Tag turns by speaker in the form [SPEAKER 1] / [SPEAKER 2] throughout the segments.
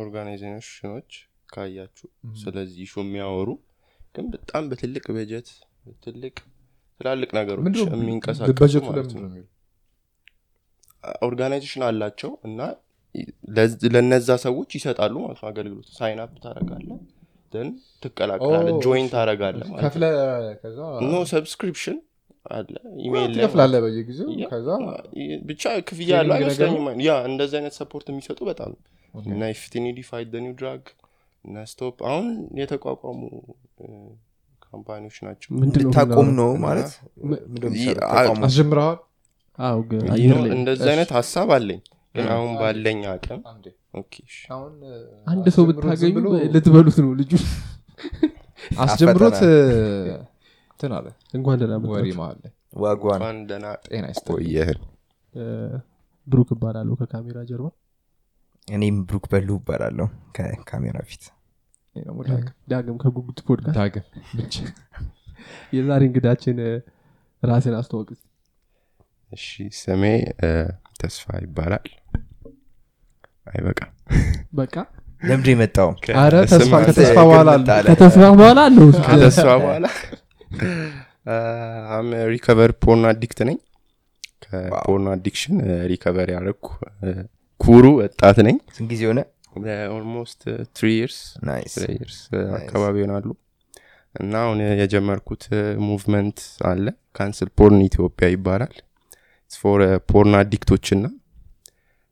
[SPEAKER 1] organization ኦች ካያችሁ ስለዚህ issue የሚያወሩ ግን በጣም በትልቅ በጀት ትልቅ ትላልቅ ነገሮች የሚንቀሳቀሱ ማለት ነው? organization አላቸው እና ለነዛ ሰዎች ይሰጣሉ ማለት ነው አገልግሎት። sign up ታረጋለህ
[SPEAKER 2] ትቀላቀላለህ join
[SPEAKER 1] ታረጋለህ no subscription አለ
[SPEAKER 2] በየጊዜው
[SPEAKER 1] ብቻ ክፍያ ያለው አይመስለኝም። ያ እንደዚህ አይነት ሰፖርት የሚሰጡ በጣም እና ኢፍቲኒዲ ፋይት ኒው ድራግ እና ስቶፕ አሁን የተቋቋሙ ካምፓኒዎች ናቸው።
[SPEAKER 3] ልታቆም ነው ማለት? ምንድነው የሚሰሩት?
[SPEAKER 1] አ-
[SPEAKER 3] ተቋሙ?
[SPEAKER 2] አስጀምረሃል
[SPEAKER 4] አዎ ግን አየር ላይ
[SPEAKER 1] እንደዚህ አይነት ሀሳብ አለኝ። ግን አሁን ባለኝ አቅም
[SPEAKER 4] አንድ ሰው ብታገኙ ልትበሉት ነው ልጁ።
[SPEAKER 2] አስጀምሮት እንትን አለ።
[SPEAKER 4] እንኳን ደህና
[SPEAKER 2] ወሬ
[SPEAKER 4] መጣችሁ
[SPEAKER 2] መሀል
[SPEAKER 3] ዋጓን
[SPEAKER 1] እንኳን ደህና
[SPEAKER 2] ጤና ይስጥ
[SPEAKER 1] ቆየህን
[SPEAKER 4] እ፣ ብሩክ እባላለሁ ከካሜራ ጀርባ
[SPEAKER 3] እኔም ብሩክ በሉ እባላለሁ ከካሜራ ፊት።
[SPEAKER 2] ዳግም
[SPEAKER 4] ከጉጉት ፖድካስት
[SPEAKER 2] ዳግም ብቻ።
[SPEAKER 4] የዛሬ እንግዳችን እ፣ ራስን አስተዋወቅ
[SPEAKER 1] እሺ ስሜ ተስፋ ይባላል። አይበቃም
[SPEAKER 4] በቃ?
[SPEAKER 3] ለምድ የመጣው?
[SPEAKER 4] አረ ከተስፋ በኋላ ከተስፋ በኋላ አለው
[SPEAKER 1] ከተስፋ በኋላ? I'm recovered porn addict ነኝ። ከ porn addiction recover ያደረግኩ ኩሩ ወጣት ነኝ።
[SPEAKER 3] ስንት ጊዜ ሆነ?
[SPEAKER 1] almost three
[SPEAKER 3] years
[SPEAKER 1] years አካባቢ ይሆናሉ እና አሁን የጀመርኩት movement አለ። Cancel Porn ኢትዮጵያ ይባላል። for porn addict ኦች እና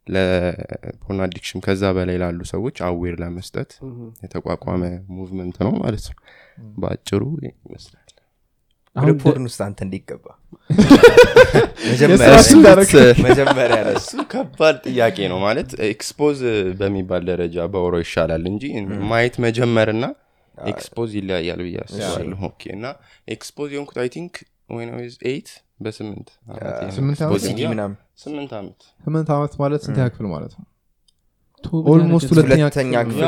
[SPEAKER 1] ለ porn addiction ከዛ በላይ ላሉ ሰዎች aware ለመስጠት የተቋቋመ movement ነው ማለት ነው። በአጭሩ ይመስላል
[SPEAKER 3] ወደ porn ውስጥ አንተ እንዲገባ። መጀመሪያ
[SPEAKER 1] እሱ ከባድ ጥያቄ ነው ማለት expose በሚባል ደረጃ ባወራው ይሻላል እንጂ ማየት መጀመርና expose ይለያያል ብዬ አስባለሁ። okay እና expose የሆንኩት I think eight በስምንት
[SPEAKER 2] ስምንት ዓመት? ማለት ስንተኛ ክፍል ማለት ነው
[SPEAKER 4] almost
[SPEAKER 2] ሁለተኛ
[SPEAKER 3] ክፍል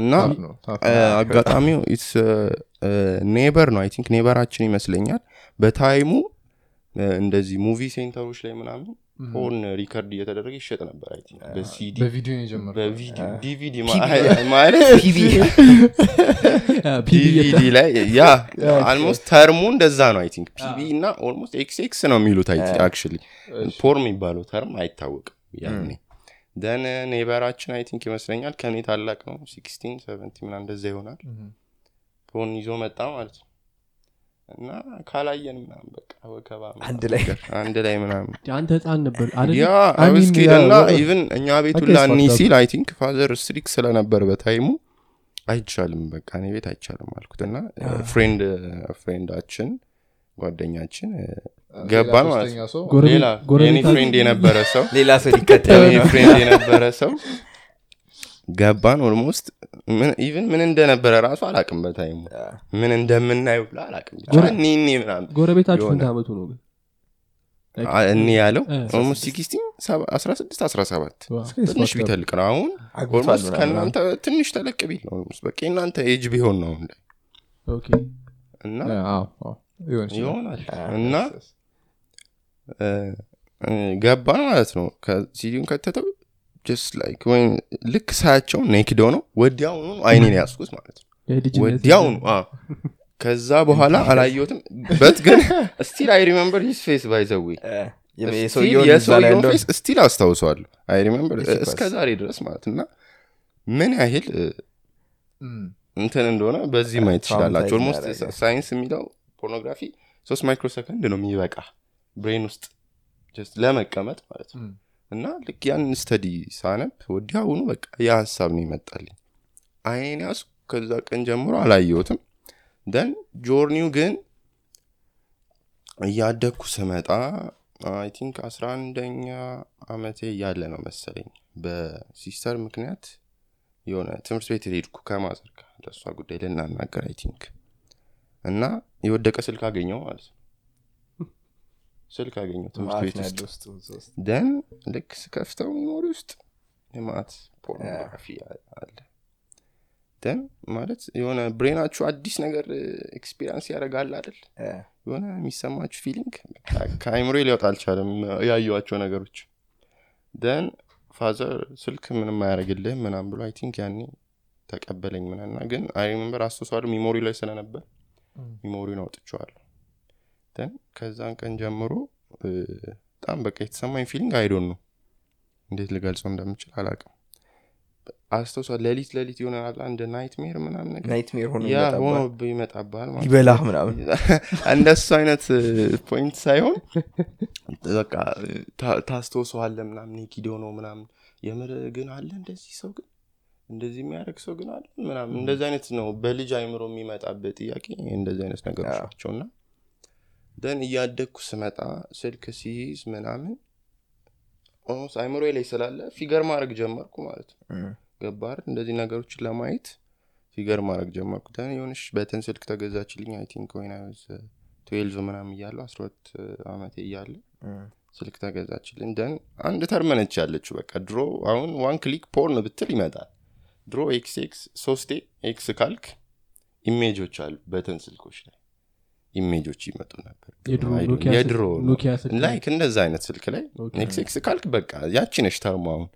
[SPEAKER 1] እና
[SPEAKER 2] ነው።
[SPEAKER 1] አጋጣሚው ኢትስ neighbor ነው I think neighbor ኣችን ይመስለኛል. በ time ኡ እንደዚህ movie center ኦች ላይ ምናምን porn record እየተደረገ ይሸጥ ነበር I
[SPEAKER 2] think በ CD
[SPEAKER 1] በቪዲዮ ላይ ያ almost term ኡ እንደዛ ነው አይ ቲንክ ፒቪ እና ኦልሞስት ኤክስ ኤክስ ነው የሚሉት I actually porn የሚባለው term አይታወቅም ያኔ then neighbor ኣችን I think ይመስለኛል ከኔ ታላቅ ነው። sixteen seventeen ምና እንደዛ ይሆናል። porn ይዞ መጣ ማለት ነው። እና ካላየን ምናምን በቃ ወከባ ምናምን
[SPEAKER 3] አንድ ላይ
[SPEAKER 1] አንድ ላይ ምናምን
[SPEAKER 4] አንተ ህፃን ነበር አይደል?
[SPEAKER 1] yeah
[SPEAKER 2] I mean,
[SPEAKER 1] አብስኪድ
[SPEAKER 2] yeah,
[SPEAKER 1] እና
[SPEAKER 2] what-
[SPEAKER 1] even እኛ ቤቱ ላኒ ሲል አይ ቲንክ ፋዘር ስትሪክ ስለነበር በ time ኡ አይቻልም በቃ እኔ ቤት አይቻልም አልኩት። እና friend friend ኣችን ጓደኛችን ገባን
[SPEAKER 2] ሌላ
[SPEAKER 1] ማለት
[SPEAKER 2] ሶስተኛ
[SPEAKER 1] ነው
[SPEAKER 2] ሰው?
[SPEAKER 4] ጎረቤት-
[SPEAKER 1] ሌላ
[SPEAKER 4] ጎረቤት
[SPEAKER 1] የኔ
[SPEAKER 4] አለ?
[SPEAKER 1] friend የነበረ ሰው
[SPEAKER 3] ሌላ ሰው ሊከተል
[SPEAKER 1] የኔ friend የነበረ ሰው ገባን almost even ምን እንደነበረ ራሱ አላቅም በ time ኡ። ምን እንደምናየው ብላ አላቅም ብቻ። እኔ ምናምን
[SPEAKER 4] ጎረቤታችሁ ዓመቱ ነው ግን?
[SPEAKER 1] እኔ ያለው ኦልሞስት ሲክስቲን አስራ ስድስት አስራ ሰባት ትንሽ ቢተልቅ ነው። አሁን
[SPEAKER 3] almost
[SPEAKER 1] ከእናንተ ትንሽ ተለቅ ቢል ነው። almost በቃ የእናንተ ኤጅ ቢሆን ነው አሁን ላይ። እና ይሆናል። እና ገባን ማለት ነው። ከሲዲውን ከተተው just like ወይም ልክ ሳያቸው naked ናቸው ወዲያውኑ አይኔን ያሸሁት ማለት ነው። ወዲያውኑ አዎ። ከዛ በኋላ አላየሁትም። but ግን still I remember his face
[SPEAKER 3] by the way
[SPEAKER 1] የሰውየውን face still አስታውሰዋለሁ።
[SPEAKER 3] I remember
[SPEAKER 1] እስከ. ዛሬ ድረስ ማለት እና ምን ያህል እንትን እንደሆነ በዚህ ማየት ትችላላችሁ።
[SPEAKER 3] Traumatizing almost
[SPEAKER 1] science የሚለው ፖርኖግራፊ ሶስት micro second ነው የሚበቃ brain ውስጥ just ለመቀመጥ ማለት ነው። እና ልክ ያንን study ሳነብ ወዲያውኑ በቃ ያ ሀሳብ ነው ይመጣልኝ አይኔን ያሱ ከዛ ቀን ጀምሮ አላየሁትም። then journey ው ግን እያደግኩ ስመጣ I think አስራ አንደኛ አመቴ እያለ ነው መሰለኝ። በ sister ምክንያት የሆነ ትምህርት ቤት ሄድኩ ከ mother ጋር ለእሷ ጉዳይ ልናናገር I think እና የወደቀ ስልክ አገኘው ማለት ነው። ስልክ አገኘው ትምህርት ቤት ውስጥ። then ልክ ስከፍተው memory ውስጥ የማት ፖርኖግራፊ አለ። then ማለት የሆነ brain ኣችሁ አዲስ ነገር experience ያደርጋል አይደል? የሆነ የሚሰማችሁ feeling ከአይምሮ ሊወጣ አልቻለም ያዩዋቸው ነገሮች። then father ስልክ ምንም አያደርግልህም ምናም ብሎ I think ያኔ ተቀበለኝ ምናና ግን I remember memory ላይ ስለነበር memory ውን አውጥቼዋለሁ and ከዛን ቀን ጀምሮ በጣም በቃ የተሰማኝ feeling I don't know እንዴት ልገልጸው እንደምችል አላቅም አስተውሷል ሌሊት ሌሊት ይሆናል አንድ nightmare ምናምን ነገር
[SPEAKER 3] nightmare ሆኖ
[SPEAKER 1] ያ
[SPEAKER 3] ይመጣብሃል።
[SPEAKER 1] ሆኖ ይመጣብሃል ማለት ነው።
[SPEAKER 3] ይበላህ ምናምን
[SPEAKER 1] እንደሱ አይነት point ሳይሆን በቃ ታ- ታስታውሰዋለህ ምናምን kid ኦ ነው ምናምን የምር ግን አለ እንደዚህ ሰው ግን እንደዚህ የሚያደርግ ሰው ግን አለ ምናምን እንደዚህ አይነት ነው በልጅ አይምሮ የሚመጣበት ጥያቄ እንደዚህ አይነት ነገሮች ናቸው። እና then እያደግኩ ስመጣ ስልክ ሲይዝ ምናምን almost አይምሮ ላይ ስላለ figure ማድረግ ጀመርኩ ማለት ነው። ገባር እንደዚህ ነገሮችን ለማየት figure ማድረግ ጀመርኩ። then የሆነች button ስልክ ተገዛችልኝ I think ወይ twelve ምናምን እያለሁ አስራ ሁለት አመቴ እያለ ስልክ ተገዛችልኝ። then አንድ term ነች ያለችው በቃ። ድሮ አሁን one click porn ብትል ይመጣል ድሮ ኤክስ ኤክስ ሶስቴ ኤክስ ካልክ image ኦች አሉ button ስልኮች ላይ image ኦች ይመጡ ነበር።
[SPEAKER 4] የድሮ
[SPEAKER 1] like እንደዛ አይነት ስልክ ላይ
[SPEAKER 4] okay።
[SPEAKER 1] ኤክስ ኤክስ ካልክ በቃ ያቺ ነች term ኦ አሁን።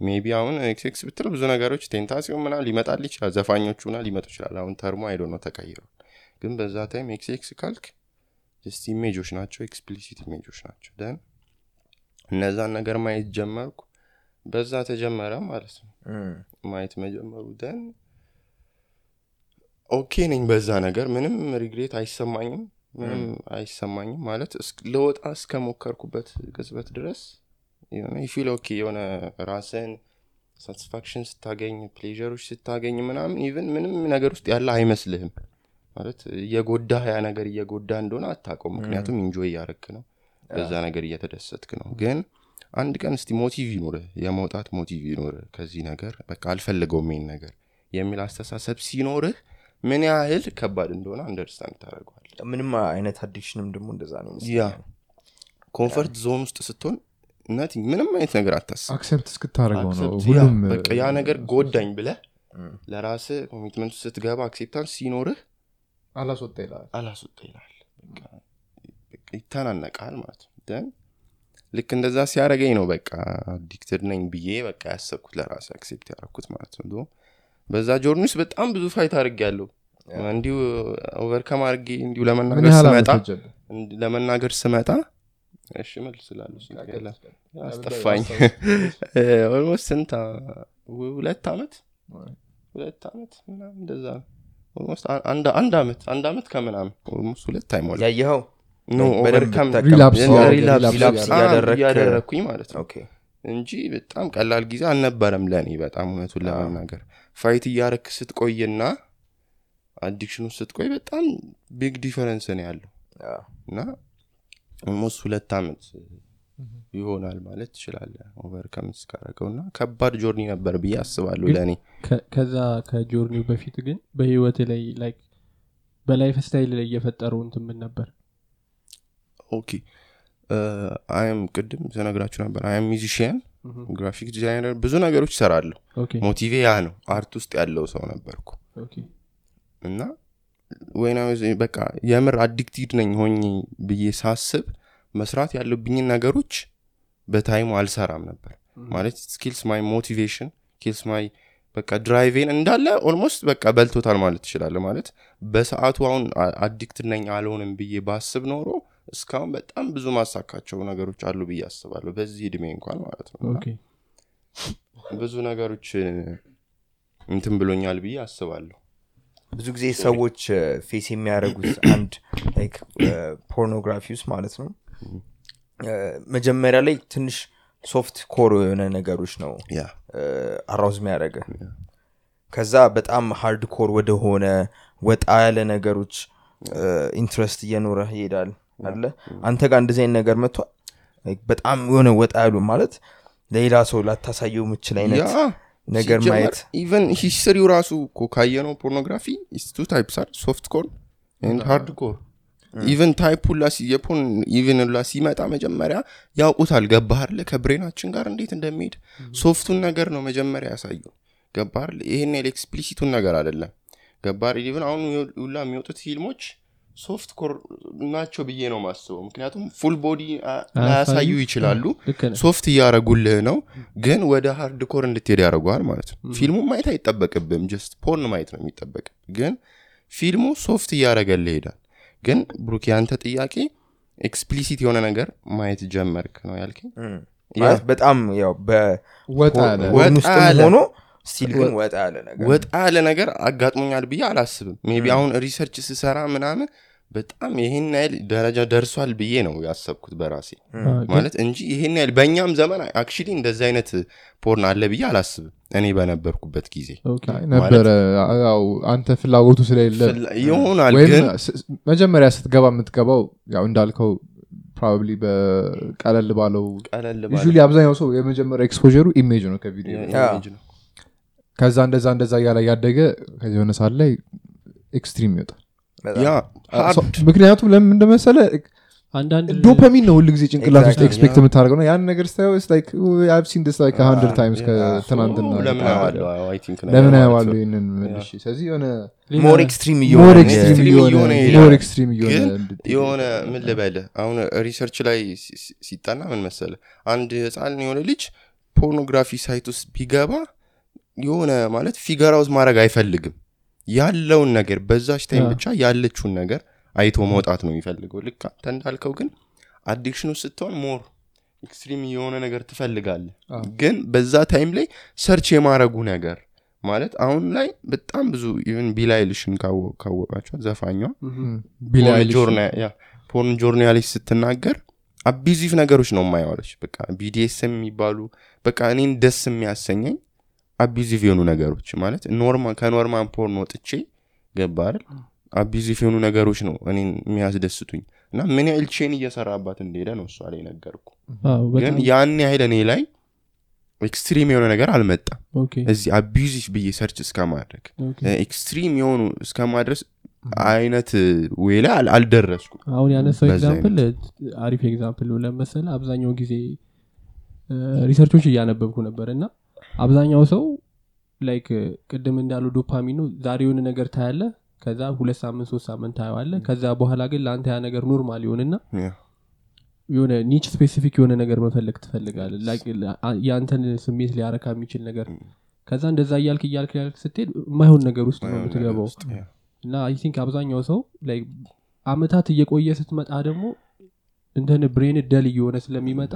[SPEAKER 1] maybe አሁን ኤክስ ኤክስ ብትል ብዙ ነገሮች ቴንታሲዮን ምና ሊመጣል ይችላል ዘፋኞቹ ምና ሊመጡ ይችላል። አሁን term ኦ I don't know ተቀይሯል። ግን በዛ ታይም ኤክስ ኤክስ ካልክ just image ኦች ናቸው explicit image ኦች ናቸው። then እነዛን ነገር ማየት ጀመርኩ በዛ ተጀመረ ማለት ነው። ማየት መጀመሩ then okay ነኝ በዛ ነገር ምንም regret አይሰማኝም። ምንም አይሰማኝም ማለት ለወጣ እስከሞከርኩበት ቅጽበት ድረስ የሆነ feel okay የሆነ ራስን satisfaction ስታገኝ pleasure ኦች ስታገኝ ምናምን even ምንም ነገር ውስጥ ያለ አይመስልህም። ማለት እየጎዳ ያ ነገር እየጎዳ እንደሆነ አታውቀው ምክንያቱም enjoy እያረክ ነው። በዛ ነገር እየተደሰትክ ነው። ግን አንድ ቀን እስቲ motive ይኑርህ የመውጣት motive ይኑርህ ከዚህ ነገር በቃ አልፈልገውም ይሄን ነገር የሚል አስተሳሰብ ሲኖርህ ምን ያህል ከባድ እንደሆነ understand ታደርገዋል
[SPEAKER 3] ምንም አይነት addiction ም ደግሞ እንደዛ ነው
[SPEAKER 1] ያ comfort zone ውስጥ ስትሆን nothing ምንም አይነት ነገር አታስብ።
[SPEAKER 2] accept እስክታደርገው ነው
[SPEAKER 1] Accept- ያ፣
[SPEAKER 2] ሁሉም
[SPEAKER 1] በቃ ያ ነገር ጎዳኝ ብለህ
[SPEAKER 3] እም፣
[SPEAKER 1] ለራስ commitment ስትገባ acceptance ሲኖርህ
[SPEAKER 2] አላስወጣ ይላል።
[SPEAKER 1] አላስወጣ ይላል። ይተናነቃል ማለት ነው ልክ እንደዛ ሲያደረገኝ ነው በቃ addicted ነኝ ብዬ በቃ ያሰብኩት ለራሴ accept ያደረኩት ማለት ነው። በዛ journey ውስጥ በጣም ብዙ fight አድርጌያለው እንዲሁ overcome አድርጌ እንዲሁ ለመናገር ስመጣ ለመናገር እሺ መልስላለሁ አስጠፋኝ almost ስንት ሁለት አመት? ሁለት አመት ምናምን እንደዛ ነው። almost አንድ አመት አንድ አመት ከምናምን almost ሁለት አይሞላ
[SPEAKER 3] ያየኸው relapse
[SPEAKER 1] እያደረግኩኝ ማለት ነው።
[SPEAKER 3] okay።
[SPEAKER 1] እንጂ በጣም ቀላል ጊዜ አልነበረም ለእኔ በጣም እውነቱን ለመናገር። fight እያረክ ስትቆይና addiction ኑ ስትቆይ በጣም big difference ነው ያለው።
[SPEAKER 3] አዎ።
[SPEAKER 1] እና almost ሁለት አመት ይሆናል ማለት ትችላለህ overcome እስካረገው እና ከባድ journey ነበር ብዬ አስባለሁ ለእኔ
[SPEAKER 4] ከ- ከዛ ከጆርኒው በፊት ግን በህይወት ላይ ላይክ በ lifestyle ላይ እየፈጠረው እንትን ምን ነበር
[SPEAKER 1] okay። I'm ቅድም ስነግራችሁ ነበር I'm musician graphic designer ብዙ ነገሮች
[SPEAKER 4] እሰራለሁ
[SPEAKER 1] motive ያ ነው። art ውስጥ ያለው ሰው ነበርኩ። እና ወይና በቃ የምር addicted ነኝ ሆኝ ብዬ ሳስብ መስራት ያለብኝን ነገሮች በ time ኡ አልሰራም ነበር። ማለት it kills my motivation kills my በቃ drive ኤን እንዳለ almost በቃ በልቶታል ማለት ትችላለህ ማለት በሰዓቱ አሁን addicted ነኝ አልሆንም ብዬ ባስብ ኖሮ እስካሁን በጣም ብዙ ማሳካቸው ነገሮች አሉ ብዬ አስባለሁ። በዚህ እድሜ እንኳን ማለት ነው። ብዙ ነገሮች እንትን ብሎኛል ብዬ አስባለሁ።
[SPEAKER 3] ብዙ ጊዜ ሰዎች face የሚያደርጉት አንድ like pornography ውስጥ ማለት ነው። መጀመሪያ ላይ ትንሽ soft core የሆነ ነገሮች ነው arouse የሚያደርገው ከዛ በጣም hard core ወደሆነ ወጣ ያለ ነገሮች interest እየኖረ ይሄዳል አለ አንተ ጋር እንደዚህ አይነት ነገር መጥቷል? Like በጣም የሆነ ወጣ ያሉ ማለት ለሌላ ሰው ላታሳየው የምችል አይነት ነገር ማየት።
[SPEAKER 1] even history ው ራሱ እኮ ካየነው pornography two types are soft core hard core even type ሁላ የፖን ኢቨን ሁላ ሲመጣ መጀመሪያ ያውቁታል። ገባህርለ ከብሬናችን ጋር እንዴት እንደሚሄድ? ሶፍቱን ነገር ነው መጀመሪያ ያሳዩ ገባህርለ ይህን ኤክስፕሊሲቱን ነገር አይደለም። ገባር ኢቨን አሁን ሁላ የሚወጡት ፊልሞች ሶፍት ኮር ናቸው ብዬ ነው ማስበው ምክንያቱም ፉል ቦዲ
[SPEAKER 4] አያሳዩ
[SPEAKER 1] ላያሳዩ ይችላሉ። ሶፍት እያረጉልህ ነው ግን ወደ ሃርድ ኮር እንድትሄድ ያደርገዋል ማለት ነው። ፊልሙ ማየት አይጠበቅብም ጀስት ፖርን ማየት ነው የሚጠበቅ። ግን ፊልሙ soft እያረገልህ ይሄዳል። ግን ብሩክ ያንተ ጥያቄ explicit የሆነ ነገር ማየት ጀመርክ ነው ያልከኝ?
[SPEAKER 3] ማለት በጣም ያው
[SPEAKER 2] ወጣ ያለ
[SPEAKER 1] ወጣ
[SPEAKER 3] በሆን ውስጥም
[SPEAKER 1] ያለ።
[SPEAKER 3] ሆኖ still ግን ወጣ ያለ ነገር
[SPEAKER 1] ወጣ ያለ ነገር አጋጥሞኛል ብዬ አላስብም። maybe አሁን research ስሰራ ምናምን በጣም ይሄን ያህል ደረጃ ደርሷል ብዬ ነው ያሰብኩት በራሴ ማለት እንጂ ይሄን ያህል በእኛም ዘመን actually እንደዚህ አይነት porn አለ ብዬ አላስብም እኔ በነበርኩበት ጊዜ
[SPEAKER 2] ነበረ። ያው አንተ ፍላጎቱ ስለሌለ
[SPEAKER 1] ይሆናል ግን
[SPEAKER 2] መጀመሪያ ስትገባ የምትገባው ያው እንዳልከው probably በቀለል ባለው
[SPEAKER 1] ቀለል
[SPEAKER 2] usually አብዛኛው ሰው የመጀመሪያ ኤክስፖሩ ኢሜጅ ነው
[SPEAKER 1] ከዛ ቪዲዮ
[SPEAKER 2] ከዛ እንደዛ እንደዛ እያለ ያደገ ከዚህ የሆነ ሰዓት ላይ extreme ይወጣል። ምክንያቱም ለምን እንደመሰለ ዶፓሚን ነው ሁሉ ጊዜ ጭንቅላት ውስጥ ኤክስፔክት. የምታደርገው ነው። ያን ነገር ስታየው ሲን ስ ላይክ ሀንድርድ ታይምስ ከትናንትና
[SPEAKER 1] ለምን
[SPEAKER 2] ይህንን መልሽ ስለዚህ የሆነ
[SPEAKER 3] ሞር ኤክስትሪም እየሆነ
[SPEAKER 2] ኤክስትሪም
[SPEAKER 1] extreme
[SPEAKER 2] እየሆነ
[SPEAKER 1] እየሆነ
[SPEAKER 2] ሞር
[SPEAKER 1] ይሄዳል።
[SPEAKER 2] ኤክስትሪም እየሆነ
[SPEAKER 1] ግን
[SPEAKER 2] እንድትሄድ
[SPEAKER 1] የሆነ ምን ልበልህ አሁን ሪሰርች ላይ ሲጠና ምን መሰለ አንድ ህፃን የሆነ ልጅ ፖርኖግራፊ ሳይት ውስጥ ቢገባ የሆነ ማለት ፊገር አውት ማድረግ አይፈልግም። ያለውን ነገር በዛች ታይም ብቻ ያለችውን ነገር አይቶ መውጣት ነው የሚፈልገው። ልክ አንተ እንዳልከው ግን አዲክሽኑ ስትሆን ሞር ኤክስትሪም የሆነ ነገር ትፈልጋለህ።
[SPEAKER 2] አ።
[SPEAKER 1] ግን በዛ ታይም ላይ ሰርች የማረጉ ነገር ማለት አሁን ላይ በጣም ብዙ ኢቨን ቢላይልሽን ካወቃቸው
[SPEAKER 2] ቢሊ
[SPEAKER 1] ፖርን ጆርናሊስት ስትናገር አቢዚቭ ነገሮች ነው የማየዋለች በቃ ቢዲኤስም የሚባሉ በቃ እኔን ደስ የሚያሰኘኝ አቢዚቭ የሆኑ ነገሮች ማለት ኖርማ ከኖርማን ፖርን ወጥቼ ገባ አይደል? abusive የሆኑ ነገሮች ነው እኔን የሚያስደስቱኝ። እና ምን ያህል chain እየሰራባት እንደሄደ ነው እሷ ላይ ነገርኩ ግን ያን ያህል እኔ ላይ extreme የሆነ ነገር አልመጣም። እዚህ abusive ብዬ search እስከማድረግ extreme የሆኑ እስከማድረስ አይነት way ላይ አል- አልደረስኩም።
[SPEAKER 4] አሁን ያነሳው example አሪፍ example ነው ምን መሰለህ አብዛኛው ጊዜ research ኦች እያነበብኩ ነበር እና አብዛኛው ሰው like ቅድም እንዳሉ ዶፓሚን ነው። ዛሬ የሆነ ነገር ታያለህ ከዛ ሁለት ሳምንት ሶስት ሳምንት ታየዋለህ ከዛ በኋላ ግን ለአንተ ያ ነገር normal ይሆንና የሆነ niche specific የሆነ ነገር መፈለግ ትፈልጋለህ የአንተን ስሜት ሊያረካ የሚችል ነገር ከዛ እንደዛ እያልክ እያልክ እያልክ ስትሄድ የማይሆን ነገር ውስጥ ነው የምትገባው። እና I think አብዛኛው ሰው አመታት እየቆየ ስትመጣ ደግሞ እንትን brain dull እየሆነ ስለሚመጣ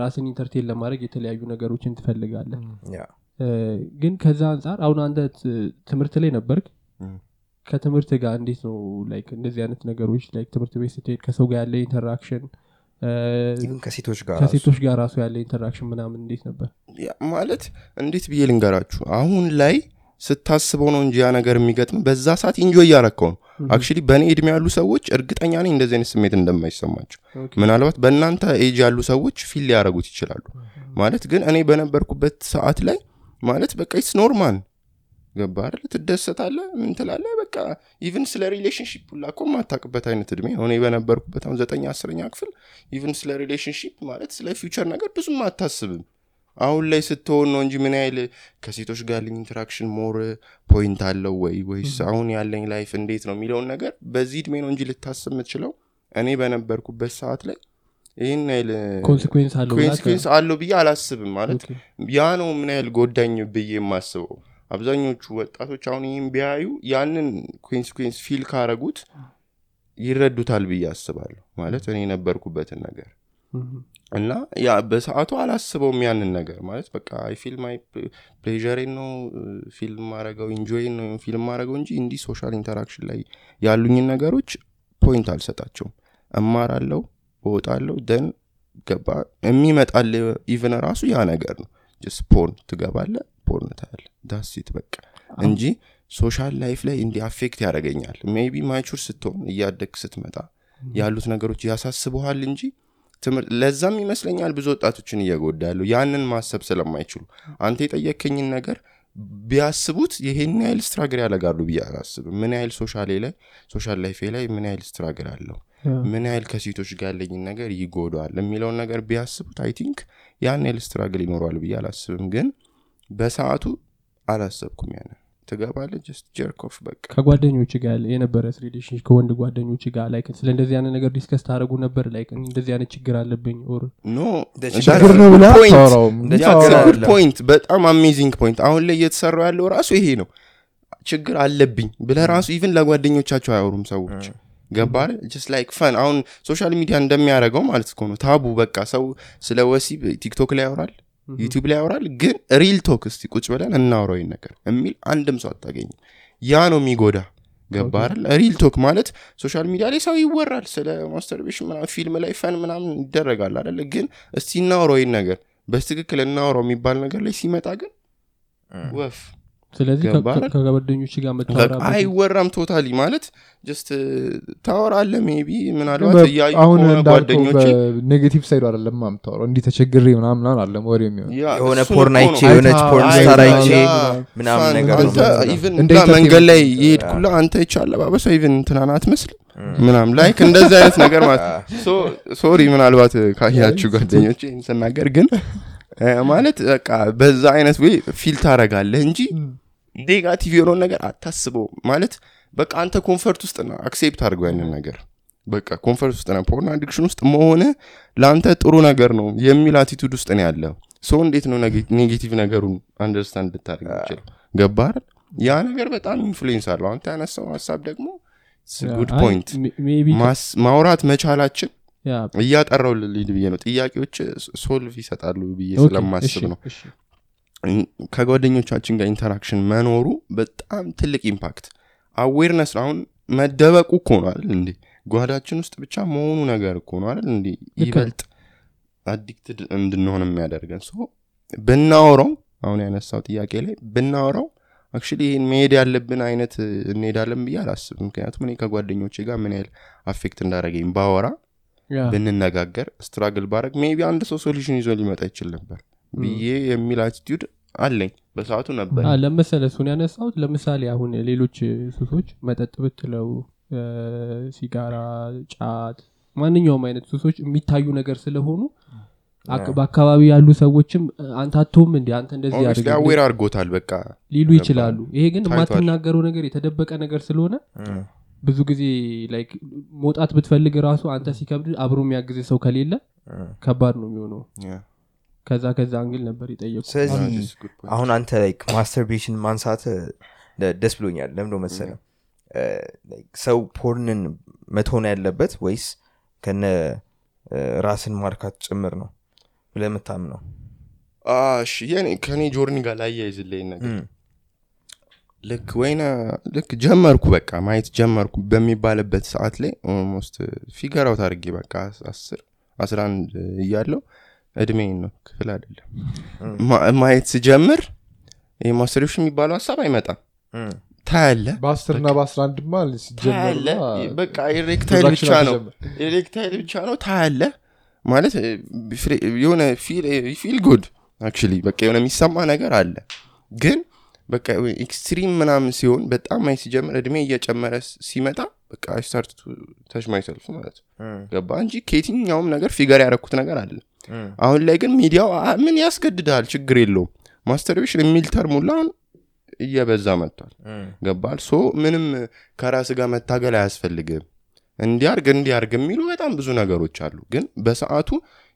[SPEAKER 4] ራስን entertain ለማድረግ የተለያዩ ነገሮችን ትፈልጋለህ። ግን ከዛ አንጻር አሁን አንተ ትምህርት ላይ ነበርክ? ከትምህርት ጋር እንዴት ነው like እንደዚህ አይነት ነገሮች like ትምህርት ቤት ስትሄድ ከሰው ጋር ያለ
[SPEAKER 3] interaction? ከሴቶች ጋር
[SPEAKER 4] ራሱ ያለ interaction ምናምን እንዴት ነበር?
[SPEAKER 1] ያ ማለት እንዴት ብዬ ልንገራችሁ? አሁን ላይ ስታስበው ነው እንጂ ያ ነገር የሚገጥም በዛ ሰዓት enjoy እያረከው ነው actually በእኔ እድሜ ያሉ ሰዎች እርግጠኛ ነኝ እንደዚህ አይነት ስሜት እንደማይሰማቸው። ምናልባት በእናንተ ኤጅ ያሉ ሰዎች feel ሊያደረጉት ይችላሉ። ማለት ግን እኔ በነበርኩበት ሰዓት ላይ ማለት በቃ it's normal ገባ አይደል? ትደሰታለ ምን ትላለ በቃ even ስለ relationship ሁላ እኮ የማታውቅበት አይነት እድሜ። እኔ በነበርኩበት አሁን ዘጠኝ አስረኛ ክፍል even ስለ relationship ማለት ስለ future ነገር ብዙም አታስብም አሁን ላይ ስትሆን ነው እንጂ ምን ያህል ከሴቶች ጋር ያለኝ interaction more point አለው ወይ? ወይስ አሁን ያለኝ life እንዴት ነው የሚለውን ነገር በዚህ እድሜ ነው እንጂ ልታስብ የምትችለው። እኔ በነበርኩበት ሰዓት ላይ ይህን ያህል
[SPEAKER 4] consequence አለው
[SPEAKER 1] ብዬ አላስብም ማለት ያ ነው ምን ያህል ጎዳኝ ብዬ የማስበው። አብዛኞቹ ወጣቶች አሁን ይህም ቢያዩ ያንን consequence feel ካረጉት ይረዱታል ብዬ አስባለሁ ማለት እኔ የነበርኩበትን ነገር. እና ያ በሰዓቱ አላስበውም ያንን ነገር ማለት በቃ አይ ፊል ማይ ፕሌዥሬን ነው ፊልም ማረገው ኢንጆይን ነው ፊልም ማረገው እንጂ እንዲህ social interaction ላይ ያሉኝን ነገሮች point አልሰጣቸውም። እማራለው እወጣለው done ገባ። የሚመጣል even ራሱ ያ ነገር ነው። porn ትገባለ porn ታያለ that's it በቃ እንጂ social life ላይ እንዲህ affect ያደረገኛል maybe mature ስትሆን እያደግ ስትመጣ ያሉት ነገሮች ያሳስበሃል እንጂ ለዛም ይመስለኛል ብዙ ወጣቶችን እየጎዳ ያለው ያንን ማሰብ ስለማይችሉ። አንተ የጠየከኝን ነገር ቢያስቡት ይሄን ያህል ስትራግር ያደርጋሉ ብዬ አላስብም። ምን ያህል ሶሻሌ ላይ ሶሻል ላይፌ ላይ ምን ያህል ስትራግር አለው. ምን ያህል ከሴቶች ጋር ያለኝን ነገር ይጎዳዋል? የሚለውን ነገር ቢያስቡት አይ ቲንክ ያን ያህል ስትራግል ይኖረዋል ብዬ አላስብም። ግን በሰዓቱ አላሰብኩም ያንን ትገባለህ? ጀስት ጀርኮፍ በቃ።
[SPEAKER 4] ከጓደኞች ጋር የነበረ ሪሌሽን ከወንድ ጓደኞች ጋር ላይ ስለ እንደዚህ አይነት ነገር ዲስከስ ታደረጉ ነበር? ላይ እንደዚህ አይነት ችግር አለብኝ ኦር
[SPEAKER 1] ኖ
[SPEAKER 3] እንደ
[SPEAKER 1] that's
[SPEAKER 3] ችግር
[SPEAKER 1] the
[SPEAKER 2] ነው ብለህ
[SPEAKER 1] point.
[SPEAKER 2] አታወራውም።
[SPEAKER 3] እንደ
[SPEAKER 1] Yeah,
[SPEAKER 3] ችግር
[SPEAKER 1] it's a good
[SPEAKER 3] አይደለም።
[SPEAKER 1] point. በጣም amazing point አሁን ላይ እየተሰራ ያለው ራሱ ይሄ ነው። ችግር አለብኝ ብለ ራሱ even ለጓደኞቻቸው አያወሩም ሰዎች። ገባል just like fun አሁን social media እንደሚያደርገው ማለት እኮ ነው። taboo በቃ ሰው ስለ ወሲብ ቲክቶክ ላይ ያወራል ዩቲብ ላይ ያወራል ግን real talk እስቲ ቁጭ ብለን ይህን ነገር የሚል አንድም ሰው አታገኝም። ያ ነው የሚጎዳ። ገባል real talk ማለት social media ላይ ሰው ይወራል ስለ masturbation ምናምን ፊልም ላይ fun ምናምን ይደረጋል አደለ ግን እስቲ ይህን ነገር። በስትክክል እናውረው የሚባል ነገር ላይ ሲመጣ ግን ወፍ
[SPEAKER 4] ስለዚህ? ከጓደኞች ጋር
[SPEAKER 1] አይወራም ቶታሊ ማለት ጀስት ታወራለ ሜቢ ምናልባት
[SPEAKER 2] በኔጌቲቭ ሳይዱ አይደለም የምታወራው እንዲህ ተቸግሬ ምናምን ምናምን አለም ወሬ የሚሆን
[SPEAKER 1] ያ፣
[SPEAKER 3] የሆነ
[SPEAKER 1] እሱን
[SPEAKER 3] ፖርን
[SPEAKER 1] እኮ
[SPEAKER 3] አይቼ
[SPEAKER 1] ነው።
[SPEAKER 3] የሆነች
[SPEAKER 2] አይታ-
[SPEAKER 3] ፖርን
[SPEAKER 2] አይታ-
[SPEAKER 3] ስታር አይቼ
[SPEAKER 1] ያ፣
[SPEAKER 3] ምናምን ነገር
[SPEAKER 1] መንገድ ላይ የሄድኩላ አንተ ይቻ አለባበሷ ኢቭን እንትናን አትመስልም ምናም like እንደዚህ አይነት ነገር ማለት so- sorry ምናልባት ካያችሁ ጓደኞች ስናገር ግን ማለት በቃ በዛ አይነት ወይ feel ታረጋለህ እንጂ negative የሆነውን ነገር አታስበው ማለት በቃ አንተ comfort ውስጥ ና accept አድርገው ያንን ነገር። በቃ comfort ውስጥ ነ porn addiction ውስጥ መሆን ለአንተ ጥሩ ነገር ነው የሚል attitude ውስጥ ነው ያለው። ሰው እንዴት ነው negative ነገሩን understand ልታደርግ ይችል ገባር ያ ነገር በጣም influence አለው። አንተ ያነሳው ሀሳብ ደግሞ
[SPEAKER 4] good point
[SPEAKER 1] ማውራት መቻላችን እያጠራው ልሂድ ብዬ ነው። ጥያቄዎች solve ይሰጣሉ ብዬ ስለማስብ ነው ከጓደኞቻችን ጋር interaction መኖሩ በጣም ትልቅ impact awareness አሁን መደበቁ እኮ ነው አይደል እንዴ? ጓዳችን ውስጥ ብቻ መሆኑ ነገር እኮ ነው አይደል እንዴ? ይበልጥ addicted እንድንሆን የሚያደርገን so ብናወራው አሁን ያነሳው ጥያቄ ላይ ብናወራው actually ይህን መሄድ ያለብን አይነት እንሄዳለን ብዬ አላስብ ምክንያቱም እኔ ከጓደኞቼ ጋር ምን ያህል affect እንዳደረገኝ ባወራ ብንነጋገር struggle ባረግ maybe አንድ ሰው solution ይዞ ሊመጣ ይችል ነበር ብዬ የሚል attitude አለኝ። በሰዓቱ ነበር።
[SPEAKER 4] ለምሳሌ እሱን ያነሳሁት። ለምሳሌ አሁን ሌሎች ሱሶች መጠጥ ብትለው ሲጋራ ጫት ማንኛውም አይነት ሱሶች የሚታዩ ነገር ስለሆኑ በአካባቢ ያሉ ሰዎችም አንተ እንዲ አንተ እንደዚህ
[SPEAKER 1] አዌር አድርጎታል በቃ
[SPEAKER 4] ሊሉ ይችላሉ። ይሄ ግን የማትናገረው ነገር የተደበቀ ነገር ስለሆነ ብዙ ጊዜ ላይክ መውጣት ብትፈልግ ራሱ አንተ ሲከብድ አብሮ የሚያግዝ ሰው ከሌለ ከባድ ነው የሚሆነው. ከዛ ከዛ አንግል ነበር የጠየቁ
[SPEAKER 3] ስለዚህ. አሁን አንተ ላይክ ማስተርቤሽን ማንሳት ደስ ብሎኛል። ለምዶ መሰለ ሰው ፖርንን መቶን ያለበት ወይስ ከነ ራስን ማርካት ጭምር ነው
[SPEAKER 1] እሺ የኔ ከኔ ጆርኒ ጋር ላያይዝልኝ ነገር። ልክ ወይነ ልክ ጀመርኩ በቃ ማየት ጀመርኩ በሚባልበት ሰዓት ላይ ኦልሞስት ፊገር አውት አድርጌ በቃ አስር አስራ አንድ እያለው እድሜን ነው ክፍል አይደለም። ማየት ስጀምር ማስተሪዎች የሚባለው ሀሳብ አይመጣም። ታያለ
[SPEAKER 2] በአስር ና በአስራ አንድ ማ
[SPEAKER 1] ታያለ በቃ erectile ብቻ ነው። erectile ብቻ ነው። ታያለ ማለት የሆነ feel good actually በቃ የሆነ የሚሰማ ነገር አለ። ግን በቃ extreme ምናምን ሲሆን በጣም ማየት ሲጀምር እድሜ እየጨመረ ሲመጣ በቃ start touch myself ማለት ገባ እንጂ ከየትኛውም ነገር figure ያረኩት ነገር አለ አሁን ላይ ግን ሚዲያው "አ- ምን ያስገድዳል? ችግር የለውም። masturbation የሚል term ሁላ አሁን እየበዛ መጥቷል። ገባል? so ምንም ከራስ ጋር መታገል አያስፈልግም። እንዲያርግ እንዲያርግ የሚሉ በጣም ብዙ ነገሮች አሉ። ግን በሰዓቱ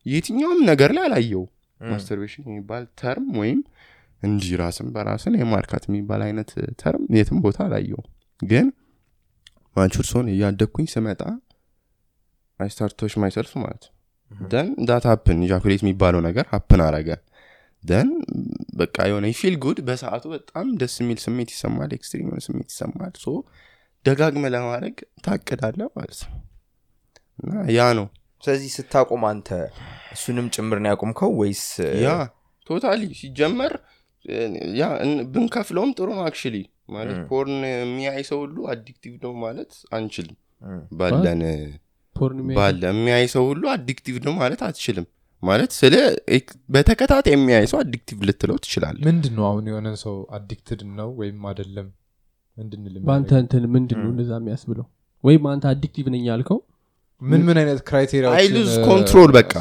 [SPEAKER 1] የትኛውም ነገር ላይ አላየው masturbation የሚባል term ወይም እንዲህ ራስን በራስን የማርካት የሚባል አይነት term የትም ቦታ አላየው ግን mature ስሆን እያደግኩኝ ስመጣ I start touch myself ማለት then that happen ejaculate የሚባለው ነገር happen አረገ then በቃ የሆነ feel good በሰዓቱ በጣም ደስ የሚል ስሜት ይሰማል extreme የሆነ ስሜት ይሰማል። so ደጋግመ ለማድረግ ታቅዳለ ማለት ነው። እና ያ ነው።
[SPEAKER 3] ስለዚህ ስታቆም አንተ እሱንም ጭምር ነው ያቆምከው ወይስ?
[SPEAKER 1] ያ totally ሲጀመር ያ ብንከፍለውም ጥሩ ነው actually ማለት. porn የሚያይ ሰው ሁሉ addictive ነው ማለት አንችልም። ባለን ባለ የሚያይ ሰው ሁሉ addictive ነው ማለት አትችልም። ማለት ስለ በተከታታይ የሚያይ ሰው addictive ልትለው ትችላለ
[SPEAKER 2] ምንድን ነው አሁን የሆነን ሰው addicted ነው ወይም አደለም እንድንል
[SPEAKER 4] በአንተ እንትን ምንድን ነው እንደዛ የሚያስብለው? ወይም አንተ addictive ነኝ ያልከው?
[SPEAKER 2] ምን ምን አይነት criteria
[SPEAKER 1] I lose control በቃ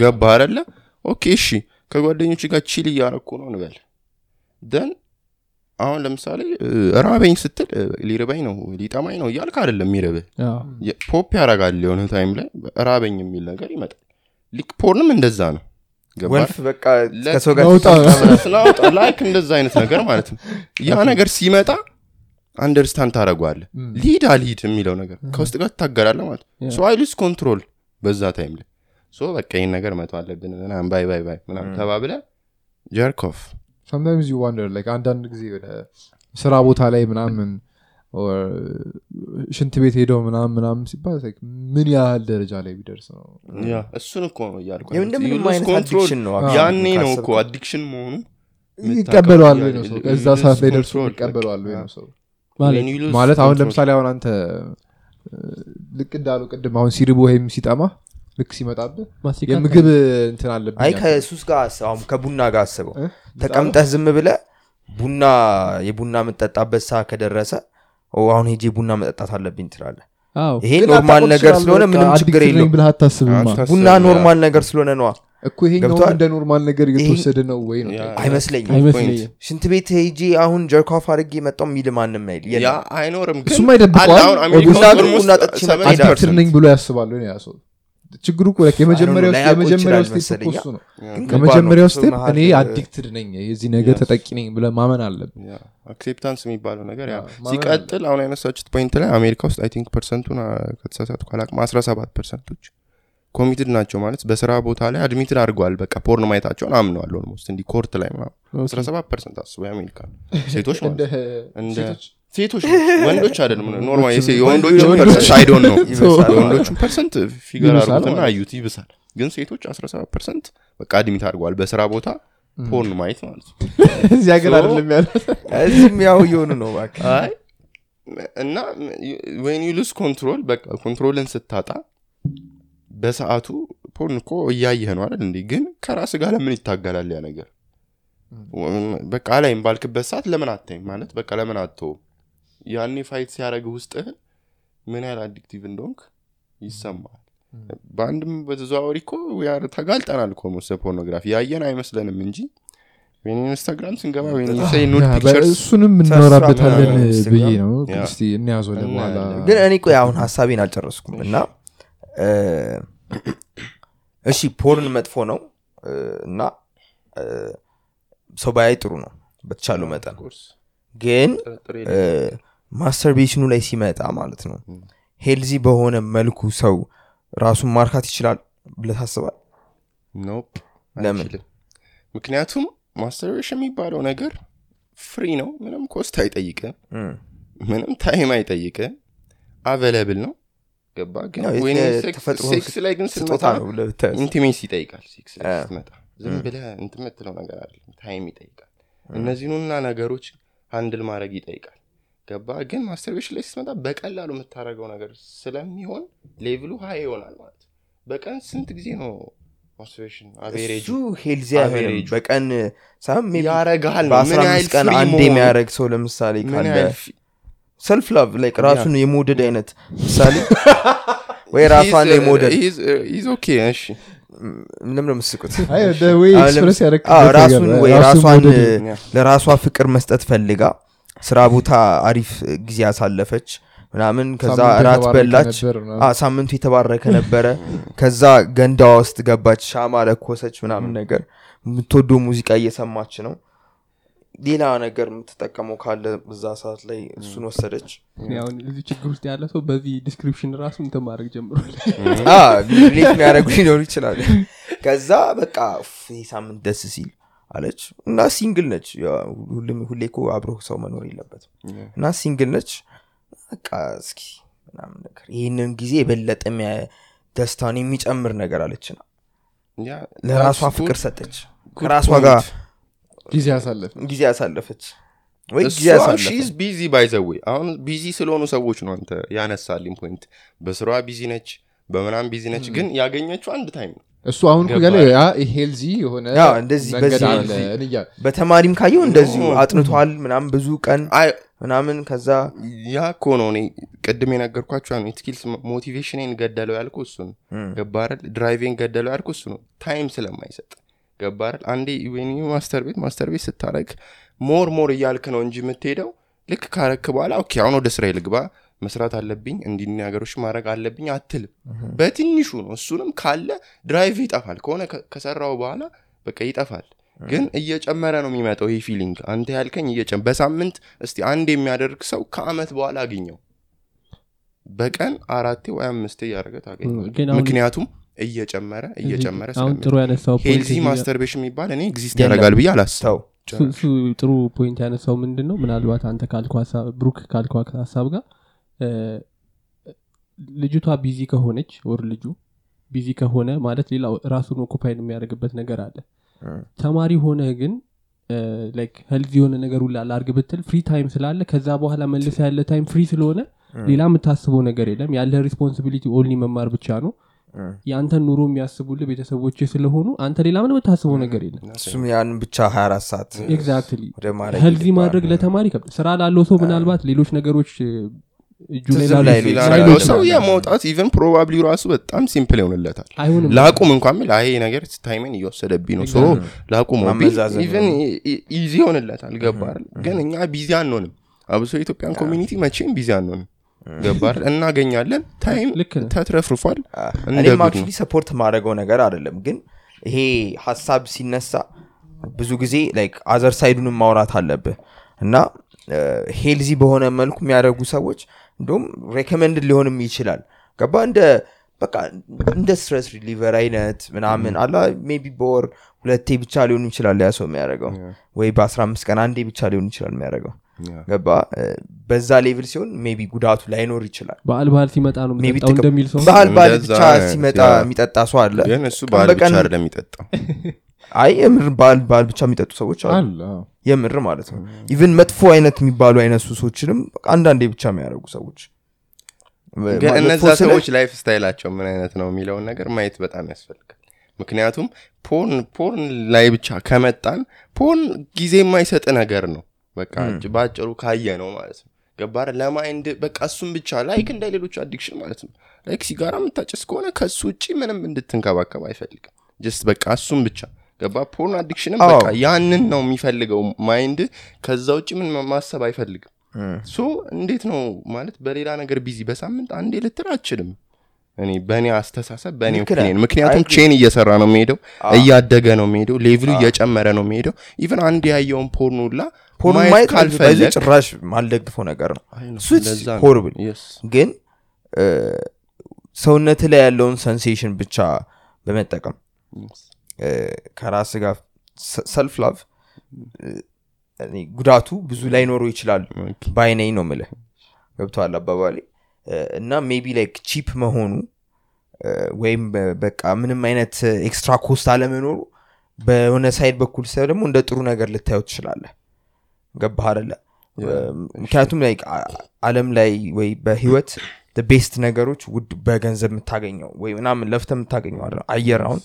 [SPEAKER 1] ገባ አደለ okay እሺ ከጓደኞች ጋር chill እያረኩ ነው እንበል። then አሁን ለምሳሌ ራበኝ ስትል ሊርበኝ ነው ሊጠማኝ ነው እያልክ አይደለም የሚርብህ። pop ያደርጋል የሆነ time ላይ ራበኝ የሚል ነገር ይመጣል። like porn ም እንደዛ ነው። ገባህ?
[SPEAKER 3] ወልፍ በቃ
[SPEAKER 1] like እንደዛ አይነት ነገር ማለት ነው። ያ ነገር ሲመጣ understand ታደረጓለ ልሂድ አልሂድ የሚለው ነገር ከውስጥ ጋር ትታገራለ ማለት.
[SPEAKER 4] so
[SPEAKER 1] I lose control በዛ time ላይ። so በቃ ይህን ነገር መቶ አለብን ምናምን bye bye bye ምናምን ተባብለ jerk off
[SPEAKER 2] sometimes you wonder like አንዳንድ ጊዜ ወደ ስራ ቦታ ላይ ምናምን ሽንት ቤት ሄደው ምናምን ምናምን ሲባል ምን ያህል ደረጃ ላይ ቢደርስ ነው
[SPEAKER 1] እሱን እኮ ነው እያልኩ
[SPEAKER 3] ይኸው
[SPEAKER 1] ያለሁት።
[SPEAKER 3] እንደምንም
[SPEAKER 1] You lose
[SPEAKER 3] አይነት
[SPEAKER 1] control።
[SPEAKER 3] addiction ነው
[SPEAKER 2] አዎ።
[SPEAKER 1] ያኔ ነው እኮ አዲክሽን መሆኑ
[SPEAKER 2] ይቀበለዋል ወይ ነው ሰው ከዛ ሰዓት ላይ
[SPEAKER 1] You lose
[SPEAKER 2] ደርሶ
[SPEAKER 1] control።
[SPEAKER 2] ይቀበለዋል ወይ ነው ሰው
[SPEAKER 4] ማለት
[SPEAKER 2] አሁን
[SPEAKER 1] control-
[SPEAKER 2] ለምሳሌ አሁን አንተ እ፣ ልክ እንዳሉ ቅድም አሁን ሲርቦ ወይም ሲጠማ ልክ ሲመጣብህ የምግብ እንትን አለብኝ
[SPEAKER 3] አይ ከሱስ ጋር አስበው፣ አሁን ከቡና ጋር አስበው? ተቀምጠህ ዝም ብለ ቡና የቡና የምጠጣበት ሰዓት ከደረሰ ኦ፣ አሁን ሄጄ ቡና መጠጣት አለብኝ ትላለ
[SPEAKER 4] አዎ።
[SPEAKER 3] ይሄ
[SPEAKER 2] normal
[SPEAKER 3] ነገር ስለሆነ ምንም ችግር የለው
[SPEAKER 2] ብለህ አታስብማ
[SPEAKER 1] አስታስብ-
[SPEAKER 3] ቡና normal ነገር ስለሆነ ነዋ
[SPEAKER 2] እኮ ይሄኛው? እንደ normal ነገር እየተወሰደ ነው ወይ ነው?
[SPEAKER 3] አይመስለኝም።
[SPEAKER 4] አይመስለኝም።
[SPEAKER 3] ሽንት ቤት ሄጄ አሁን jerk off አድርጌ መጣው የሚል ማንም አይል
[SPEAKER 1] አይኖርም። ግን
[SPEAKER 2] እሱም አይደብቀዋል።
[SPEAKER 3] ቡና ግን ቡና ጠጥቼ
[SPEAKER 1] 70%
[SPEAKER 3] መጣ
[SPEAKER 2] addicted ነኝ ብሎ ያስባሉ ነው ያ ሰው ችግሩ እኮ የመጀመሪያው
[SPEAKER 3] step
[SPEAKER 2] እሱ ነው የመጀመሪያው
[SPEAKER 3] step
[SPEAKER 2] እኔ addicted ነኝ የዚህ ነገር ተጠቂ ነኝ ብለ ማመን አለብን
[SPEAKER 1] acceptance የሚባለው ነገር ሲቀጥል አሁን ያነሳችሁት point ላይ አሜሪካ ውስጥ I think percent ኡን ከተሳሳትኩ አላቅም 17 percent ኦች admitted ናቸው ማለት በስራ ቦታ ላይ admitted አድርገዋል በቃ porn ማየታቸውን አምነዋል almost እንዲህ court ላይ ምናምን 17 percent አስበው የአሜሪካ ሴቶች ማለት
[SPEAKER 2] ሴቶች
[SPEAKER 1] ወንዶች አይደለም normal I don't
[SPEAKER 3] know
[SPEAKER 1] የወንዶችን
[SPEAKER 2] percent
[SPEAKER 1] figure
[SPEAKER 2] ማለት
[SPEAKER 1] አዩት ይብሳል። ግን ሴቶች 17 percent በቃ admit አድርገዋል። በስራ ቦታ porn ማየት ማለት ነው።
[SPEAKER 2] እዚህ ሀገር አይደለም ያለ
[SPEAKER 3] እዚህም ያው እየሆኑ ነው እባክህ።
[SPEAKER 1] አይ እና when you lose control በቃ control ን ስታጣ በሰዓቱ porn እኮ እያየህ ነው አይደል እንዴ? ግን ከራስ ጋር ለምን ይታገላል ያ ነገር? በቃ አላይም ባልክበት ሰዓት ለምን አታይም? ማለት በቃ ለምን አተውም ያኔ fight ሲያደረግ ውስጥህን ምን ያህል addictive እንደሆንክ ይሰማል በአንድም በተዘዋወሪ እኮ we are ተጋልጠናል እኮ most pornography ያየን አይመስለንም እንጂ ወይም Instagram ስንገባ
[SPEAKER 2] እሱንም እናወራበታለን
[SPEAKER 3] Instagram፣
[SPEAKER 2] ብዬ ነው እስቲ እንያዘው ለበኋላ
[SPEAKER 3] ግን እኔ ቆይ አሁን ሀሳቤን አልጨረስኩም እና እሺ porn መጥፎ ነው እና ሰው ባያይ ጥሩ ነው በተቻለው መጠን ግን masturbation ኡ ላይ ሲመጣ ማለት ነው። healthy በሆነ መልኩ ሰው ራሱን ማርካት ይችላል ብለህ ታስባል ለምን?
[SPEAKER 1] ምክንያቱም masturbation የሚባለው ነገር free ነው። ምንም cost አይጠይቅም። ምንም time አይጠይቅም። available ነው። ገባ? ግን ሴክስ- ላይ ግን
[SPEAKER 3] ብታያዝ።
[SPEAKER 1] intimacy ይጠይቃል ሴክስ ላይ ስትመጣ። ዝም ብለህ እንትን የምትለው ነገር አይደለም። time ይጠይቃል። እነዚህኑና ነገሮች handle ማድረግ ይጠይቃል ገባ? ግን masturbation ላይ ስትመጣ በቀላሉ የምታደርገው ነገር ስለሚሆን level ኡ high ይሆናል ማለት ነው። በቀን ስንት ጊዜ ነው
[SPEAKER 3] masturbation average ኡ
[SPEAKER 1] healthy
[SPEAKER 3] በቀን
[SPEAKER 1] ያረጋል ነው።
[SPEAKER 3] በአስራ
[SPEAKER 1] ምን ያህል
[SPEAKER 3] አምስት ቀን አንድ የሚያደረግ ሰው ለምሳሌ ካለ self love like ራሱን የመውደድ አይነት ምሳሌ? ወይ ራሷን
[SPEAKER 1] He's, uh,
[SPEAKER 3] የመውደድ
[SPEAKER 1] እሺ።
[SPEAKER 3] ምንም ነው ራሱን ወይ
[SPEAKER 2] ራሱን
[SPEAKER 3] ራሷን ለራሷ ፍቅር መስጠት ፈልጋ ስራ ቦታ አሪፍ ጊዜ ያሳለፈች ምናምን። ከዛ
[SPEAKER 2] ሳምንቱ
[SPEAKER 3] እራት
[SPEAKER 2] የተባረከ
[SPEAKER 3] በላች። ሳምንቱ የተባረከ ነበረ። ከዛ ገንዳዋ ውስጥ ገባች ሻማ ለኮሰች ምናምን ነገር። የምትወደው ሙዚቃ እየሰማች ነው። ሌላ ነገር የምትጠቀመው ካለ በዛ ሰዓት ላይ እሱን ወሰደች።
[SPEAKER 4] አሁን እዚህ ችግር ውስጥ ያለ ሰው በዚህ description ራሱ እንትን ማድረግ ጀምሯል።
[SPEAKER 3] አ፣ relate የሚያደርጉ ሊኖሩ ይችላል። ከዛ በቃ ሳምንት ደስ ሲል አለች። እና single ነች። ሁሌ እኮ አብሮ ሰው መኖር የለበትም። እና single ነች። በቃ እስኪ ምናምን ነገር ይህንን ጊዜ የበለጠ ደስታን የሚጨምር ነገር አለችና ለራሷ ፍቅር ሰጠች። ከራሷ. ጋር
[SPEAKER 2] ጊዜ ያሳለፍ
[SPEAKER 3] ጊዜ ያሳለፈ
[SPEAKER 1] she's
[SPEAKER 3] busy
[SPEAKER 1] by the way አሁን busy ስለሆኑ ሰዎች ነው አንተ ያነሳልኝ point በስራዋ busy ነች በምናምን busy ነች። ግን ያገኘችው አንድ time ነው
[SPEAKER 2] እሱ አሁን healthy የሆነ
[SPEAKER 3] እንደዚህ በተማሪም ካየው እንደዚሁ. አጥንቷል ምናምን ብዙ ቀን
[SPEAKER 1] አይ!
[SPEAKER 3] ምናምን ከዛ
[SPEAKER 1] ያ እኮ ነው እኔ ቅድም የነገርኳቸው ነው skills motivation ን ገደለው ያልኩ እሱ ነው።
[SPEAKER 3] ገባ
[SPEAKER 1] አይደል drive ን ገደለው ያልኩ እሱ ነው። time ስለማይሰጥ። ገባ አይደል አንዴ when you masturbate masturbate ስታረግ more more እያልክ ነው እንጂ የምትሄደው። ልክ ካረክ በኋላ okay አሁን ወደ ስራ ልግባ መስራት አለብኝ እንዲህ ነገሮች ማድረግ አለብኝ አትልም። በትንሹ ነው። እሱንም ካለ drive ይጠፋል። ከሆነ ከሰራው በኋላ በቃ ይጠፋል። ግን እየጨመረ ነው የሚመጣው ይህ feeling አንተ ያልከኝ እየጨ በሳምንት እስቲ አንድ የሚያደርግ ሰው ከአመት በኋላ አግኘው በቀን አራቴ ወይ አምስቴ እያደረገ ታገኘው ምክንያቱም እየጨመረ እየጨመረ
[SPEAKER 4] healthy
[SPEAKER 1] masturbation የሚባል እኔ
[SPEAKER 3] exist
[SPEAKER 1] ያደርጋል ብዬ አላስብ
[SPEAKER 4] ጥሩ point ያነሳው ምንድን ነው ምናልባት አንተ ካልኩ ብሩክ ካልኩ ሀሳብ ጋር ልጅቷ busy ከሆነች ወይ ልጁ busy ከሆነ ማለት ሌላ ራሱን occupied የሚያደርግበት ነገር አለ። ተማሪ ሆነ ግን like healthy የሆነ ነገር ሁላ ላርግ ብትል free time ስላለ ከዛ በኋላ መልሰ ያለ time free ስለሆነ ሌላ የምታስበው ነገር የለም። ያለ responsibility only መማር ብቻ ነው። የአንተን ኑሮ የሚያስቡልህ ቤተሰቦች ስለሆኑ አንተ ሌላ ምን የምታስበው ነገር የለም።
[SPEAKER 3] እሱም ያንን ብቻ 24 ሰዓት
[SPEAKER 4] exactly
[SPEAKER 3] healthy ማድረግ
[SPEAKER 4] ለተማሪ ይከብዳል ስራ ላለው ሰው ምናልባት ሌሎች ነገሮች
[SPEAKER 1] ሰው የመውጣት even probably ራሱ በጣም simple ይሆንለታል። ላቁም እንኳን ብል አይ ነገር time ኤን እየወሰደብኝ ነው። so
[SPEAKER 3] ማመዛዘን
[SPEAKER 1] even easy ይሆንለታል። ገባር ግን እኛ busy አንሆንም። አብሶ የኢትዮጵያን community መቼም busy አንሆንም። ገባር እናገኛለን።
[SPEAKER 4] time
[SPEAKER 1] ተትረፍርፏል።
[SPEAKER 3] እኔም actually support ማደርገው ነገር አይደለም። ግን ይሄ ሀሳብ ሲነሳ ብዙ ጊዜ like other side ኡንም ማውራት አለብህ። እና healthy በሆነ መልኩ የሚያደርጉ ሰዎች እንዲሁም recommend ሊሆንም ይችላል። ገባ? እንደ በቃ እንደ stress reliever አይነት ምናምን አላ maybe በወር ሁለቴ ብቻ ሊሆን ይችላል ያ ሰው የሚያደርገው። ወይ በ15 ቀን አንዴ ብቻ ሊሆን ይችላል የሚያደርገው። ገባ? በዛ level ሲሆን maybe ጉዳቱ ላይኖር ይችላል።
[SPEAKER 4] በዓል በዓል ሲመጣ ነው እንደሚል ሰው
[SPEAKER 3] በዓል
[SPEAKER 1] በዓል
[SPEAKER 3] ብቻ ሲመጣ የሚጠጣ ሰው አለ።
[SPEAKER 1] ግን እሱ በዓል ብቻ የሚጠጣው
[SPEAKER 3] አይ የምር በዓል በዓል ብቻ የሚጠጡ ሰዎች አሉ። የምር ማለት ነው። even መጥፎ አይነት የሚባሉ አይነት ሱሶችንም አንዳንዴ ብቻ የሚያደርጉ ሰዎች
[SPEAKER 1] ግን እነዛ ሰዎች lifestyle ኣቸው ምን አይነት ነው የሚለውን ነገር ማየት በጣም ያስፈልጋል። ምክንያቱም porn porn ላይ ብቻ ከመጣን porn ጊዜ የማይሰጥ ነገር ነው። በቃ በአጭሩ ካየ ነው ማለት ነው። ገባር ለ mind በቃ እሱም ብቻ like እንደ ሌሎች addiction ማለት ነው። like ሲጋራ የምታጭስ ከሆነ ከሱ ውጭ ምንም እንድትንከባከብ አይፈልግም። just በቃ እሱም ብቻ ገባ? porn addiction
[SPEAKER 3] ም
[SPEAKER 1] በቃ ያንን ነው የሚፈልገው mind። ከዛ ውጭ ምን ማሰብ አይፈልግም። so እንዴት ነው ማለት በሌላ ነገር busy በሳምንት አንዴ ልትል አችልም እኔ በእኔ አስተሳሰብ በእኔ opinion ምክንያቱም chain እየሰራ ነው የሚሄደው እያደገ ነው የሚሄደው level ኡ እየጨመረ ነው የሚሄደው። even አንድ ያየውን
[SPEAKER 3] porn
[SPEAKER 1] ማየት
[SPEAKER 3] ማየት
[SPEAKER 1] ካልፈለግ
[SPEAKER 3] ጭራሽ ማልደግፈው ነገር ነው።
[SPEAKER 1] horrible.
[SPEAKER 3] ግን ሰውነት ላይ ያለውን sensation ብቻ በመጠቀም ከራስ ጋር self love ጉዳቱ ብዙ ላይኖረው ይችላል. ባይነኝ ነው ምልህ ገብተዋል አባባሌ? እና maybe like cheap መሆኑ ወይም በቃ ምንም አይነት extra cost አለመኖሩ በሆነ side በኩል ሳይ ደግሞ እንደ ጥሩ ነገር ልታየው ትችላለህ። ገባህ አደለ ምክንያቱም ላይ አለም ላይ ወይ በህይወት best ነገሮች ውድ በገንዘብ የምታገኘው ወይ ምናምን ለፍተ የምታገኘው አይደለም። አየር አሁን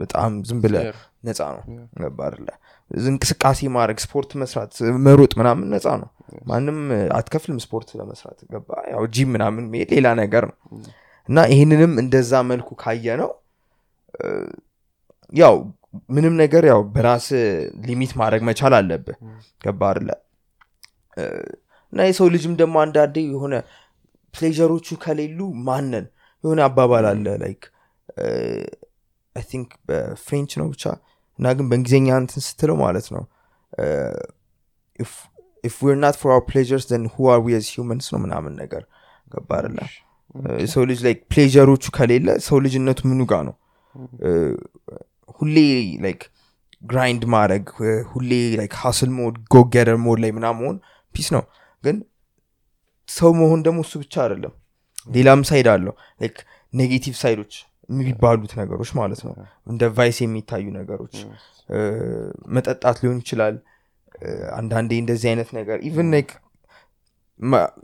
[SPEAKER 3] በጣም ዝም ብለ. ነፃ ነው። አይደለ? እንቅስቃሴ ማድረግ ስፖርት መስራት መሮጥ ምናምን ነፃ ነው። ማንም አትከፍልም ስፖርት ለመስራት። ገባ ያው ጂም ምናምን መሄድ ሌላ ነገር ነው። እና ይህንንም እንደዛ መልኩ ካየ ነው ያው ምንም ነገር ያው በራስ limit ማድረግ መቻል አለብህ። ገባ አይደለ? እ፣ እና የሰው ልጅም ደግሞ አንዳንዴ የሆነ pleasure ኦቹ ከሌሉ ማንን የሆነ አባባል አለ like I think በ French ነው ብቻ እና ግን በእንግሊዝኛ እንትን ስትለው ማለት ነው if we're not for our pleasures then who are we humans ነው ምናምን ነገር። ገባ የሰው ልጅ like pleasure ኦቹ ከሌለ ሰው ልጅነቱ ምኑ ጋር ነው? ሁሌ like grind ማድረግ ሁሌ like hustle mode go-getter mode ላይ ምና መሆን peace ነው። ግን ሰው መሆን ደግሞ እሱ ብቻ አይደለም። ሌላም side አለው። like negative side ኦች የሚባሉት ነገሮች ማለት ነው። እንደ vice የሚታዩ ነገሮች። መጠጣት ሊሆን ይችላል። አንዳንዴ እንደዚህ አይነት ነገር even like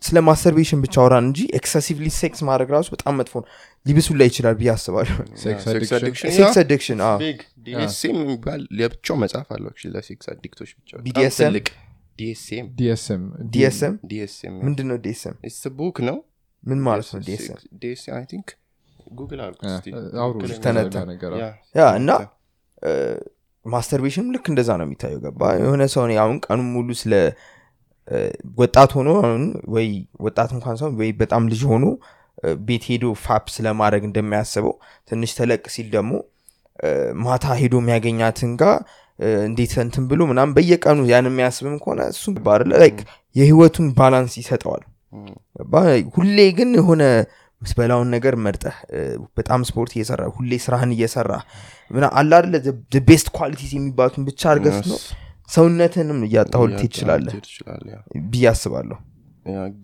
[SPEAKER 3] ስለ masturbation ብቻ አውራን እንጂ excessively sex ማድረግ ራሱ በጣም መጥፎ ነው። ሊብሱን ላይ ይችላል ብዬ አስባለሁ።
[SPEAKER 2] Sex
[SPEAKER 1] Sex
[SPEAKER 2] addiction.
[SPEAKER 1] addiction,
[SPEAKER 3] sex
[SPEAKER 1] yeah. addiction የሚባል ለብቻው መጽሐፍ አለው። ለ sex addict
[SPEAKER 3] ኦች
[SPEAKER 1] ብቻ DSM?
[SPEAKER 2] DSM
[SPEAKER 3] DSM?
[SPEAKER 1] DSM
[SPEAKER 3] ምንድን ነው DSM?
[SPEAKER 1] book ነው
[SPEAKER 3] ምን ማለት ነው
[SPEAKER 2] DSM?
[SPEAKER 1] DSM?
[SPEAKER 3] I
[SPEAKER 2] think
[SPEAKER 1] Google
[SPEAKER 3] yeah እና masturbation ም ልክ እንደዛ ነው የሚታየው። ገባ? የሆነ ሰው እኔ አሁን ቀኑን ሙሉ ስለ ወጣት ሆኖ አሁን ወይ ወጣት እንኳን ሰው ወይ በጣም ልጅ ሆኖ ቤት ሄዶ fap ስለማድረግ እንደሚያስበው ትንሽ ተለቅ ሲል ደግሞ ማታ ሄዶ የሚያገኛትን ጋር እንዴት እንትን ብሎ ምናምን በየቀኑ ያን የሚያስብም ከሆነ እሱ ባለ like የህይወቱን balance ይሰጠዋል? ሁሌ ግን የሆነ ምትበላውን ነገር መርጠህ በጣም ስፖርት እየሰራ ሁሌ ስራህን እየሰራ ምናለ አደለ best qualities የሚባሉትን ብቻ አድርገህ ነው ሰውነትንም እያጣሁ ልትሄድ ትችላለህ
[SPEAKER 1] ልትሄድ ትችላለህ፣ yeah።
[SPEAKER 3] ብዬ አስባለሁ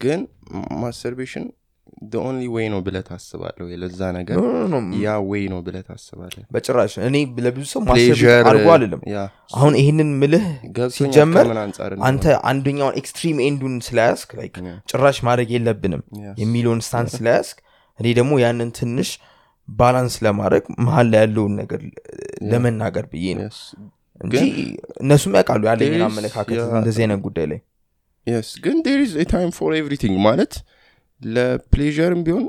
[SPEAKER 1] ግን masturbation only way ነው ብለህ ታስባለህ ወይ ለዛ ነገር ያ way ነው ብለህ ታስባለህ
[SPEAKER 3] በጭራሽ እኔ ለብዙ ሰው
[SPEAKER 1] pleasure
[SPEAKER 3] ማሰብ አድርጎ አልልም አሁን ይህንን ምልህ ሲጀመር አንተ አንደኛውን extreme end ኡን
[SPEAKER 1] yeah።
[SPEAKER 3] ጭራሽ ማድረግ የለብንም. የሚለውን stance ስለያዝክ እኔ ደግሞ ያንን ትንሽ balance ለማድረግ መሀል ላይ ያለውን ነገር ለመናገር ብዬ ነው. እንጂ እነሱም ያውቃሉ ያለኝን አመለካከት. እንደዚህ አይነት ጉዳይ ላይ
[SPEAKER 1] ግን there is time for everything ማለት ለ pleasure ም ቢሆን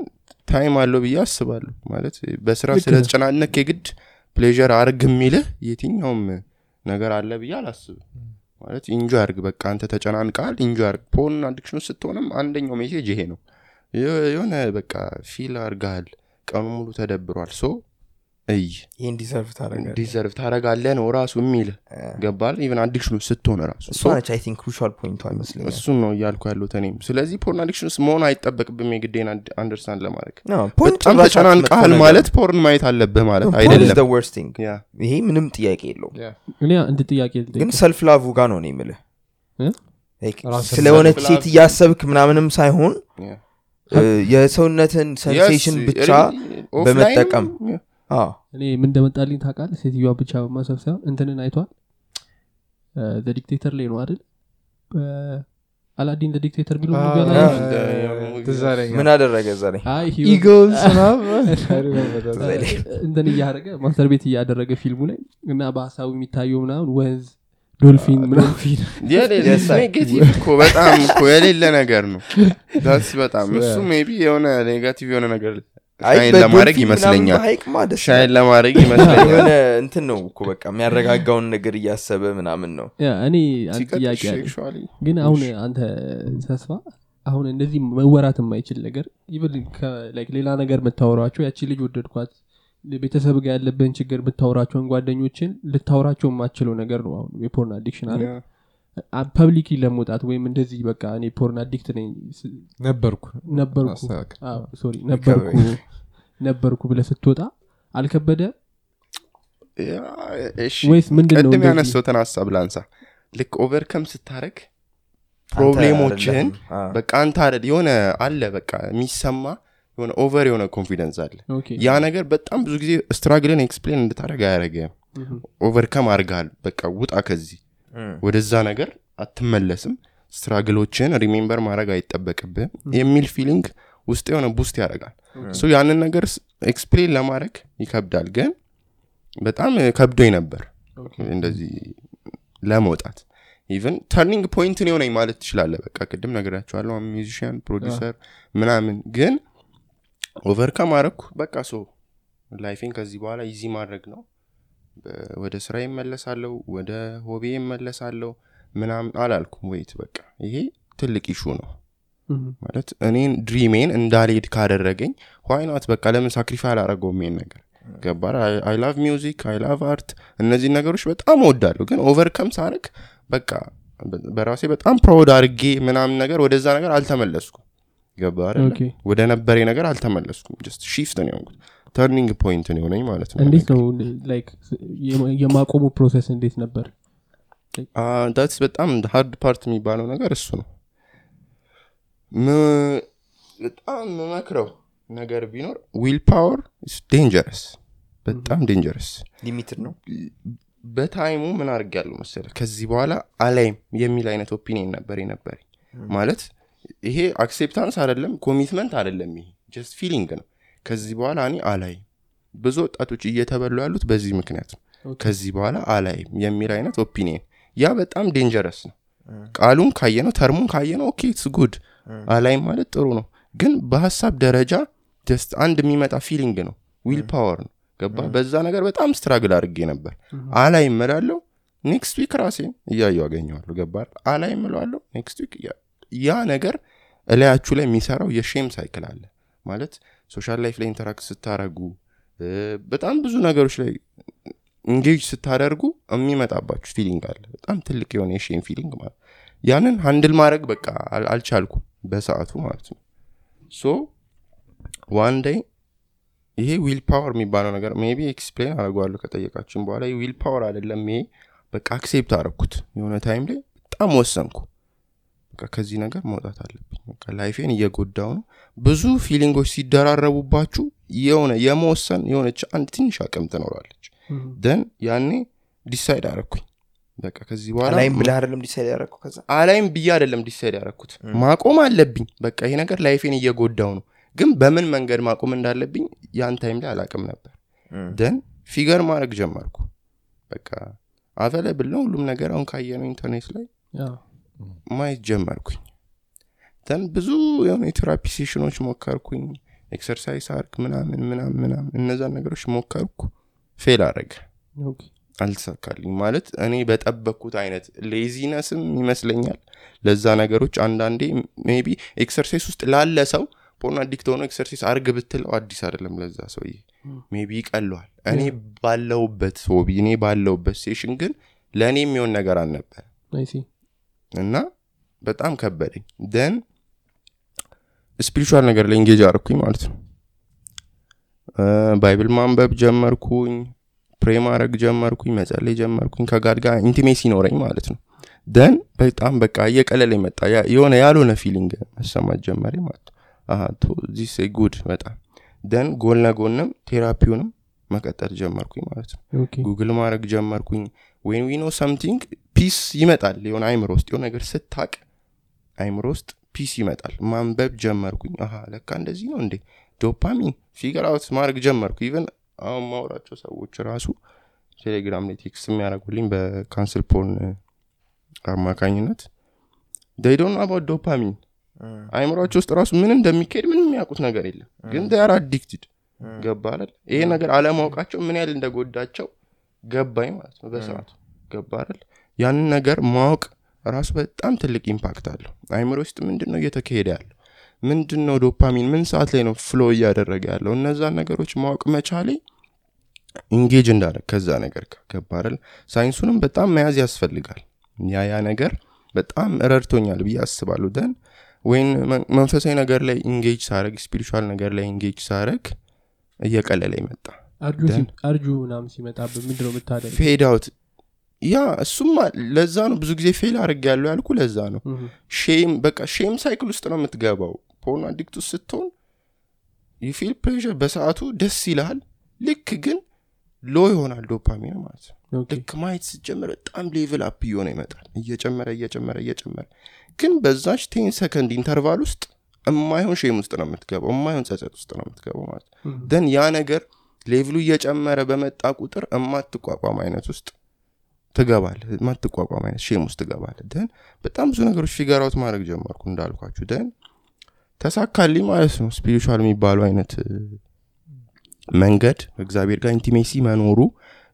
[SPEAKER 1] time አለው ብዬ አስባለሁ። ማለት በስራ ስለተጨናነቅ የግድ pleasure አርግ የሚልህ የትኛውም ነገር አለ ብዬ አላስብም። ማለት enjoy አርግ በቃ አንተ ተጨናንቀሃል enjoy አርግ። porn addiction ስትሆንም አንደኛው message ይሄ ነው። የሆነ በቃ feel አርገሃል ቀኑ ሙሉ ተደብረሃል። so ይ
[SPEAKER 3] ይህን
[SPEAKER 1] deserve ታረጋለህ ነው ራሱ የሚልህ ገባል? even addiction ውስጥ ስትሆን ራሱ እሱን ነው እያልኩ ያሉት እኔም። ስለዚህ porn addiction ውስጥ መሆን አይጠበቅብም የግዴን understand ለማድረግ። በጣም
[SPEAKER 3] ነገር
[SPEAKER 1] ማለት porn ማየት አለብህ ማለት አይደለም።
[SPEAKER 3] the worst thing።
[SPEAKER 1] yeah
[SPEAKER 3] ይሄ ምንም ጥያቄ የለውም።
[SPEAKER 4] እኔ አንድ ጥያቄ ልጠይቅ።
[SPEAKER 3] ግን self love ጋር ነው እኔ የምልህ። ስለሆነች ሴት እያሰብክ ምናምንም ሳይሆን የሰውነትን sensation
[SPEAKER 1] Yes,
[SPEAKER 3] ብቻ በመጠቀም
[SPEAKER 4] እኔ ምን እንደመጣልኝ ታውቃለህ? ሴትዮዋ ብቻ በማሰብ ሳይሆን እንትንን አይቷል። ዲክቴተር ላይ ነው አይደል? አላዲን ዲክቴተር
[SPEAKER 2] አለኝ።
[SPEAKER 3] ምን አደረገ ዛሬ
[SPEAKER 4] አይ he was-
[SPEAKER 2] Eagles ምናምን I remember that.
[SPEAKER 4] እንትን እያደረገ ማስተር ቤት እያደረገ ፊልሙ ላይ እና በሀሳቡ የሚታየው ምናምን ወንዝ ዶልፊን ምናምን
[SPEAKER 1] የሌለ
[SPEAKER 3] Yes, I-
[SPEAKER 1] ኔጌቲቭ እኮ በጣም እኮ የሌለ ነገር ነው። ዳስ በጣም እሱ ሜቢ የሆነ ኔጋቲቭ የሆነ ነገር ሻይን ለማድረግ ይመስለኛል። ሻይን ለማድረግ ይመስለኛል።
[SPEAKER 3] የሆነ እንትን ነው እኮ በቃ የሚያረጋጋውን ነገር እያሰበ ምናምን ነው።
[SPEAKER 4] እኔ ጥያቄ ግን አሁን አንተ ተስፋ አሁን እንደዚህ መወራት የማይችል ነገር ይብል ሌላ ነገር የምታወራቸው ያቺ ልጅ ወደድኳት ቤተሰብ ጋር ያለብን ችግር የምታወራቸውን ጓደኞችን ልታወራቸው የማችለው ነገር ነው አሁን የ porn addiction አለ public ለመውጣት ወይም እንደዚህ በቃ እኔ porn addict ነኝ
[SPEAKER 2] ነበርኩ
[SPEAKER 4] ነበርኩ
[SPEAKER 2] አስተካክል።
[SPEAKER 4] አዎ፣ sorry ነበርኩ ነበርኩ ብለህ ስትወጣ አልከበደ ወይስ ምንድን ነው
[SPEAKER 1] ቅድም
[SPEAKER 4] እንደዚህ?
[SPEAKER 1] ያነሳውትን ሀሳብ ላንሳ ልክ overcome ስታረግ problem ኦችህን
[SPEAKER 3] አይደለህም። አዎ።
[SPEAKER 1] በቃ አንተ አይደል የሆነ አለ በቃ የሚሰማ የሆነ over የሆነ confidence አለ ያ ነገር በጣም ብዙ ጊዜ struggle ን explain እንድታደረግ አያደረግም
[SPEAKER 4] ምሁም።
[SPEAKER 1] overcome አድርገሃል በቃ ውጣ ከዚህ ወደዛ ነገር አትመለስም። struggle ኦችን remember ማድረግ አይጠበቅብህም የሚል feeling ውስጥ የሆነ boost ያደርጋል። so ያንን ነገር explain ለማድረግ ይከብዳል። ግን በጣም ከብዶኝ ነበር እንደዚህ ለመውጣት። even turning point ን የሆነኝ ማለት ትችላለ በቃ ቅድም ነገራቸዋለሁ musician producer ምናምን ግን overcome አረኩ። በቃ so life ኤን ከዚህ በኋላ easy ማድረግ ነው ወደ ስራ ይመለሳለሁ ወደ hobby ኤ ይመለሳለሁ ምናምን አላልኩም። wait በቃ ይሄ ትልቅ issue ነው። ማለት እኔን dream ኤን እንዳልሄድ ካደረገኝ why not በቃ ለምን sacrifice አላረገውም ይሄን ነገር? ገባህ I love music I love art እነዚህ ነገሮች በጣም እወዳለሁ። ግን overcome ሳረግ በቃ በራሴ በጣም proud አድርጌ ምናምን ነገር ወደዛ ነገር አልተመለስኩም።
[SPEAKER 4] ገባህ
[SPEAKER 1] ወደ ነበሬ ነገር አልተመለስኩም። just shift ነው የሆንኩት turning point ነው የሆነኝ ማለት ነው
[SPEAKER 4] እንዴት ነው የማቆሙ process እንዴት ነበር?
[SPEAKER 1] that's በጣም hard part የሚባለው ነገር እሱ ነው። በጣም መመክረው ነገር ቢኖር will power dangerous በጣም dangerous
[SPEAKER 3] limited ነው?
[SPEAKER 1] በ time ኡ ምን አድርግ ያለው መሰለ ከዚህ በኋላ አላይም የሚል አይነት opinion ነበር የነበረኝ። ማለት ይሄ acceptance አይደለም commitment አይደለም ይሄ just feeling ነው ከዚህ በኋላ እኔ አላይም። ብዙ ወጣቶች እየተበሉ ያሉት በዚህ ምክንያት ነው። ከዚህ በኋላ አላይም የሚል አይነት opinion። ያ በጣም dangerous ነው። ቃሉን ካየነው term ኡን ካየነው okay it's good አላይም ማለት ጥሩ ነው። ግን በሀሳብ ደረጃ just አንድ የሚመጣ feeling ነው will power ነው። ገባ? በዛ ነገር በጣም struggle አድርጌ ነበር። አላይ እምላለሁ next week ራሴን እያየው አገኘዋለሁ። ገባ አላይ እምለዋለሁ next week ያ ነገር እላያችሁ ላይ የሚሰራው የ shame cycle አለ። ማለት social life ላይ interact ስታረጉ በጣም ብዙ ነገሮች ላይ engage ስታደርጉ የሚመጣባችሁ feeling አለ። በጣም ትልቅ የሆነ የ shame feeling ማለት ያንን handle ማድረግ በቃ አል- አልቻልኩም በሰዓቱ ማለት ነው። so one day ይሄ will power የሚባለው ነገር maybe explain አደርገዋለሁ ከጠየቃችሁኝ በኋላ። will power አይደለም። ይሄ በቃ accept አረኩት የሆነ time ላይ በጣም ወሰንኩ ከዚህ ነገር መውጣት አለብኝ። በቃ lifeኤን እየጎዳው ነው። ብዙ feeling ኦች ሲደራረቡባችሁ የሆነ የመወሰን የሆነች አንድ ትንሽ አቅም ትኖራለች። then ያኔ decide አረኩኝ በቃ ከዚህ በኋላ
[SPEAKER 3] አላይም ብዬ አይደለም decide ያደረግኩ ከዛ?
[SPEAKER 1] አላይም ብዬ አይደለም decide ያረኩት ማቆም አለብኝ። በቃ ይሄ ነገር life ኤን እየጎዳው ነው። ግን በምን መንገድ ማቆም እንዳለብኝ ያን time ላይ አላቅም ነበር። then figure ማድረግ ጀመርኩ። በቃ available ነው ሁሉም ነገር አሁን ካየነው ኢንተርኔት ላይ ማየት ጀመርኩኝ። then ብዙ የሆነ የ therapy session ኦች ሞከርኩኝ። exercise አርግ ምናምን ምናምን ምናምን እነዛን ነገሮች ሞከርኩ። fail አረገ አልተሳካልኝ ማለት እኔ በጠበቅኩት አይነት laziness ም ይመስለኛል። ለዛ ነገሮች አንዳንዴ maybe exercise ውስጥ ላለ ሰው porn addict ሆኖ exercise አርግ ብትለው አዲስ አይደለም ለዛ ሰውዬ። maybe ይቀለዋል። እኔ ባለሁበት hobby እኔ ባለሁበት session ግን ለእኔ የሚሆን ነገር አልነበር እና በጣም ከበደኝ። then spiritual ነገር ላይ engage አርኩኝ ማለት ነው። Bible ማንበብ ጀመርኩኝ pray ማድረግ ጀመርኩኝ መጸለይ ጀመርኩኝ ከ God ጋር intimacy ይኖረኝ ማለት ነው። then በጣም በቃ እየቀለለ መጣ። የሆነ ያልሆነ feeling መሰማት ጀመረ ማለት ነው። this good በጣም then ጎን ለጎንም therapy ውንም መቀጠል ጀመርኩኝ ማለት ነው። ጉግል ማድረግ ጀመርኩኝ when we know something peace ይመጣል። የሆነ አይምሮ ውስጥ የሆነ ነገር ስታቅ አይምሮ ውስጥ peace ይመጣል። ማንበብ ጀመርኩኝ። አሀ ለካ እንደዚህ ነው እንዴ? dopamine figure out ማድረግ ጀመርኩ። even አሁን የማወራቸው ሰዎች ራሱ ቴሌግራም ላይ text የሚያደርጉልኝ በ Cancel Porn አማካኝነት don't know about dopamine አይምሯቸው ውስጥ ራሱ ምን እንደሚካሄድ ምንም የሚያውቁት ነገር የለም። ግን they're addicted ገባህ ይሄ ነገር አለማወቃቸው ምን ያህል እንደጎዳቸው ገባኝ ማለት ነው። በሰዓቱ ገባህ አይደል? ያንን ነገር ማወቅ ራሱ በጣም ትልቅ impact አለው። አይምሮ ውስጥ ምንድን ነው እየተካሄደ ያለው? ምንድን ነው ዶፓሚን? ምን ሰዓት ላይ ነው flow እያደረገ ያለው? እነዛን ነገሮች ማወቅ መቻሌ engage እንዳደረግ ከዛ ነገር ገባህ አይደል? ሳይንሱንም በጣም መያዝ ያስፈልጋል። ያ ያ ነገር በጣም ረድቶኛል ብዬ አስባለሁ። then ወይም መን- መንፈሳዊ ነገር ላይ engage ሳረግ spiritual ነገር ላይ engage ሳረግ እየቀለለ ይመጣ
[SPEAKER 4] አርጁ አርጁ ምናምን ሲመጣብህ ምንድን ነው የምታደርግ
[SPEAKER 1] fade out yeah እሱማ ለዛ ነው። ብዙ ጊዜ fail አድርግ ያለው ያልኩ ለዛ ነው። shame በቃ shame cycle ውስጥ ነው የምትገባው። porn addict ውስጥ ስትሆን የ feel pleasure በሰዓቱ ደስ ይልሃል። ልክ ግን low ይሆናል ዶፓሚን ማለት ነው። ልክ ማየት ስትጀምር በጣም level up እየሆነ ይመጣል። እየጨመረ እየጨመረ እየጨመረ። ግን በዛች ten second interval ውስጥ እማይሆን shame ውስጥ ነው የምትገባው። እማይሆን ጸጸት ውስጥ ነው የምትገባው ማለት ነው። then ያ ነገር level ኡ እየጨመረ በመጣ ቁጥር እማትቋቋም አይነት ውስጥ ትገባለህ የማትቋቋም አይነት shame ውስጥ ትገባለህ then በጣም ብዙ ነገሮች figure out ማድረግ ጀመርኩ እንዳልኳችሁ። then ተሳካልኝ ማለት ነው። spiritual የሚባሉ አይነት መንገድ እግዚአብሔር ጋር intimacy መኖሩ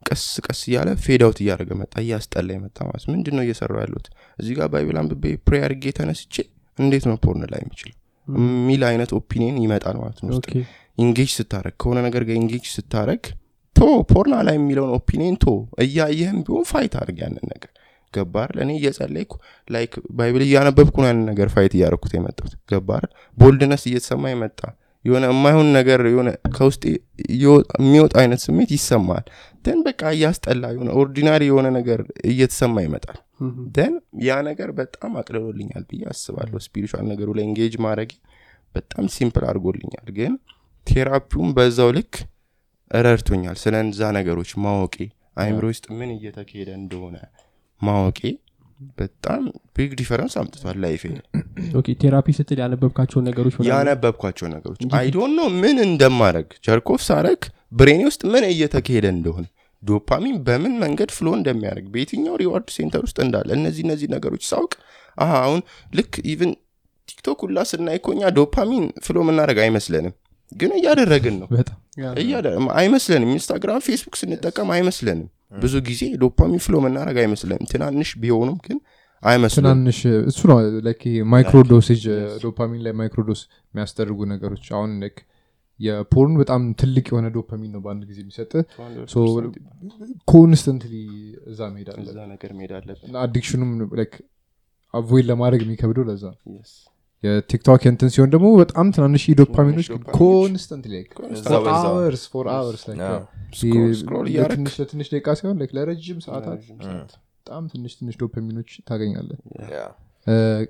[SPEAKER 1] ቀስ ቀስ እያለ fade out እያደረገ መጣ እያስጠላ መጣ ማለት ምንድን ነው እየሰራው ያለሁት? እዚህ ጋር Bible አንብቤ pray አድርጌ ተነስቼ እንዴት ነው porn ላይ የሚችለው የሚል አይነት opinion ይመጣል ማለት ነው engage ስታረግ ከሆነ ነገር ጋር engage ስታረግ ቶ porn ኧ ላይ የሚለውን opinion ቶ እያየህም ቢሆን fight አድርግ ያንን ነገር። ገባህ እኔ እየጸለይኩ like Bible እያነበብኩ ነው ያንን ነገር fight እያደረኩት የመጣሁት። ገባህ boldness እየተሰማ የመጣ የሆነ የማይሆን ነገር የሆነ ከውስጥ የሚወጣ አይነት ስሜት ይሰማል then በቃ እያስጠላ የሆነ ordinary የሆነ ነገር እየተሰማ ይመጣል። then ያ ነገር በጣም አቅልሎልኛል ብዬ አስባለሁ። spiritual ነገሩ ላይ engage ማድረግ በጣም simple አድርጎልኛል። ግን therapy ውም በዛው ልክ ረድቶኛል። ስለ እዛ ነገሮች ማወቄ አይምሮ ውስጥ ምን እየተካሄደ እንደሆነ ማወቄ በጣም big difference አምጥቷል life ኤ።
[SPEAKER 4] like therapy ስትል ያነበብካቸውን ነገሮች
[SPEAKER 1] ያነበብኳቸው ነገሮች I don't know ምን እንደማረግ jerk off ሳረግ brain ኤ ውስጥ ምን እየተካሄደ እንደሆነ ዶፓሚን በምን መንገድ flow እንደሚያደርግ በየትኛው reward center ውስጥ እንዳለ እነዚህ እነዚህ ነገሮች ሳውቅ አሁን ልክ even ቲክቶክ ሁላ ስናይ እኮ እኛ dopamine flow የምናደረግ አይመስለንም ግን እያደረግን ነው። አይመስለንም። ኢንስታግራም ፌስቡክ ስንጠቀም አይመስለንም። ብዙ ጊዜ dopamine flow የምናረግ አይመስለንም። ትናንሽ ቢሆኑም ግን አይመስለንም።
[SPEAKER 2] ትናንሽ እሱ ነው like ይሄ microdosage dopamine ላይ microdose የሚያስደርጉ ነገሮች አሁን like የ porn በጣም ትልቅ የሆነ ዶፓሚን ነው በአንድ ጊዜ የሚሰጥ። constantly እዛ መሄድ አለ
[SPEAKER 1] እዛ ነገር መሄድ አለብን።
[SPEAKER 2] እና addiction ኡም like avoid ለማድረግ የሚከብደው ለዛ ነው።
[SPEAKER 1] Yes.
[SPEAKER 2] የቲክቶክ እንትን ሲሆን ደግሞ በጣም ትናንሽ ዶፓሚኖች
[SPEAKER 1] ዶፓሚኖች።
[SPEAKER 2] constant
[SPEAKER 3] hours
[SPEAKER 1] for hours እያደረግ
[SPEAKER 2] ለትንሽ ደቂቃ like ለረጅም ሰዓታት በጣም ትንሽ ትንሽ ዶፓሚኖች ታገኛለን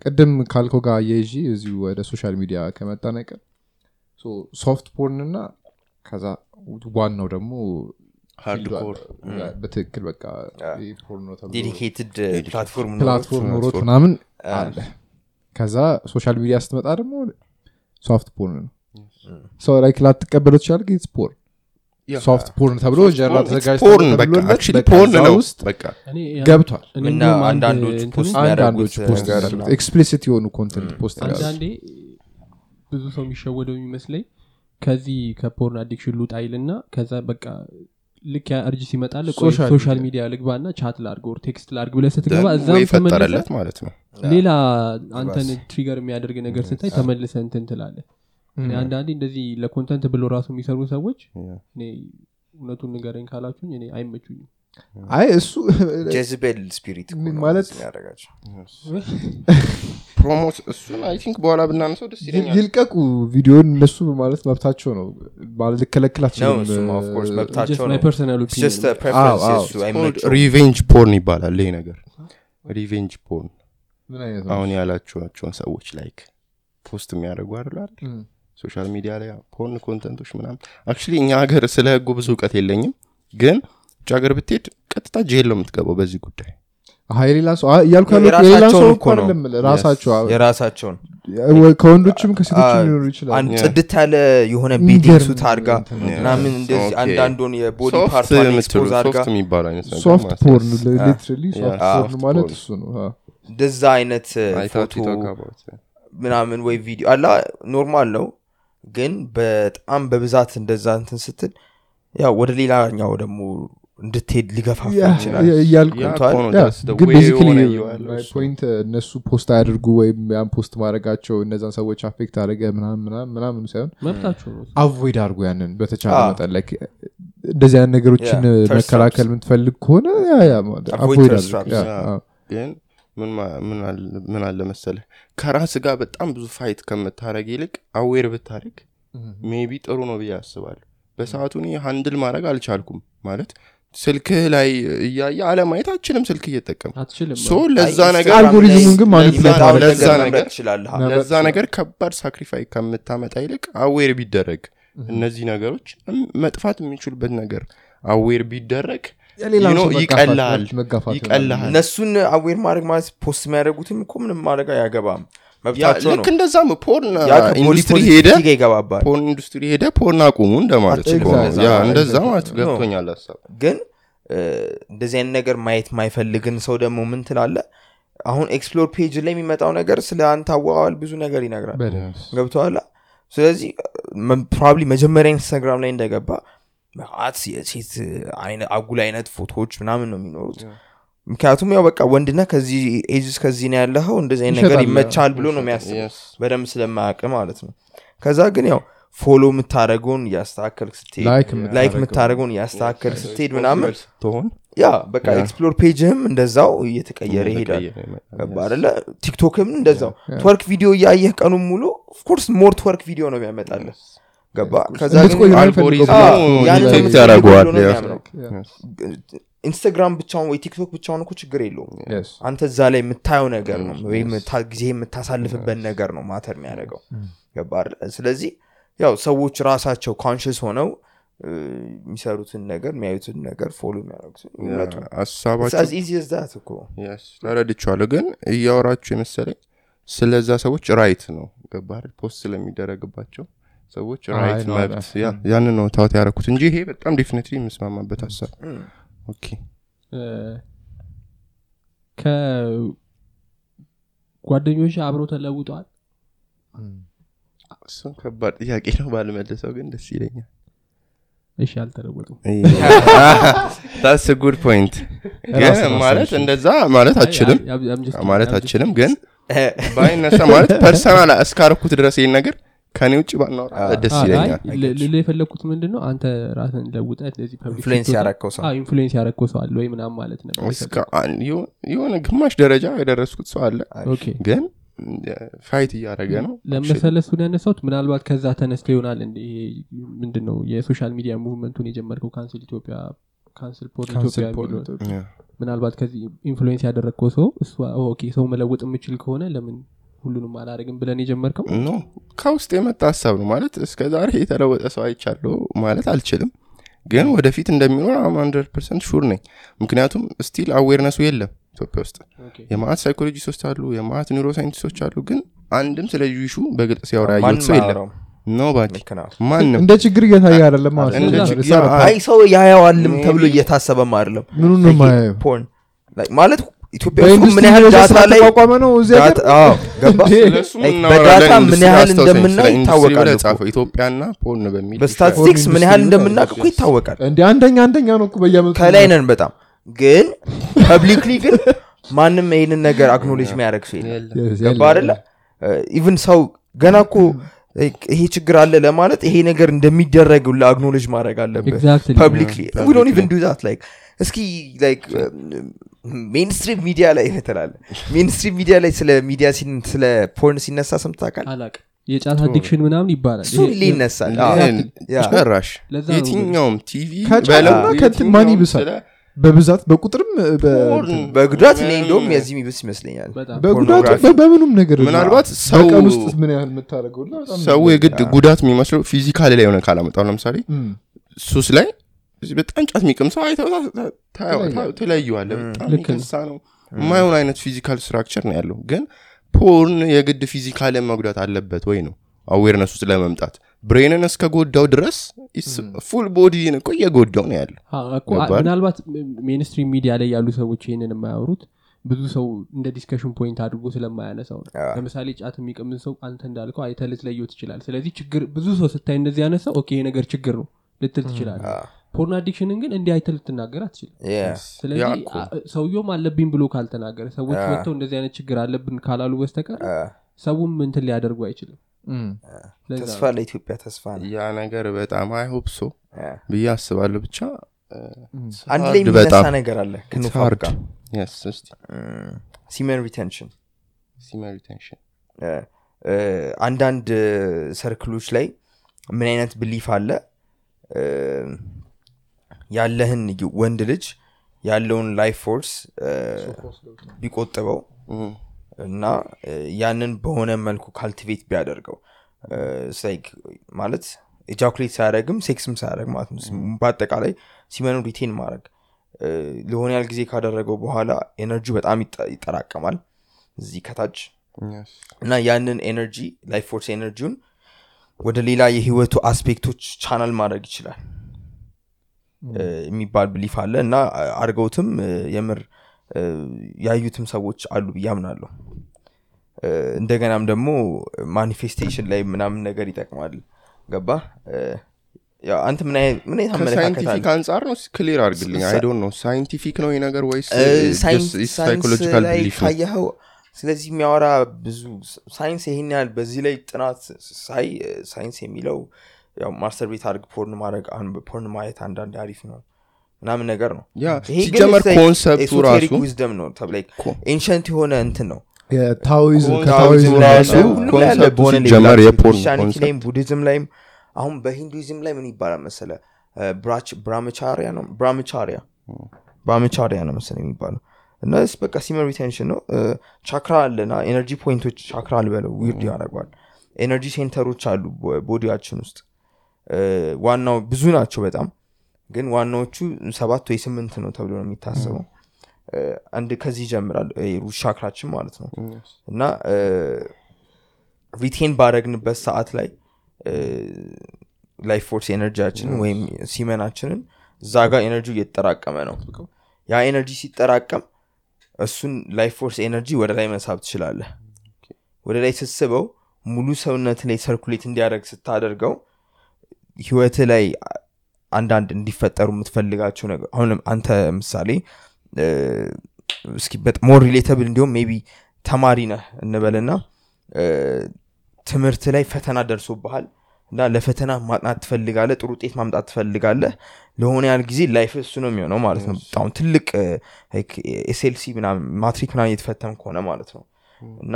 [SPEAKER 2] ቅድም ካልከው ጋር አያይዤ እዚሁ ወደ social media ከመጣ ነገር soft porn እና ከዛ ዋናው ደግሞ አለ። በትክክል በቃ platform ኖሮት ምናምን አለ ከዛ social media ስትመጣ ደግሞ soft porn ነው። ሰው ላይ ላትቀበለው ትችላል ግን porn
[SPEAKER 1] ያ።
[SPEAKER 2] soft porn ተብሎ ጀርባ
[SPEAKER 1] Porn, it's
[SPEAKER 2] ተዘጋጅ
[SPEAKER 1] porn በቃ actually porn ነው።
[SPEAKER 2] ውስጥ ገብቷል።
[SPEAKER 3] አንዳንዶች post
[SPEAKER 2] post explicit የሆኑ content post ያደርጉት
[SPEAKER 4] አንዳንዴ ብዙ ሰው የሚሸወደው የሚመስለኝ ከዚህ ከ porn addiction ሉጥ አይልና ከዛ በቃ ልክ ያ urge ሲመጣል
[SPEAKER 2] social
[SPEAKER 4] social
[SPEAKER 2] media
[SPEAKER 4] media ልግባ ና chat ላርግ or text ላርግ ብለ ስትገባ እዛም
[SPEAKER 1] ማለት ነው።
[SPEAKER 4] ሌላ አንተን trigger የሚያደርግ ነገር ስታይ ተመልሰ እንትን ትላለ እኔ አንዳንዴ እንደዚህ ለ content ብሎ ራሱ የሚሰሩ ሰዎች እኔ እውነቱን ንገረኝ ካላችሁኝ እኔ አይመቹኝም።
[SPEAKER 2] አይ እሱ
[SPEAKER 3] Jezebel spirit
[SPEAKER 2] ማለት-
[SPEAKER 1] promote እሱን I think በኋላ ብናነሰው ደስ ይለኛል።
[SPEAKER 2] ይልቀቁ ቪዲዮን እነሱ ማለት መብታቸው ነው። ማለት ልከለክል
[SPEAKER 3] ነው
[SPEAKER 2] አትችልም
[SPEAKER 3] እሱም of course መብታቸው
[SPEAKER 4] my
[SPEAKER 3] ነው.
[SPEAKER 4] personal
[SPEAKER 3] It's just a
[SPEAKER 4] opinion
[SPEAKER 3] preference
[SPEAKER 2] አዎ፣ አዎ።
[SPEAKER 3] የእሱ አይመቸውም።
[SPEAKER 1] revenge porn ይባላል ይሄ ነገር።
[SPEAKER 2] revenge porn
[SPEAKER 1] አሁን ያላችኋቸውን ሰዎች like post የሚያደርጉ አይደላል social media ላይ porn content ኦች ምናምን. actually እኛ ሀገር ስለ ህጉ ብዙ እውቀት የለኝም። ግን ውጭ ሀገር ብትሄድ ቀጥታ jail ነው የምትገባው በዚህ ጉዳይ
[SPEAKER 2] አሀ፣ የሌላ ሰው አይ፣ እያልኩ ያለው
[SPEAKER 3] የራሳቸውን
[SPEAKER 2] የሌላ ሰው
[SPEAKER 3] እኮ
[SPEAKER 2] አይደለም ራሳቸው
[SPEAKER 3] የራሳቸውን
[SPEAKER 2] ከወንዶችም ከሴቶችም ሊኖሩ ይችላል.
[SPEAKER 3] ጽድት ያለ የሆነ bathing suit አድርጋ ምናምን እንደዚህ. አንዳንዱን
[SPEAKER 1] የ
[SPEAKER 3] body አድርጋ
[SPEAKER 1] soft ነው።
[SPEAKER 2] porn literally
[SPEAKER 1] soft
[SPEAKER 2] porn
[SPEAKER 1] soft
[SPEAKER 2] ማለት
[SPEAKER 1] porn.
[SPEAKER 2] እሱ ነው አዎ።
[SPEAKER 3] እንደዛ አይነት
[SPEAKER 1] I thought
[SPEAKER 3] ፎቶ
[SPEAKER 1] you talk about it.
[SPEAKER 3] ምናምን ወይ ቪዲዮ አላ normal ነው ግን በጣም በብዛት እንደዛ እንትን ስትል ያው ወደ ሌላኛው ደግሞ እንድትሄድ ሊገፋፋ
[SPEAKER 2] ያ-
[SPEAKER 3] ይችላል
[SPEAKER 2] ያ- እያልኩ
[SPEAKER 1] ያ
[SPEAKER 3] ገብቶሃል?
[SPEAKER 1] እኮ ነው
[SPEAKER 2] ያ፣
[SPEAKER 1] just the
[SPEAKER 2] ግን
[SPEAKER 1] way
[SPEAKER 2] basically
[SPEAKER 1] የሆነ እየዋለው እሱ።
[SPEAKER 2] point እነሱ post አያደርጉ ወይም ያን post ማድረጋቸው እነዛን ሰዎች affect አደረገ ምናምን ምናምን ምናምን ሳይሆን avoid አድርጉ ያንን በተቻለ
[SPEAKER 3] አዎ።
[SPEAKER 2] መጠን like እንደዚህ አይነት ነገሮችን መከላከል. የምትፈልግ ከሆነ. አዎ።
[SPEAKER 1] ግን ምን ማ- ምን አለ- መሰለህ ከራስ ጋር በጣም ብዙ fight ከምታደረግ ይልቅ aware ብታደረግ maybe ጥሩ ነው ብዬ አስባለሁ በሰዓቱ እኔ handle ማድረግ አልቻልኩም ማለት ስልክህ ላይ እያየ አለማየት አችልም ስልክ እየጠቀም ለዛ
[SPEAKER 3] አይ፣
[SPEAKER 1] ነገር
[SPEAKER 2] ግን
[SPEAKER 1] ከባድ sacrifice ከምታመጣ ይልቅ aware ቢደረግ እነዚህ ነገሮች መጥፋት የሚችሉበት ነገር aware ቢደረግ ይቀልሃል
[SPEAKER 3] እነሱን aware ማድረግ ማለት post የሚያደርጉትም እኮ ምንም ማድረግ አያገባም መብታቸው ነው።
[SPEAKER 1] ልክ እንደዛም porn
[SPEAKER 3] industry
[SPEAKER 1] ሄደ
[SPEAKER 3] ይገባባል።
[SPEAKER 1] porn industry ሄደ porn አቁሙ እንደማለት እንደዛ. ማለት. ገብቶኛል ሀሳብ።
[SPEAKER 3] ግን እንደዚህ አይነት ነገር ማየት ማይፈልግን ሰው ደግሞ ምን ትላለ አሁን explore page ላይ የሚመጣው ነገር ስለ አንተ አዋዋል ብዙ ነገር ይነግራል። ገብተዋላ ስለዚህ probably መጀመሪያ ኢንስታግራም ላይ እንደገባ አይነ- አጉል አይነት ፎቶዎች ምናምን ነው የሚኖሩት ምክንያቱም ያው በቃ ወንድነ ከዚህ ኤጅ ከዚህ ነው ያለኸው እንደዚህ አይነት ነገር ይመቻል ብሎ ነው የሚያስብ. በደንብ ስለማያውቅ ማለት ነው። ከዛ ግን ያው follow የምታደረገውን እያስተካከልክ ስትሄድ like የምታደረገውን እያስተካከልክ ስትሄድ ምናምን ያ በቃ
[SPEAKER 1] explore
[SPEAKER 3] page ህም እንደዛው እየተቀየረ ይሄዳል። ቲክቶክም እንደዛው twerk ቪዲዮ እያየህ ቀኑን ሙሉ of course more twerk ቪዲዮ ነው የሚያመጣልህ። ገባ ኢንስታግራም ብቻውን ወይ ቲክቶክ ብቻውን እኮ ችግር የለውም. አንተ እዛ ላይ የምታየው ነገር ነው ወይም ጊዜ የምታሳልፍበት ነገር ነው matter የሚያደርገው። ገባ አይደለ? ስለዚህ ያው ሰዎች ራሳቸው conscious ሆነው የሚሰሩትን ነገር የሚያዩትን ነገር follow የሚያደርጉትን ይምረጡ
[SPEAKER 1] ሀሳባቸው
[SPEAKER 3] is that እኮ።
[SPEAKER 1] ግን እያወራችሁ የመሰለኝ ስለዛ ሰዎች right ነው። ገባህ post ስለሚደረግባቸው ሰዎች
[SPEAKER 2] right
[SPEAKER 1] መብት ያ ያንን ነው ታወት ያደረኩት እንጂ ይሄ በጣም definitely የምስማማበት ሀሳብ okay።
[SPEAKER 4] ከጓደኞች አብረው ተለውጠዋል?
[SPEAKER 1] እሱን ከባድ ጥያቄ ነው ባልመልሰው ግን ደስ ይለኛል።
[SPEAKER 4] እሺ አልተለወጡም።
[SPEAKER 1] that's good point ግን ማለት እንደዛ ማለት አችልም ማለት አችልም ግን ባይነሳ ማለት personal እስካረኩት ድረስ ይህን ነገር ከኔ ውጭ ባናወራ ደስ ይለኛል።
[SPEAKER 4] ል- ልል የፈለግኩት ምንድን ነው አንተ ራስን ለውጠ እንደዚህ public
[SPEAKER 3] influence
[SPEAKER 4] ስትወጣ-
[SPEAKER 3] ያረከው ሰው
[SPEAKER 4] አዎ፣ influence ያረከው ሰው አለ ወይ ምናም ማለት ነበር
[SPEAKER 1] እስከ አን- የሆ- የሆነ ግማሽ ደረጃ የደረስኩት ሰው አለ።
[SPEAKER 4] okay።
[SPEAKER 1] ግን fight እያደረገ ነው።
[SPEAKER 4] ለመሰለ እሱን ያነሳሁት ምናልባት ከዛ ተነስተ ይሆናል እንደ ይሄ ምንድን ነው የ social media movement ኡን የጀመርከው
[SPEAKER 2] cancel
[SPEAKER 4] ኢትዮጵያ
[SPEAKER 2] cancel
[SPEAKER 4] porn
[SPEAKER 2] ኢትዮጵያ
[SPEAKER 4] ምናልባት ከዚህ influence ያደረግከው ሰው እሱ okay ሰው መለወጥ የምችል ከሆነ ለምን ሁሉንም አላደረግም ብለን የጀመርከው?
[SPEAKER 1] no ከውስጥ የመጣ ሀሳብ ነው ማለት እስከ ዛሬ የተለወጠ ሰው አይቻለሁ ማለት አልችልም። ግን ወደፊት እንደሚኖር hundred percent sure ነኝ። ምክንያቱም still awareness ኡ የለም ኢትዮጵያ ውስጥ። የማት ሳይኮሎጂስቶች አሉ የማት ኒውሮ ሳይንቲስቶች አሉ ግን አንድም ስለ issue ኡ በግልጽ ሲያወራ ያየሁት
[SPEAKER 3] ማንም
[SPEAKER 1] ሰው የለም።
[SPEAKER 3] አያወራውም።
[SPEAKER 1] nobody
[SPEAKER 3] ልክ ነው።
[SPEAKER 1] ማንም።
[SPEAKER 2] እንደ ችግር እየታየ አይደለም
[SPEAKER 3] ሰው ያየዋልም ተብሎ እየታሰበም አይደለም። ማለት ኢትዮጵያ ውስጥ ምን ያህል data ላይ
[SPEAKER 2] ስላልተቋቋመ ነው
[SPEAKER 1] እናወራለን።
[SPEAKER 3] በ data
[SPEAKER 1] ምን
[SPEAKER 3] ያህል እንደምናይ ይታወቃል
[SPEAKER 1] ኢትዮጵያና porn በሚል
[SPEAKER 3] በስታቲስቲክስ ምን ያህል እንደምናውቅ እኮ ይታወቃል።
[SPEAKER 2] እንደ አንደኛ አንደኛ ነው እኮ በየአመቱ
[SPEAKER 3] ከላይ ነን በጣም። ግን publicly ግን ማንም ይህንን ነገር acknowledge የሚያደርግ ሰው ገባ አደለ even ሰው ገና እኮ ይሄ ችግር አለ ለማለት ይሄ ነገር እንደሚደረግ ለ acknowledge ማድረግ አለብህ
[SPEAKER 4] Exactly.
[SPEAKER 3] publicly we don't even do that like እስኪ like mainstream media ላይ ትላለ mainstream media ላይ ስለ ሚዲያ ስለ porn ሲነሳ ሰምታቃል
[SPEAKER 4] አላቅ የጫት addiction ምናምን ይባላል።
[SPEAKER 3] እሱ
[SPEAKER 4] ነው
[SPEAKER 1] የትኛውም ቲቪ
[SPEAKER 2] ከጫትና
[SPEAKER 1] በለው
[SPEAKER 2] ከእንትን ማን
[SPEAKER 1] የትኛውም
[SPEAKER 2] ይብሳል? በብዛት በቁጥርም
[SPEAKER 3] በጉዳት እኔ እንደውም የዚህ የሚብስ ይመስለኛል።
[SPEAKER 2] በጉዳቱ በምኑም ነገር
[SPEAKER 1] ምናልባት ሰው
[SPEAKER 2] በቀን ውስጥ ምን ያህል የምታደርገው? እና በጣም
[SPEAKER 1] ሰው የግድ ጉዳት የሚመስለው physically ላይ የሆነ ካላመጣው። ለምሳሌ ሱስ ላይ በጣም ጫት የሚቅም ሰው ትለየዋለህ በጣም
[SPEAKER 4] ልክ ነው።
[SPEAKER 1] የማይሆን አይነት physical structure ነው ያለው። ግን porn የግድ physical ን መጉዳት አለበት ወይ ነው awareness ውስጥ ለመምጣት። brain ን እስከ ጎዳው ድረስ full body ን እኮ እየጎዳው ነው ገባህ?
[SPEAKER 4] ምናልባት mainstream media ላይ ያሉ ሰዎች ይህንን የማያወሩት ብዙ ሰው እንደ discussion point አድርጎ ስለማያነሳው ነው። ለምሳሌ ጫት የሚቀምን ሰው አንተ እንዳልከው አይተ ልትለየው ትችላል ስለዚህ ችግር ብዙ ሰው ስታይ እንደዚህ ያነሳው okay ይሄ ነገር ችግር ነው ልትል ትችላል porn addiction ን ግን እንዲህ አይተ ልትናገር አትችልም። ስለዚህ ሰውየውም አለብኝ ብሎ ካልተናገረ ሰዎች መጥተው እንደዚህ አይነት ችግር አለብን ካላሉ በስተቀር ሰውም እንትን ሊያደርጉ አይችልም።
[SPEAKER 3] ተስፋ ለኢትዮጵያ ተስፋ
[SPEAKER 1] ያ ነገር በጣም I hope
[SPEAKER 3] so
[SPEAKER 1] ብዬ አስባለሁ። ብቻ
[SPEAKER 3] አንድ ላይ የሚነሳ ነገር አለ. ጋር።
[SPEAKER 1] እስቲ
[SPEAKER 3] semen retention
[SPEAKER 1] semen retention.
[SPEAKER 3] አንዳንድ circle ኦች ላይ ምን አይነት belief አለ ያለህን ወንድ ልጅ ያለውን life force ቢቆጥበው. እና ያንን በሆነ መልኩ cultivate ቢያደርገው። ማለት ejaculate ሳያደረግም ሴክስም ሳያደረግ ማለት ነው። በአጠቃላይ semen ኑ retain ማድረግ። ለሆነ ያህል ጊዜ ካደረገው በኋላ energy በጣም ይጠ- ይጠራቀማል እዚህ ከታች. እና ያንን energy life force energy ውን ወደ ሌላ የህይወቱ aspect ኦች channel ማድረግ ይችላል የሚባል belief አለ እና አድርገውትም የምር ያዩትም ሰዎች አሉ ብዬ አምናለሁ። እንደገናም ደግሞ manifestation ላይ ምናምን ነገር ይጠቅማል። ገባ አንተ ምን አይነት ምን አይነት አመለካከት አለ
[SPEAKER 1] ከ scientific አንጻር ነው clear አድርግልኝ።
[SPEAKER 3] ሳ-
[SPEAKER 1] I don't know ሳይንቲፊክ ነው ነገር ወይስ ሳይኮሎጂካል ቢሊፍ ነው?
[SPEAKER 3] ስለዚህ የሚያወራ ብዙ ሳይንስ ይሄን ያህል በዚህ ላይ ጥናት ሳይ ሳይንስ የሚለው ያው ማስተር ቤት አድርግ ፖርን ማድረግ ፖርን ማየት አንዳንድ አሪፍ ነው ምናምን ነገር ነው።
[SPEAKER 1] ሲጀመር ኮንሰፕቱ ራሱ
[SPEAKER 3] ነው ተብላ ኤንሸንት የሆነ እንትን ነው።
[SPEAKER 2] የታኦይዝም
[SPEAKER 1] ኮንሰፕቱ
[SPEAKER 2] ከታኦይዝም
[SPEAKER 1] ራሱ
[SPEAKER 2] ራሱ
[SPEAKER 3] ሁሉም ላይ ያለ
[SPEAKER 1] ኮንሰፕቱ
[SPEAKER 3] በሆነ
[SPEAKER 1] ሲጀመር
[SPEAKER 3] ሌቭል
[SPEAKER 1] የፖርን
[SPEAKER 3] ክርስቲያኒቲ
[SPEAKER 1] ኮንሰፕት
[SPEAKER 3] ላይም ቡዲዝም ላይም አሁን በሂንዱይዝም ላይ ምን ይባላል መሰለ? brahmacharya ነው? brahmacharya brahmacharya ነው መሰለ የሚባለው። እና በቃ semen retention ነው። chakra አለና energy point ኦች chakra አልበለው weird ያደርጓል energy center ኦች አሉ body ያችን ውስጥ ዋናው ብዙ ናቸው በጣም። ግን ዋናዎቹ ሰባት ወይ ስምንት ነው ተብሎ ነው የሚታሰበው። አንድ ከዚህ ይጀምራል root chakra ችን ማለት ነው። እና retain ባረግንበት ሰዓት ላይ life force energy ያችንን ወይም semen ናችንን እዛ ጋር energy እየተጠራቀመ ነው። ያ energy ሲጠራቀም እሱን life force energy ወደ ላይ መሳብ ትችላለህ። ወደ ላይ ስትስበው ሙሉ ሰውነት ላይ circulate እንዲያደርግ ስታደርገው ህይወት ላይ አንዳንድ እንዲፈጠሩ የምትፈልጋቸው ነገር አሁን አንተ ምሳሌ እስኪ more relatable እንዲሁም maybe ተማሪ ነህ እንበልና ትምህርት ላይ ፈተና ደርሶብሃል እና ለፈተና ማጥናት ትፈልጋለህ ጥሩ ውጤት ማምጣት ትፈልጋለህ ለሆነ ያህል ጊዜ life እሱ ነው የሚሆነው ማለት ነው። በጣም ትልቅ SLC ማትሪክ ምናምን እየተፈተን ከሆነ ማለት ነው። እና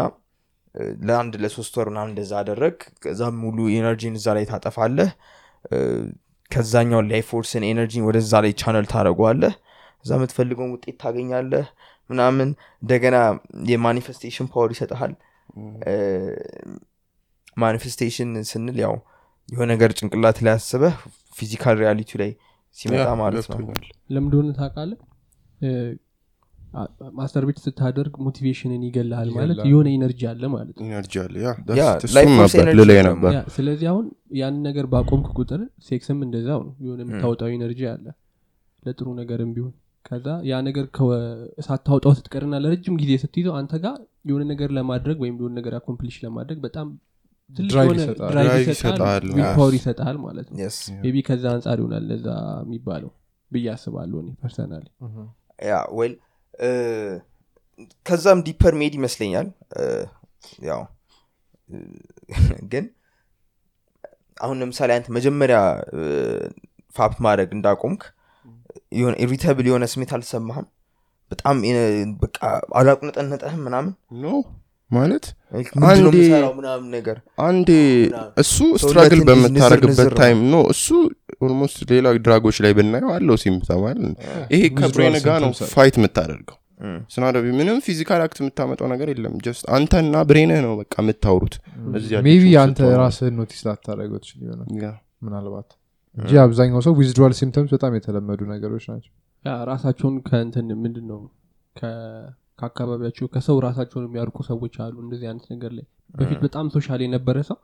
[SPEAKER 3] ለአንድ ለሶስት ወር ምናምን እንደዛ አደረግ ከዛ ሙሉ energy ን እዛ ላይ ታጠፋለህ እ፣ ከዛኛው life force ን energy ን ወደዛ ላይ ቻነል ታደረጓለህ እዛ የምትፈልገውን ውጤት ታገኛለህ ምናምን። እንደገና የ manifestation power ይሰጠሃል manifestation ስንል ያው የሆነ ነገር ጭንቅላት ላይ አስበህ physical reality ላይ ሲመጣ ማለት ነው።
[SPEAKER 1] ገብቶኛል።
[SPEAKER 4] ለምን እንደሆነ ታውቃለህ እ፣ አ- masturbate ስታደርግ motivation ን ይገልሃል ማለት
[SPEAKER 2] ይገላል።
[SPEAKER 4] የሆነ energy አለ ማለት
[SPEAKER 1] ነበር።
[SPEAKER 4] ስለዚህ አሁን ያንን ነገር ባቆምክ ቁጥር ሴክስም እንደዛው ነው። የሆነ የምታወጣው energy አለ ለጥሩ ነገርም ቢሆን። ከዛ ያ ነገር ከወ- ሳታወጣው ስትቀርና ለረጅም ጊዜ ስትይዘው አንተ ጋር የሆነ ነገር ለማድረግ ወይም የሆነ ነገር accomplish ለማድረግ በጣም የሆነ
[SPEAKER 2] ይሰጣል።
[SPEAKER 4] ማለት ነው. Maybe ከዛ አንጻር ይሆናል ለዛ የሚባለው ብዬ አስባለሁ እኔ personally
[SPEAKER 3] yeah well ከዛም deeper made ይመስለኛል። ያው ግን አሁን ለምሳሌ አንተ መጀመሪያ fap ማድረግ እንዳቆምክ irritable የሆነ ስሜት አልሰማህም? በጣም በቃ አላቁነጠነጠህም ምናምን
[SPEAKER 1] ማለት አንዴ-
[SPEAKER 3] የምሰራው ምናምን ነገር?
[SPEAKER 1] አንዴ እሱ
[SPEAKER 3] struggle
[SPEAKER 1] በምታደረግበት time no እሱ almost ሌላ drug ኦች ላይ ብናየው አለው symptom አይደል ይሄ ከ brain ጋር ነው fight የምታደርገው። ስናደቢ ምንም physical act የምታመጣው ነገር የለም። just አንተና brain ህ ነው በቃ
[SPEAKER 2] maybe
[SPEAKER 1] addiction
[SPEAKER 2] አንተ ራስህን notice ላታደርገው ትችል ይሆናል ምናልባት እንጂ አብዛኛው ሰው withdrawal symptoms በጣም የተለመዱ ነገሮች ናቸው።
[SPEAKER 4] ራሳቸውን ከእንትን ምንድን ነው ከ- ከአካባቢያቸው ከሰው ራሳቸውን የሚያርቁ ሰዎች አሉ። እንደዚህ አይነት ነገር ላይ በፊት በጣም social የነበረ ሰው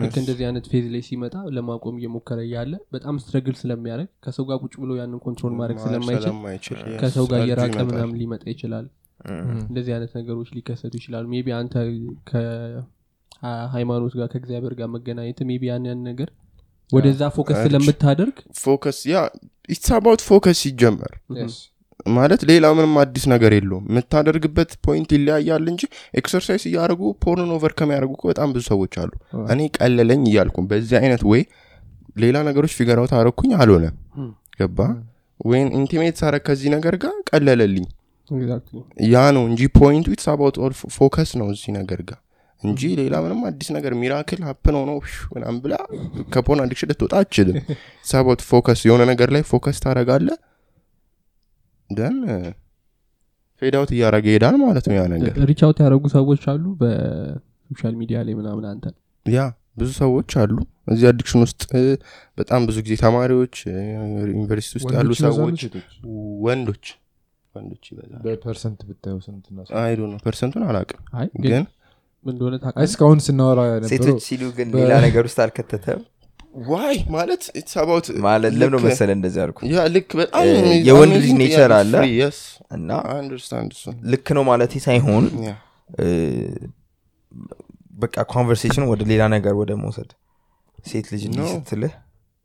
[SPEAKER 4] ልክ እንደዚህ አይነት phase ላይ ሲመጣ ለማቆም እየሞከረ እያለ በጣም struggle ስለሚያደርግ ከሰው ጋር ቁጭ ብሎ ያንን control ማድረግ ስለማይችል ከሰው ጋር እየራቀ ምናምን ሊመጣ ይችላል። እንደዚህ አይነት ነገሮች ሊከሰቱ ይችላሉ። maybe አንተ ከሃይማኖት ጋር ከእግዚአብሔር ጋር መገናኘት maybe ያን ያን ነገር ወደዛ
[SPEAKER 1] focus
[SPEAKER 4] ስለምታደርግ
[SPEAKER 1] focus ya it's about focus ሲጀመር ማለት ሌላ ምንም አዲስ ነገር የለውም። የምታደርግበት point ይለያያል እንጂ exercise እያደረጉ porn overcome ያደርጉ በጣም ብዙ ሰዎች አሉ። እኔ ቀለለኝ እያልኩም በዚህ አይነት ወይ ሌላ ነገሮች figure out አረኩኝ አልሆነም. ገባ? ወይም intimate ሳረግ ከዚህ ነገር ጋር ቀለለልኝ. ያ ነው እንጂ point ኡ it's about all focus ነው እዚህ ነገር ጋር እንጂ ሌላ ምንም አዲስ ነገር miracle happen ሆኖ ምናምን ብላ ከ porn addiction ልትወጣ አችልም it's about focus የሆነ ነገር ላይ focus ታደርጋለህ then fade out እያደረገ ይሄዳል ማለት ነው ያ ነገር።
[SPEAKER 4] reach out ያደረጉ ሰዎች አሉ በ social media ላይ ምናምን አንተ?
[SPEAKER 1] ya ብዙ ሰዎች አሉ። እዚህ addiction ውስጥ በጣም ብዙ ጊዜ ተማሪዎች ዩኒቨርሲቲ ውስጥ ያሉ ሰዎች? ወንዶች ወንዶች ይበዛል
[SPEAKER 2] በ percent ብታየው ስንትና? I
[SPEAKER 1] don't know percent ኡን አላቅም
[SPEAKER 4] አይ ግን
[SPEAKER 1] ግን
[SPEAKER 4] ምን እንደሆነ
[SPEAKER 2] አይ
[SPEAKER 4] ታውቃለህ?
[SPEAKER 2] እስካሁን ስናወራ
[SPEAKER 3] ሴቶች ሲሉ ግን ሌላ ነገር ውስጥ አልከተተም
[SPEAKER 1] why ማለት it's about
[SPEAKER 3] ማለት ለምነው መሰለ እንደዚህ አልኩ
[SPEAKER 1] ልክ በጣም
[SPEAKER 3] የወንድ ልጅ
[SPEAKER 1] ጥያቄ።
[SPEAKER 3] አለ። እና ልክ ነው ማለት ሳይሆን በቃ conversation ወደ ሌላ ነገር ወደ መውሰድ ሴት ልጅ. ስትልህ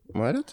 [SPEAKER 1] ማለት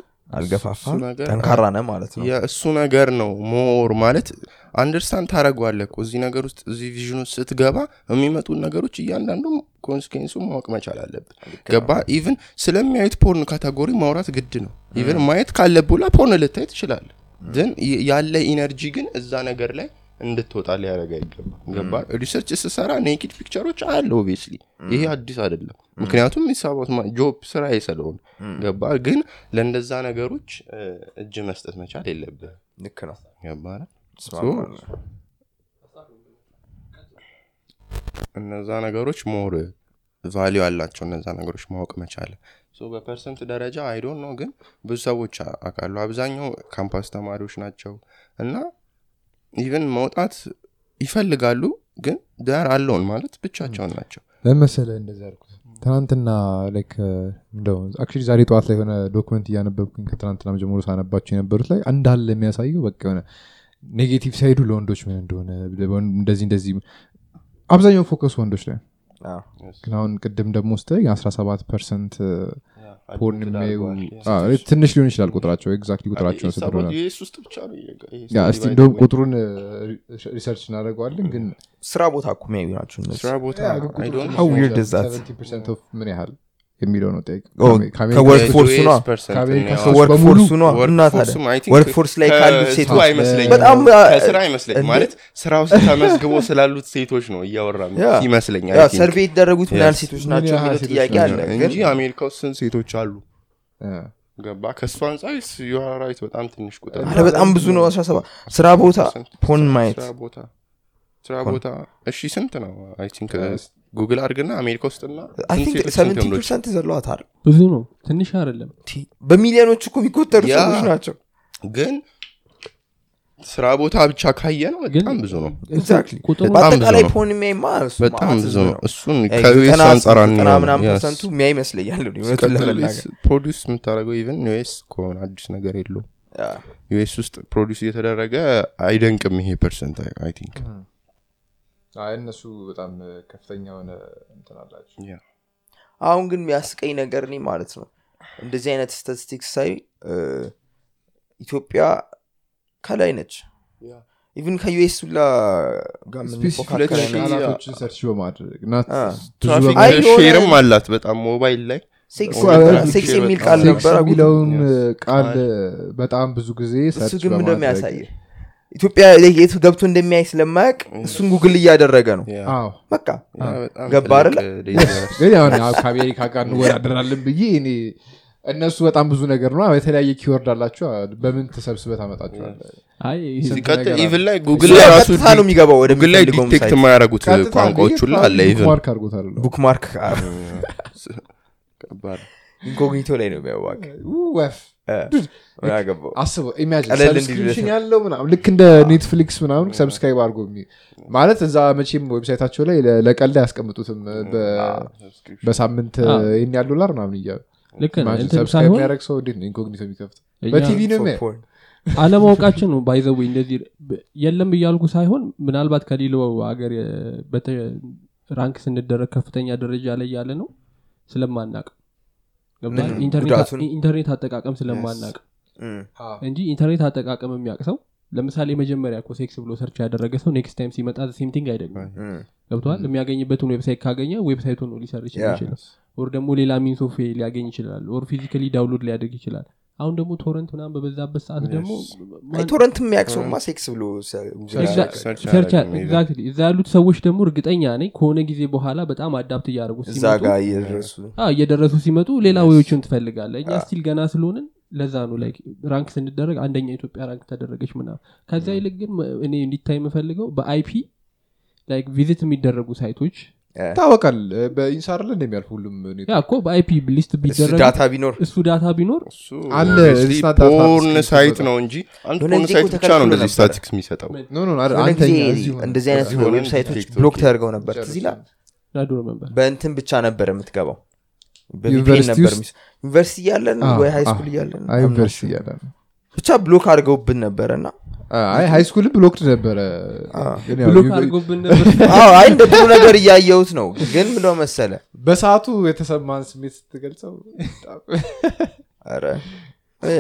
[SPEAKER 1] ነገር-
[SPEAKER 3] ጠንካራ ነህ ማለት ነው።
[SPEAKER 1] የእሱ ነገር ነው more ማለት understand ታደርጓለ እዚህ ነገር ውስጥ እዚህ vision ውስጥ ስትገባ የሚመጡ ነገሮች እያንዳንዱ consequence ኡ ማወቅ መቻል አለብን። ገባ? even ስለሚያዩት porn category ማውራት ግድ ነው። even ማየት ካለብላ porn ልታይ ትችላለ ግን ያለ energy ግን እዛ ነገር ላይ እንድትወጣ ሊያደረግ አይገባ ገባ? research ስሰራ naked picture ኦች አለ obviously ይሄ አዲስ አይደለም። ምክንያቱም የሚሳባት job ስራ ስለሆነ። ገባ? ግን ለእንደዛ ነገሮች እጅ መስጠት መቻል የለብህ
[SPEAKER 3] ልክ ነው።
[SPEAKER 1] ገባ እነዛ ነገሮች more value አላቸው። እነዛ ነገሮች ማወቅ መቻለ በ percent ደረጃ I don't know ግን ብዙ ሰዎች አ- አውቃሉ አብዛኛው ካምፓስ ተማሪዎች ናቸው። እና even መውጣት ይፈልጋሉ ግን ዳር አለውን ማለት ብቻቸውን ናቸው።
[SPEAKER 2] ለመሰለ እንደዚህ ያልኩት? ትናንትና like እንደው actually ዛሬ ጠዋት ላይ የሆነ document እያነበብኩኝ ከትናንትና ጀምሮ ሳነባቸው የነበሩት ላይ እንዳለ የሚያሳየው በቃ የሆነ negative side ኡ ለወንዶች ምን እንደሆነ እንደዚህ እንደዚህ አብዛኛው focus ወንዶች ላይ ግን አሁን ቅድም ደግሞ ውስጥ 17 percent ፖርን ትንሽ ሊሆን ይችላል ቁጥራቸው ኤግዛክትሊ ቁጥራቸውን
[SPEAKER 1] the
[SPEAKER 2] እንደውም ቁጥሩን ሪሰርች እናደርገዋለን ግን
[SPEAKER 3] ስራ ቦታ እኮ ናቸው እነሱ።
[SPEAKER 1] ስራ ቦታ
[SPEAKER 2] ያ፣ ግን
[SPEAKER 1] I
[SPEAKER 2] ቁጥሩ
[SPEAKER 1] don't
[SPEAKER 2] ትንሽ
[SPEAKER 3] How
[SPEAKER 1] know.
[SPEAKER 3] weird is that?
[SPEAKER 2] 70% of ምን ያህል የሚለው ነው ጠይቅ
[SPEAKER 3] ኦ፣
[SPEAKER 2] ከአሜሪካ
[SPEAKER 3] ከወርክ
[SPEAKER 2] ውስጥ
[SPEAKER 3] ፎርሱ ነዋ።
[SPEAKER 1] percent
[SPEAKER 2] ከአሜሪካ
[SPEAKER 1] ነው።
[SPEAKER 3] እና
[SPEAKER 1] ፎርስም I
[SPEAKER 3] ታዲያ
[SPEAKER 1] think
[SPEAKER 3] ወርክ ፎርስ ላይ ካሉት ሴቶች
[SPEAKER 1] አይመስለኝም።
[SPEAKER 3] በጣም
[SPEAKER 1] ከስራ አይመስለኝም
[SPEAKER 3] እንዴ?
[SPEAKER 1] ማለት ስራ ውስጥ ተመዝግቦ ስላሉት ሴቶች ነው እያወራ
[SPEAKER 3] ያ ሰርቬይ የተደረጉት
[SPEAKER 1] Yes.
[SPEAKER 3] ሴቶች ናቸው የሚለው
[SPEAKER 2] ሴቶች
[SPEAKER 3] ጥያቄ? አለ።
[SPEAKER 1] እንጂ አሜሪካ ውስጥ ስንት ሴቶች አሉ? ገባ? ከእሱ አንጻር ዩራራይት በጣም ትንሽ ቁጥር
[SPEAKER 3] በጣም ብዙ ነው። 17 ስራ ቦታ ፖን ማየት
[SPEAKER 1] ስራ ቦታ? እሺ ስንት ነው? አይ ቲንክ ጉግል አድርግና አሜሪካ ውስጥና
[SPEAKER 3] አይ
[SPEAKER 1] ስንት
[SPEAKER 3] ቲንክ
[SPEAKER 1] ሴቶች ስንት
[SPEAKER 3] 70
[SPEAKER 1] ወንዶች
[SPEAKER 3] ፐርሰንት ዘለዋታል
[SPEAKER 4] ብዙ ነው። ትንሽ አይደለም።
[SPEAKER 3] በሚሊዮኖች እኮ የሚቆጠሩ ሰዎች ናቸው።
[SPEAKER 1] ግን ስራ ቦታ ብቻ ካየ ነው። በጣም ብዙ ነው።
[SPEAKER 3] በአጠቃላይ ፖን የሚያይማ እሱ
[SPEAKER 1] በጣም ብዙ ነው። እሱን ከዩኤስ አንጻር
[SPEAKER 3] ፐርሰንቱ የሚያይ ይመስለኛል
[SPEAKER 1] ፕሮዲስ የምታደርገው ኢቨን ዩኤስ ከሆነ አዲስ ነገር የለው ዩኤስ ውስጥ ፕሮዲስ እየተደረገ አይደንቅም ይሄ ፐርሰንት አይ ቲንክ
[SPEAKER 2] አይ እነሱ በጣም ከፍተኛ የሆነ እንትን አላቸው።
[SPEAKER 3] አሁን ግን የሚያስቀኝ ነገር እኔ ማለት ነው እንደዚህ አይነት ስታቲስቲክስ ሳይ ኢትዮጵያ ከላይ ነች። even
[SPEAKER 1] ከ
[SPEAKER 3] US
[SPEAKER 2] ሁላ search በማድረግ እና
[SPEAKER 3] አ።
[SPEAKER 2] ብዙ
[SPEAKER 1] ትራፊክ
[SPEAKER 3] አይ የሆነ-
[SPEAKER 1] share ም አላት በጣም ሞባይል ላይ።
[SPEAKER 3] ሴክስ የሚል- ቃል ነበረ.
[SPEAKER 2] ቃል በጣም ብዙ ጊዜ search
[SPEAKER 3] ግን የሚያሳየ ኢትዮጵያ የት ገብቶ እንደሚያይ ስለማያውቅ እሱን ጉግል እያደረገ ነው። በቃ ገባ
[SPEAKER 1] ትልቅ
[SPEAKER 3] አይደለ?
[SPEAKER 1] dangerous
[SPEAKER 2] ግን ያው ያው ከአሜሪካ ጋር እንወዳደራለን ብዬ እኔ እነሱ በጣም ብዙ ነገር ነው። የተለያየ ኪወርድ አላቸው። በምን ተሰብስበ ታመጣቸዋል
[SPEAKER 4] አይ
[SPEAKER 2] ስንት
[SPEAKER 1] ሲቀጥል
[SPEAKER 2] ነገር
[SPEAKER 1] ኢቭን ላይ
[SPEAKER 3] እሱ
[SPEAKER 1] ጉግል ላይ ራሱ
[SPEAKER 3] ቀጥታ ነው የሚገባው ወደ
[SPEAKER 1] ጉግል ላይ ዲቴክት የማያደረጉት ቋንቋዎች ሁላ አለ
[SPEAKER 3] ቡክማርክ ኢንኮግኒቶ ላይ ነው የሚያዋቅ
[SPEAKER 2] ወፍ አስበው ኢማጂን ያለው ምናምን ልክ እንደ ኔትፍሊክስ ምናምን ሰብስክራይብ አድርጎ ማለት እዛ መቼም ዌብሳይታቸው ላይ ለቀልድ አያስቀምጡትም በሳምንት ይህን ያህል ዶላር ምናምን እያሉ።
[SPEAKER 4] ልክ ነው
[SPEAKER 2] imagine
[SPEAKER 4] እንትን
[SPEAKER 2] subscribe
[SPEAKER 4] ሳይሆን
[SPEAKER 2] የሚያደርግ ሰው እንዴት ነው incognito የሚከፍተው
[SPEAKER 4] እኛ
[SPEAKER 2] በቲቪ ነው
[SPEAKER 4] አለማወቃችን ነው by the way እንደዚህ የለም እያልኩ ሳይሆን ምናልባት ከሌላው ሀገር rank ስንደረግ ከፍተኛ ደረጃ ላይ ያለ ነው ስለማናቅ? ኢንተርኔት አጠቃቀም ስለማናቅ እንጂ ኢንተርኔት አጠቃቀም የሚያውቅ ሰው ለምሳሌ መጀመሪያ እኮ ሴክስ ብሎ search ያደረገ ሰው next time ሲመጣ same thing አይደግም ገብተዋል የሚያገኝበትን ዌብሳይት ካገኘ ዌብሳይቱ ነው ሊሰርች. ይችላል ኦር ደግሞ ሌላ ኦፍ ሊያገኝ ይችላል። ኦር ፊዚካሊ ዳውንሎድ ሊያደርግ ይችላል አሁን ደግሞ ቶረንት ምናምን በበዛበት ሰዓት ደግሞ
[SPEAKER 3] ቶረንት የሚያውቅ ሰውማ ሴክስ ብሎ
[SPEAKER 4] እዛ ያሉት ሰዎች ደግሞ እርግጠኛ ነኝ ከሆነ ጊዜ በኋላ በጣም አዳፕት እያደረጉ
[SPEAKER 3] እየደረሱ
[SPEAKER 4] ሲመጡ ሌላ ወዮችን ትፈልጋለ እኛ ስቲል ገና ስለሆንን ለዛ ነው ላይ ራንክ ስንደረግ አንደኛ ኢትዮጵያ ራንክ ተደረገች ምናምን። ከዛ ይልቅ ግን እኔ እንዲታይ የምፈልገው በአይፒ ላይክ ቪዚት የሚደረጉ ሳይቶች
[SPEAKER 2] ይታወቃል በኢንሳር ላይ እንደሚያልፍ ሁሉም
[SPEAKER 4] እኮ በአይፒ ሊስት
[SPEAKER 3] እሱ
[SPEAKER 4] ቢደረግ
[SPEAKER 3] ዳታ ቢኖር
[SPEAKER 4] እሱ ዳታ ቢኖር
[SPEAKER 1] እሱ
[SPEAKER 2] አለ፣
[SPEAKER 1] obviously
[SPEAKER 2] it's not that hard
[SPEAKER 1] ፖርን
[SPEAKER 2] to
[SPEAKER 1] ሳይት ነው እንጂ አንድ ፖርን ሳይት ብቻ ነው እንደዚህ ስታቲክስ የሚሰጠው።
[SPEAKER 3] እንደዚህ አይነት ዌብሳይቶች ብሎክ ተደርገው ነበር።
[SPEAKER 4] ነበር።
[SPEAKER 3] በእንትን ብቻ ነበር የምትገባው።
[SPEAKER 2] ዩኒቨርሲቲ
[SPEAKER 3] እያለን ወይ ሃይ
[SPEAKER 2] አዎ።
[SPEAKER 3] ስኩል እያለን ብቻ block አድርገውብን ነበረ እና
[SPEAKER 2] አይ high school blocked ነበረ።
[SPEAKER 3] እንደ ጥሩ ነገር እያየሁት ነው። ግን ምለው መሰለ?
[SPEAKER 2] በሰዓቱ የተሰማን ስሜት ስትገልጸው
[SPEAKER 3] ኧረ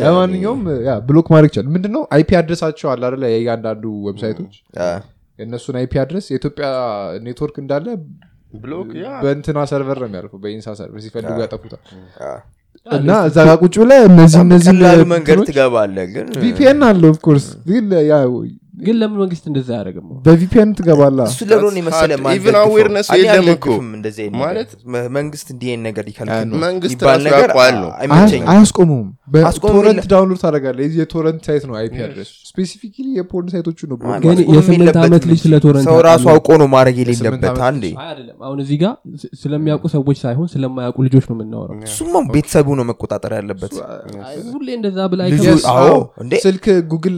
[SPEAKER 2] ለማንኛውም block ማድረግ ይቻላል። ምንድነው? IP address ኣቸው አለ አይደለ የእያንዳንዱ website
[SPEAKER 3] ኦች
[SPEAKER 2] የእነሱን IP address የኢትዮጵያ ኔትወርክ እንዳለ በእንትና server ነው የሚያልፈው። በኢንሳ server ሲፈልጉ ያጠፉታል እና እዛ ጋር ቁጭ ብለ እነዚህ እነዚህ
[SPEAKER 3] መንገድ ትገባለ ግን
[SPEAKER 2] ቪፒኤን አለ ኦፍኮርስ ግን
[SPEAKER 4] ግን ለምን መንግስት እንደዛ ያደረግም
[SPEAKER 2] በቪፒኤን ትገባላ
[SPEAKER 3] እሱ ለሮን የመሰለ እኔ
[SPEAKER 1] የለም እኮ። ማለት-
[SPEAKER 3] መንግስት እንዲህ አይነት ነገር ይከልክል
[SPEAKER 2] ነው። አያስቆሙም። ዳውንሎድ ታደረጋለ የዚህ የቶረንት ሳይት ነው አይፒ አድረስ። ስፔሲፊካሊ የፖርን ሳይቶቹ ነው
[SPEAKER 4] ግን የስምንት ዓመት ልጅ
[SPEAKER 3] እንጂ።
[SPEAKER 4] ስለ ቶረንት
[SPEAKER 3] ሰው ራሱ አውቆ ነው ማድረግ የሌለበት አንዴ።
[SPEAKER 4] አይ አይደለም። አሁን እዚህ ጋር ስለሚያውቁ ሰዎች ሳይሆን ስለማያውቁ ልጆች ነው የምናወራው።
[SPEAKER 3] እሱማ ቤተሰቡ ነው መቆጣጠር ያለበት።
[SPEAKER 4] ሁሌ እንደዛ ብላ?
[SPEAKER 2] ስልክ ጉግል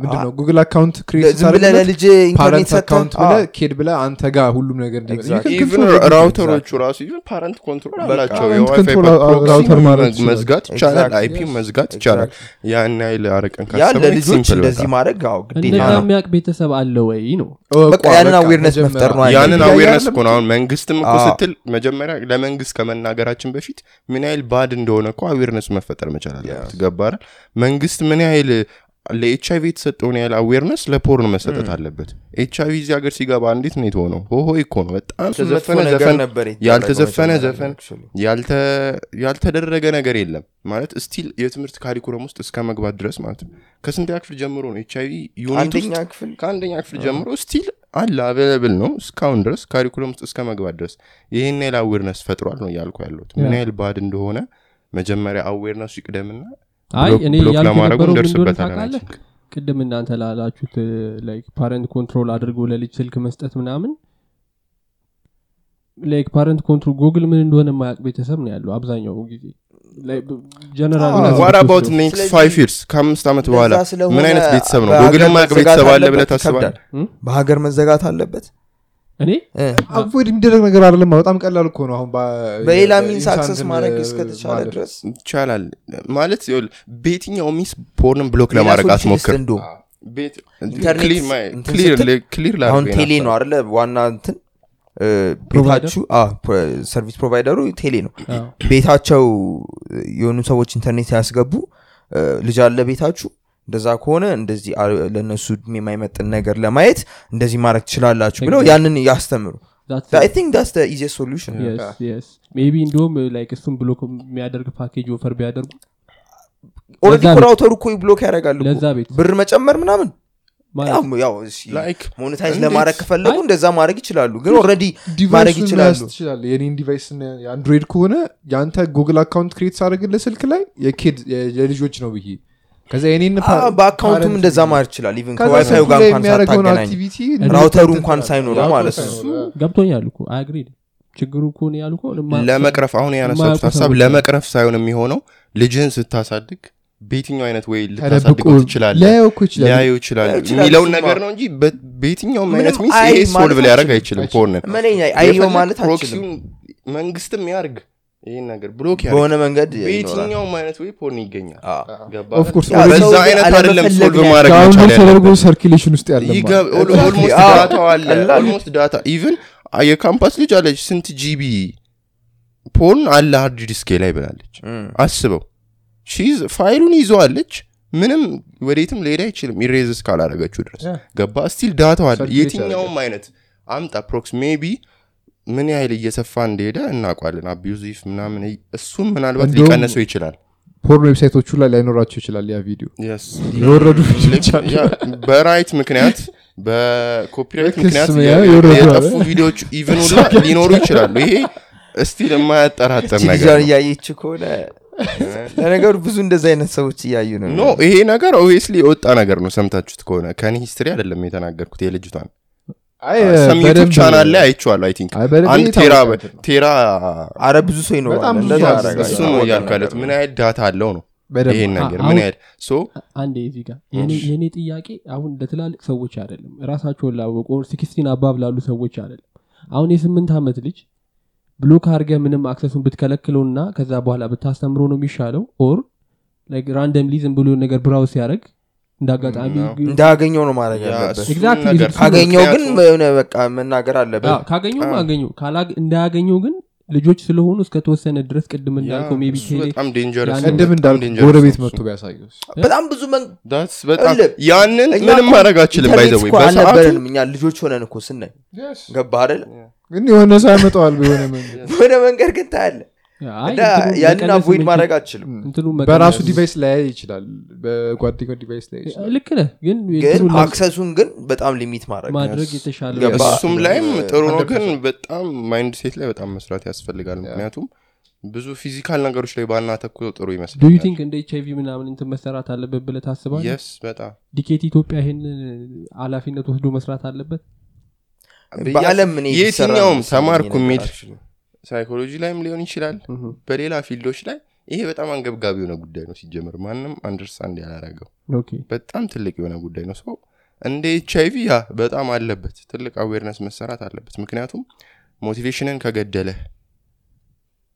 [SPEAKER 2] ምንድነው ጉግል
[SPEAKER 3] account ለልጅ ኢንተርኔት account
[SPEAKER 2] ብለህ kid ብለህ አንተ ጋር ሁሉም ነገር. router
[SPEAKER 1] ኦቹ ራሱ parent
[SPEAKER 3] control
[SPEAKER 1] አላቸው
[SPEAKER 2] parent የ WiFi
[SPEAKER 1] መዝጋት ይቻላል.
[SPEAKER 2] IP.
[SPEAKER 1] መዝጋት ይቻላል። ያን ያህል አረቀን
[SPEAKER 3] ለልጆች እንደዚህ ማድረግ አዎ ግዴታ
[SPEAKER 4] የሚያውቅ ቤተሰብ አለ ወይ ነው?
[SPEAKER 3] በቃ ያንን awareness መፍጠር ነው?
[SPEAKER 1] ያንን
[SPEAKER 2] awareness
[SPEAKER 1] እኮ ነው። አሁን መንግስትም እኮ ስትል መጀመሪያ ለመንግስት ከመናገራችን በፊት ምን ያህል bad እንደሆነ እኮ awareness መፈጠር መቻል አለበት። ገባረ መንግስት ምን ያህል ለኤች አይቪ የተሰጠውን ያህል awareness ለ porn መሰጠት አለበት። ኤች አይቪ እዚህ ሀገር ሲገባ እንዴት ነው የተሆነው? ሆሆ እኮ ነው። በጣም ያልተዘፈነ ዘፈን ያልተደረገ ነገር የለም። ማለት still የትምህርት curriculum ውስጥ እስከ መግባት ድረስ ማለት ነው። ከስንተኛ ክፍል ጀምሮ ነው HIV
[SPEAKER 3] unit
[SPEAKER 1] ውስጥ ከአንደኛ ክፍል ጀምሮ still አለ available ነው እስካሁን ድረስ curriculum ውስጥ እስከ መግባት ድረስ። ይህን ያህል awareness ፈጥሯል ነው እያልኩ ያለሁት። ምን ያህል bad እንደሆነ መጀመሪያ awareness ኡ ይቅደምና
[SPEAKER 4] አይ እኔ
[SPEAKER 1] I
[SPEAKER 4] ታውቃለህ? ቅድም እናንተ ላላችሁት like parent control አድርጎ ለልጅ ስልክ መስጠት ምናምን like parent control ጉግል ምን እንደሆነ የማያውቅ ቤተሰብ ነው ያለው አብዛኛው ጊዜ። ጀነራል
[SPEAKER 2] አዎ።
[SPEAKER 1] ዋት አባውት ኔክስት ፋይቭ ይርስ ከአምስት ዓመት በኋላ ምን አይነት ቤተሰብ ነው? ማያውቅ
[SPEAKER 3] መዘጋት
[SPEAKER 1] ቤተሰብ አለ ታስባለህ?
[SPEAKER 3] ይከብዳል። በሀገር መዘጋት አለበት
[SPEAKER 4] እኔ?
[SPEAKER 3] እ።
[SPEAKER 2] አቮይድ የሚደረግ ነገር አይደለም። በጣም ቀላል እኮ ነው አሁን
[SPEAKER 3] በሌላ ሚንስ አክሰስ ማድረግ እስከተቻለ ድረስ።
[SPEAKER 1] ይቻላል። ማለት ይኸውልህ፣ በየትኛው ሚስ ፖርንን ብሎክ
[SPEAKER 3] ሌላ
[SPEAKER 1] ለማድረግ አትሞክር?
[SPEAKER 3] አሁን ቴሌ ነው አለ ዋና እንትን? ቤታችሁ service provider ኡ ቴሌ ነው። ቤታቸው የሆኑ ሰዎች ኢንተርኔት ያስገቡ ልጅ አለ ቤታችሁ እንደዛ ከሆነ እንደዚህ ለእነሱ እድሜ የማይመጥን ነገር ለማየት እንደዚህ ማድረግ ትችላላችሁ ብለው ያንን ያስተምሩ.
[SPEAKER 4] maybe እንዲሁም እሱም block የሚያደርግ package offer ቢያደርጉ? router
[SPEAKER 3] ኡ እኮ block ያደርጋሉ ብር መጨመር ምናምን?
[SPEAKER 4] ማለት
[SPEAKER 3] ያው- ያው እሺ፣
[SPEAKER 1] Like monetize?
[SPEAKER 3] ለማድረግ ከፈለጉ እንደዛ ማድረግ ይችላሉ ግን already ማድረግ ይችላሉ።
[SPEAKER 2] የኔን device የአንድሮይድ ከሆነ የአንተ ጉግል account create ሳደርግልህ ስልክ ላይ የልጆች ነው ብዬ ከዛ የኔን
[SPEAKER 3] አ፣ በ account ኡም እንደዛ ማድረግ ይችላል። even ከ WiFi ኡ ጋር እንኳን ሳታገናኝ
[SPEAKER 2] activity
[SPEAKER 3] router ኡ እንኳን ሳይኖረው ማለት ነው።
[SPEAKER 4] ገብቶኛል እኮ agree ችግሩ እኮ ነው ያልኩ
[SPEAKER 1] ለመቅረፍ አሁን ያነሳችሁት ሀሳብ ለመቅረፍ ሳይሆን የሚሆነው ልጅህን ስታሳድግ በየትኛው አይነት ወይ ልታሳድገው ትችላለህ?
[SPEAKER 2] ሊያየው እኮ ይችላል።
[SPEAKER 1] የሚለውን ነገር ነው። እንጂ በ- በየትኛውም አይነት
[SPEAKER 3] አይ
[SPEAKER 1] ይሄ
[SPEAKER 3] ማለት
[SPEAKER 1] solve ሊያደርግ
[SPEAKER 2] አይችልም።
[SPEAKER 3] porn ን ማለት
[SPEAKER 1] መንግስትም ያርግ ይህን ነገር block
[SPEAKER 3] በሆነ መንገድ
[SPEAKER 1] በየትኛውም አይነት ወይ porn ይገኛል
[SPEAKER 2] ተደርጎ circulation ውስጥ ያለ
[SPEAKER 1] ይገብ- al-
[SPEAKER 3] Exactly.
[SPEAKER 1] Almost
[SPEAKER 3] አዎ፣
[SPEAKER 1] data ው አለ።
[SPEAKER 3] ቀላል።
[SPEAKER 1] Almost data even የ campus ልጅ አለች ስንት GB porn አለ hard disk ኤ ላይ ብላለች። አስበው። She's file ኡን ይዘዋለች። ምንም ወዴትም ሊሄድ አይችልም። erase እስካላረገችው ድረስ. ገባ still data ው
[SPEAKER 2] አለ።
[SPEAKER 1] የትኛውም አይነት አምጣ ፕሮክስ maybe ምን ያህል እየሰፋ እንደሄደ እናውቋለን abusive ምናምን እሱም ምናልባት ሊቀነሰው ይችላል።
[SPEAKER 2] Porn website ኦቹ ላይ ላይኖራቸው ይችላል ያ video።
[SPEAKER 1] Yes.
[SPEAKER 2] የወረዱ
[SPEAKER 1] በ right ምክንያት በ
[SPEAKER 2] copyright
[SPEAKER 1] ምክንያት የጠፉ even ሁላ ሊኖሩ ይችላሉ። ይሄ still የማያጠራጥር ነገር
[SPEAKER 3] እያየች ከሆነ ለነገሩ ብዙ እንደዚህ አይነት ሰዎች እያዩ ነው።
[SPEAKER 1] No ይሄ ነገር obviously የወጣ ነገር ነው። ሰምታችሁት ከሆነ ከኔ history አይደለም የተናገርኩት የልጅቷን
[SPEAKER 2] በደንብ-
[SPEAKER 1] ቻናል ላይ አይቼዋለሁ
[SPEAKER 2] I think።
[SPEAKER 1] አንድ
[SPEAKER 2] tera
[SPEAKER 1] tera
[SPEAKER 3] አረ ብዙ ሰው ይኖራል
[SPEAKER 1] እሱ ነው
[SPEAKER 3] ነው።
[SPEAKER 1] ምን ያህል data አለው ነው ይሄን ነገር ምን ያህል? So
[SPEAKER 4] አንዴ እዚህ ጋር የኔ ጥያቄ አሁን ለትላልቅ ሰዎች አይደለም ራሳቸውን ላወቁ sixteen above ላሉ ሰዎች አይደለም። አሁን የስምንት ዓመት ልጅ Block አድርገህ ምንም access ኡን ብትከለክለውና ከዛ በኋላ ብታስተምሮ ነው የሚሻለው? Or randomly ዝም ብሎ ነገር browse ሲያደርግ ግ-
[SPEAKER 3] እንዳገኘው ነው ማድረግ ያለበት። ካገኘው ግን በቃ መናገር አለበት።
[SPEAKER 4] አዎ። አገኘው እንዳያገኘው ግን ልጆች ስለሆኑ እስከተወሰነ ድረስ ቅድም እንዳልከው maybe
[SPEAKER 1] እሱ በጣም dangerous
[SPEAKER 4] ያን-
[SPEAKER 1] ነው፣
[SPEAKER 2] ቅድም
[SPEAKER 1] በጣም
[SPEAKER 2] እንዳልኩ
[SPEAKER 1] dangerous
[SPEAKER 2] ጎረቤት
[SPEAKER 1] ነው
[SPEAKER 2] መጥቶ
[SPEAKER 1] እሱ።
[SPEAKER 2] ቢያሳየው
[SPEAKER 3] በጣም ብዙ
[SPEAKER 1] ያንን ምንም ማድረግ አትችልም
[SPEAKER 3] ኢንተርኔት
[SPEAKER 1] by the way
[SPEAKER 3] እኮ
[SPEAKER 1] በሰዓቱ
[SPEAKER 3] አልነበረንም እኛ ልጆች ሆነን እኮ ስናይ። ገባ አይደል?
[SPEAKER 2] ግን የሆነ ሰው ያመጣዋል በሆነ
[SPEAKER 3] መንገድ። ግን ታያለ
[SPEAKER 4] አይ፣
[SPEAKER 3] እና
[SPEAKER 4] እንትኑን
[SPEAKER 3] ያንን
[SPEAKER 4] avoid
[SPEAKER 3] ማድረግ አትችልም
[SPEAKER 4] እንትኑን
[SPEAKER 2] በራሱ device ላይ ይችላል። በጓደኛው device ላይ ይችላል።
[SPEAKER 4] ልክ ነህ። ግን access
[SPEAKER 3] ኡን ግን በጣም limit ማድረግ
[SPEAKER 4] የተሻለ
[SPEAKER 1] እሱም ላይም ጥሩ ነው
[SPEAKER 2] 100%.
[SPEAKER 1] ግን በጣም mindset ላይ በጣም መስራት ያስፈልጋል። ምክንያቱም ብዙ physical ነገሮች ላይ ባናተኩሮ ጥሩ
[SPEAKER 4] do you
[SPEAKER 1] ይመስለኛል
[SPEAKER 4] think እንደ ኤች አይቪ ምናምን እንትን መሰራት አለበት ብለህ ታስባለህ?
[SPEAKER 1] Yes በጣም።
[SPEAKER 4] ዲኬት ኢትዮጵያ ይሄን ኃላፊነት ወስዶ መስራት አለበት?
[SPEAKER 3] በአለም
[SPEAKER 1] የትኛውም ተማርኩ የሚል ሳይኮሎጂ ላይም ሊሆን ይችላል። በሌላ field ኦች ላይ ይሄ በጣም አንገብጋቢ የሆነ ጉዳይ ነው ሲጀምር ማንም understand ያላረገው በጣም ትልቅ የሆነ ጉዳይ ነው። ሰው እንደ ኤች አይቪ Yeah በጣም አለበት። ትልቅ awareness መሰራት አለበት። ምክንያቱም motivation ን ከገደለህ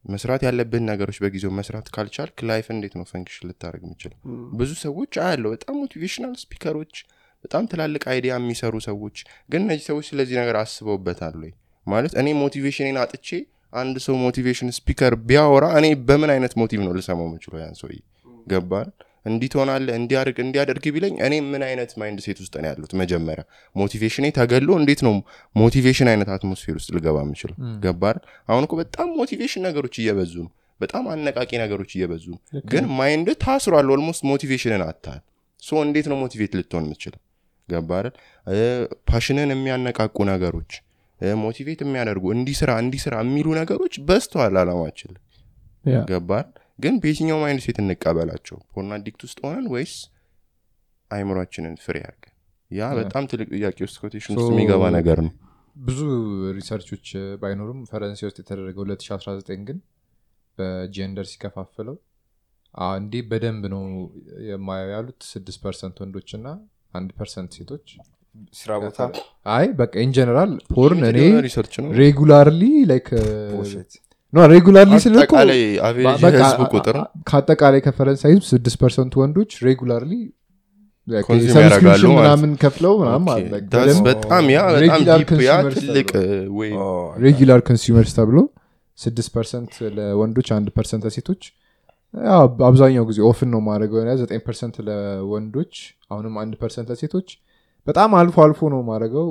[SPEAKER 1] መስራት ያለብህን ነገሮች በጊዜው መስራት ካልቻልክ life እንዴት ነው function ልታደርግ የምትችለው ብዙ ሰዎች አያለው በጣም motivational speaker ኦች በጣም ትላልቅ idea የሚሰሩ ሰዎች። ግን እነዚህ ሰዎች ስለዚህ ነገር አስበውበታል ወይ? ማለት እኔ motivation ን አጥቼ አንድ ሰው motivation speaker ቢያወራ እኔ በምን አይነት motive ነው ልሰማው የምችለው ያን ሰውዬ? ገባል? እንዲህ ትሆናለህ እንዲያደርግ እንዲያደርግ ቢለኝ እኔ ምን አይነት mindset ውስጥ ነው ያሉት መጀመሪያ? motivation ኤ ተገሎ እንዴት ነው motivation አይነት atmosphere ውስጥ ልገባ የምችለው? ገባል? አሁን እኮ በጣም motivation ነገሮች እየበዙ ነው። በጣም አነቃቂ ነገሮች እየበዙ ግን mind ታስሯል almost motivation ን አጥቷል so እንዴት ነው motivate ልትሆን የምትችለው ገባል? Passion ን የሚያነቃቁ ነገሮች motivate የሚያደርጉ እንዲስራ እንዲስራ የሚሉ ነገሮች በስተዋል አላማችን። ገባል ግን በየትኛው mindset እንቀበላቸው። Porn addict ውስጥ ሆነን ወይስ አይምሯችንን free ያርገን Yeah በጣም ትልቅ ጥያቄ ውስጥ quotation ውስጥ የሚገባ ነገር ነው።
[SPEAKER 2] ብዙ research ኦች ባይኖሩም ፈረንሳይ ውስጥ የተደረገው 2019 ግን በ gender ሲከፋፍለው እንዲህ በደንብ ነው የማየው ያሉት ስድስት percent ወንዶች እና አንድ percent ሴቶች
[SPEAKER 3] ስራ ቦታ
[SPEAKER 2] አይ በቃ in
[SPEAKER 1] general porn
[SPEAKER 2] እኔ
[SPEAKER 1] regularly like regularly
[SPEAKER 2] ከአጠቃላይ ከፈረንሳይ ህዝብ ስድስት percent ወንዶች
[SPEAKER 1] regularly
[SPEAKER 2] ምናምን ከፍለው
[SPEAKER 1] በጣም ትልቅ
[SPEAKER 2] ተብሎ።
[SPEAKER 1] ወይ
[SPEAKER 3] Oh,
[SPEAKER 2] regular consumers ተብሎ ስድስት percent ለወንዶች አንድ percent ለሴቶች። ያው አብዛኛው ጊዜ often ነው ማድረገው ዘጠኝ percent ለወንዶች አሁንም አንድ percent ለሴቶች በጣም አልፎ አልፎ ነው ማድረገው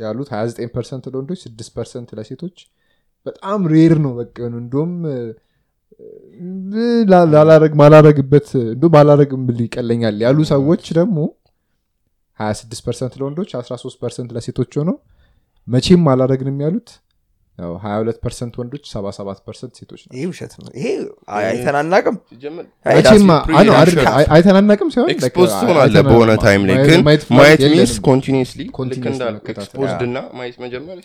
[SPEAKER 2] ያሉት 29 percent ለወንዶች ስድስት percent ለሴቶች በጣም rare ነው በቃ የሆነ እንደውም እ፣ ላ- ላላረግ ማላረግበት እንዲሁም ባላረግም ብል ይቀለኛል። ያሉ ሰዎች ደግሞ 26 percent ለወንዶች 13 percent ለሴቶች ሆነው መቼም አላረግንም ያሉት 22 percent ወንዶች 77 percent ሴቶች ነው
[SPEAKER 3] ይሄ ውሸት ነው። ይሄ አይ- አይተናናቅም።
[SPEAKER 2] አይተናናቅም ሳይሆን
[SPEAKER 1] expose
[SPEAKER 2] like
[SPEAKER 1] ትሆናለ
[SPEAKER 2] አይተናናቅም።
[SPEAKER 1] በሆነ time ላይ ግን
[SPEAKER 2] ማየት
[SPEAKER 1] means
[SPEAKER 2] continuously
[SPEAKER 1] እና ማየት መጀመር.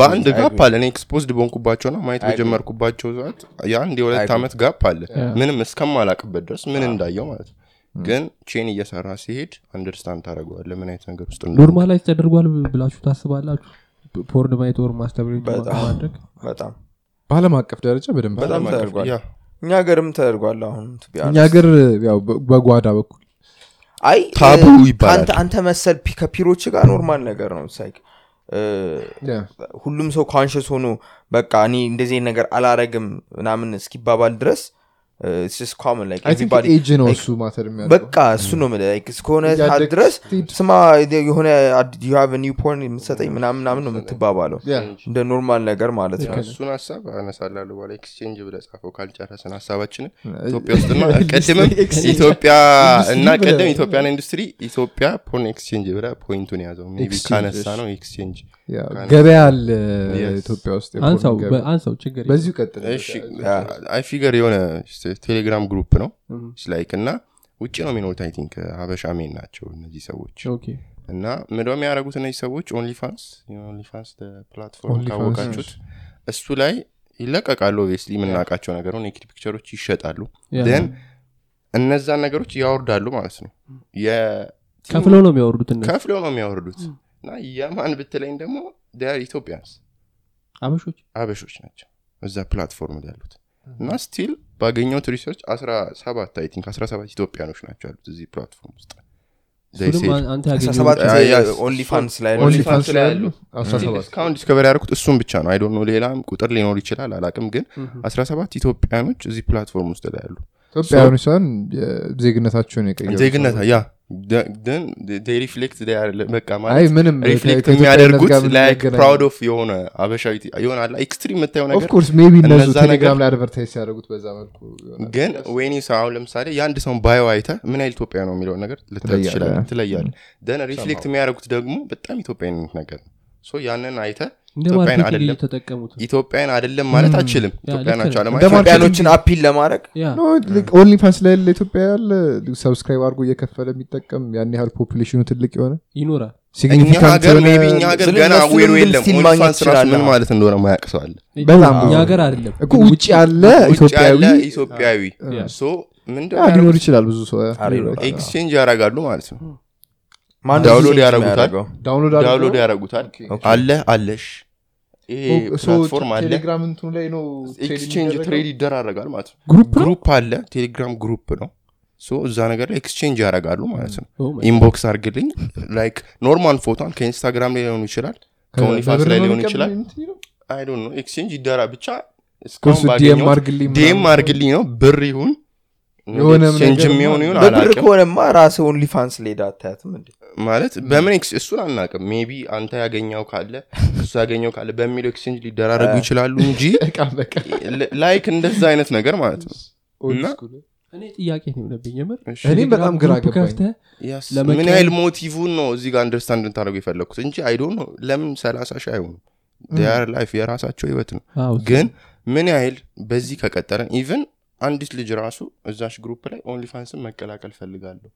[SPEAKER 1] በአንድ. Gap አለ። እኔ exposed በሆንኩባቸውና ማየት. በጀመርኩባቸው ሰዓት የአንድ የሁለት. ዓመት gap አለ። ምንም እስከማላቅበት ድረስ ምን እንዳየው ማለት ነው። ግን chain እየሰራ ሲሄድ understand ታደረገዋለ ምን አይነት ነገር ውስጥ
[SPEAKER 4] Normalize ተደርጓል ብላችሁ ታስባላችሁ Porn ማየት or
[SPEAKER 3] masturbate
[SPEAKER 4] ማድረግ
[SPEAKER 3] በጣም
[SPEAKER 2] በዓለም አቀፍ ደረጃ በደንብ
[SPEAKER 3] በጣም ተደርጓል እኛ ሀገርም ተደርጓል አሁን to be
[SPEAKER 2] እኛ
[SPEAKER 3] honest.
[SPEAKER 2] ሀገር በጓዳ በኩል
[SPEAKER 3] አይ taboo
[SPEAKER 1] ይባላል።
[SPEAKER 3] አንተ መሰል ከ peer ኦች ጋር normal ነገር ነው like ሁሉም ሰው conscious ሆኖ በቃ እኔ እንደዚህ ነገር አላረግም ምናምን እስኪባባል ድረስ common like
[SPEAKER 2] I think
[SPEAKER 3] everybody
[SPEAKER 2] age ነው እሱ matter የሚያደርገው
[SPEAKER 3] በቃ እሱ ነው የምልህ. Like እስከሆነ ሰዓት ድረስ ስማ የሆነ new porn የምትሰጠኝ ምናምን ምናምን ነው የምትባባለው። እንደ normal ነገር ማለት ነው።
[SPEAKER 1] እሱን ሀሳብ አነሳላለሁ በኋላ exchange ብለ ጻፈው ካልጨረስን ሀሳባችንን። ኢትዮጵያ ውስጥና ቅድምም ኢትዮጵያ እና
[SPEAKER 2] ብለህ-
[SPEAKER 1] ቅድም ኢትዮጵያን ኢንዱስትሪ ኢትዮጵያ porn exchange ብለ point ኡን ያዘው። ቢ
[SPEAKER 2] Exchange,
[SPEAKER 1] ካነሳ ነው
[SPEAKER 2] exchange ገበያ አለ. ኢትዮጵያ ውስጥ
[SPEAKER 4] ችግር
[SPEAKER 2] በዚሁ ቀጥል።
[SPEAKER 1] እሺ I figure የሆነ Telegram group ነው። like እና ውጭ ነው የሚኖሩት I think ሀበሻ men ናቸው እነዚህ ሰዎች።
[SPEAKER 4] Okay።
[SPEAKER 1] እና ምንደ የሚያደረጉት እነዚህ ሰዎች? OnlyFans
[SPEAKER 2] OnlyFans platform
[SPEAKER 1] ካወቃችሁት እሱ ላይ ይለቀቃሉ obviously የምናውቃቸው ነገር ነው። naked picture ኦች
[SPEAKER 4] ይሸጣሉ።
[SPEAKER 1] ን እነዛን ነገሮች ያወርዳሉ ማለት ነው። የ-
[SPEAKER 4] ከፍለው ነው የሚያወርዱት
[SPEAKER 1] ከፍለው ነው የሚያወርዱት እና የማን ብትለኝ ደግሞ Ethiopians
[SPEAKER 4] አበሾች?
[SPEAKER 1] አበሾች ናቸው እዛ platform ላይ ያሉት። እና still ባገኘሁት research 17 I think 17 ኢትዮጵያኖች ናቸው ያሉት እዚህ platform ውስጥ. They
[SPEAKER 4] እሱንም
[SPEAKER 1] said-
[SPEAKER 4] አን- አንተ ያገኘው
[SPEAKER 3] 17
[SPEAKER 1] yes.
[SPEAKER 3] OnlyFans ላይ ነው።
[SPEAKER 1] Only
[SPEAKER 2] Only
[SPEAKER 1] fans
[SPEAKER 2] Fans
[SPEAKER 1] ላይ
[SPEAKER 2] ላይ
[SPEAKER 1] ያሉ
[SPEAKER 2] ያሉ? 17
[SPEAKER 1] እስካሁን discover ያደርኩት እሱም ብቻ ነው። I don't know ሌላም ቁጥር ሊኖር ይችላል አላቅም ግን 17 ኢትዮጵያኖች እዚህ platform ውስጥ ላይ ያሉ
[SPEAKER 2] ኢትዮጵያውያን ሲሆን ዜግነታቸውን የቀየሩ
[SPEAKER 1] ዜግነት ያ ግን ሪፍሌክት በቃ ማለት
[SPEAKER 2] ምንም
[SPEAKER 1] ሪፍሌክት የሚያደርጉት ላይክ? ፕራውድ ኦፍ የሆነ አበሻዊ ይሆናል ኤክስትሪም የምታየው ነገር
[SPEAKER 2] ኦፍኮርስ ሜቢ እነሱ ቴሌግራም ላይ አድቨርታይዝ ሲያደርጉት በዛ መልኩ
[SPEAKER 1] ግን ወይኒ ሰው አሁን ለምሳሌ የአንድ ሰውን ባዮ አይተ ምን ያህል ኢትዮጵያ ነው የሚለውን ነገር ልታይ ትችላለ ትለያለ ደን ሪፍሌክት የሚያደርጉት ደግሞ በጣም ኢትዮጵያዊነት ነገር ነው። ሶ ያንን አይተ ኢትዮጵያን አይደለም። ማለት አችልም
[SPEAKER 3] ኢትዮጵያኖችን አፒል ለማድረግ
[SPEAKER 2] ኦንሊ ፋንስ ላይ ያለ ኢትዮጵያ ያለ ሰብስክራይብ አድርጎ እየከፈለ የሚጠቀም ያን ያህል ፖፑሌሽኑ ትልቅ የሆነ
[SPEAKER 4] ይኖራል።
[SPEAKER 1] እኛ
[SPEAKER 2] ሲግኒፊካንት
[SPEAKER 1] ሀገር
[SPEAKER 2] የሆነ
[SPEAKER 1] ሜቢ እኛ ሀገር
[SPEAKER 3] ስለ
[SPEAKER 1] ገና
[SPEAKER 3] እነሱ
[SPEAKER 1] ዌሩ
[SPEAKER 3] ልምድ
[SPEAKER 1] የለም።
[SPEAKER 3] still
[SPEAKER 1] ኦንሊ
[SPEAKER 3] ማግኘት
[SPEAKER 1] ፋንስ ራሱ ምን
[SPEAKER 3] ትችላለህ።
[SPEAKER 1] ማለት እንደሆነ ማያቅ ሰው አለ።
[SPEAKER 2] በጣም
[SPEAKER 4] ሀገር አይደለም።
[SPEAKER 2] እኮ ውጭ ያለ ኢትዮጵያዊ
[SPEAKER 1] ኢትዮጵያዊ
[SPEAKER 2] ሊኖር ይችላል ብዙ ሰው
[SPEAKER 1] ኤክስቼንጅ ያደርጋሉ ማለት ነው ዳውንሎድ
[SPEAKER 3] የሚያደርገው?
[SPEAKER 2] ዳውንሎድ
[SPEAKER 3] ኦኬ።
[SPEAKER 1] አለ አለሽ።
[SPEAKER 2] ቴሌግራም እንትኑ ላይ ነው ትሬድ
[SPEAKER 1] ኤክስቼንጅ
[SPEAKER 2] የሚደረገው?
[SPEAKER 1] ትሬድ ይደራረጋል ማለት ነው።
[SPEAKER 4] ግሩፕ ነው?
[SPEAKER 1] አለ ቴሌግራም ግሩፕ ነው። ሶ እዛ ነገር ላይ ኤክስቼንጅ ያደርጋሉ ማለት ነው።
[SPEAKER 4] Oh
[SPEAKER 1] ኢንቦክስ አርግልኝ ላይክ ኖርማል ፎቶን ከኢንስታግራም ላይ ሊሆኑ ይችላል ከኦኒፋንስ
[SPEAKER 2] በብር
[SPEAKER 1] ላይ
[SPEAKER 2] ነው
[SPEAKER 1] ሊሆን ይችላል? አይ ዶንት ኖ። ኤክስቼንጅ ይደራ ብቻ
[SPEAKER 2] ዲኤም
[SPEAKER 1] ባገኘሁት
[SPEAKER 2] አርግልኝ
[SPEAKER 1] ነው? ብር ይሁን ኤክስቼንጅ የሚሆን ይሁን
[SPEAKER 3] በብር ከሆነማ ራስህ ኦንሊ ፋንስ ሌዳ አታያትም እንዴ
[SPEAKER 1] ማለት በምን ኤክስ- እሱን አናውቅም ሜቢ አንተ ያገኘው ካለ እሱ ያገኘው ካለ በሚለው ኤክስቼንጅ ሊደራረጉ ይችላሉ እንጂ ላይክ እንደዛ አይነት ነገር ማለት ነው።
[SPEAKER 4] እኔ ጥያቄ ነው የሆነብኝ የምር።
[SPEAKER 2] በጣም ግራ ገባኝ።
[SPEAKER 1] ምን ያህል ሞቲቭን ነው እዚህ ጋር አንደርስታንድ እንታደረጉ የፈለግኩት እንጂ አይዶ ነው ለምን ሰላሳ ሺህ አይሆኑም ር ላይፍ የራሳቸው ህይወት ነው። ግን ምን ያህል በዚህ ከቀጠለን ኢቨን አንዲት ልጅ ራሱ እዛሽ group ላይ OnlyFans ን መቀላቀል ፈልጋለሁ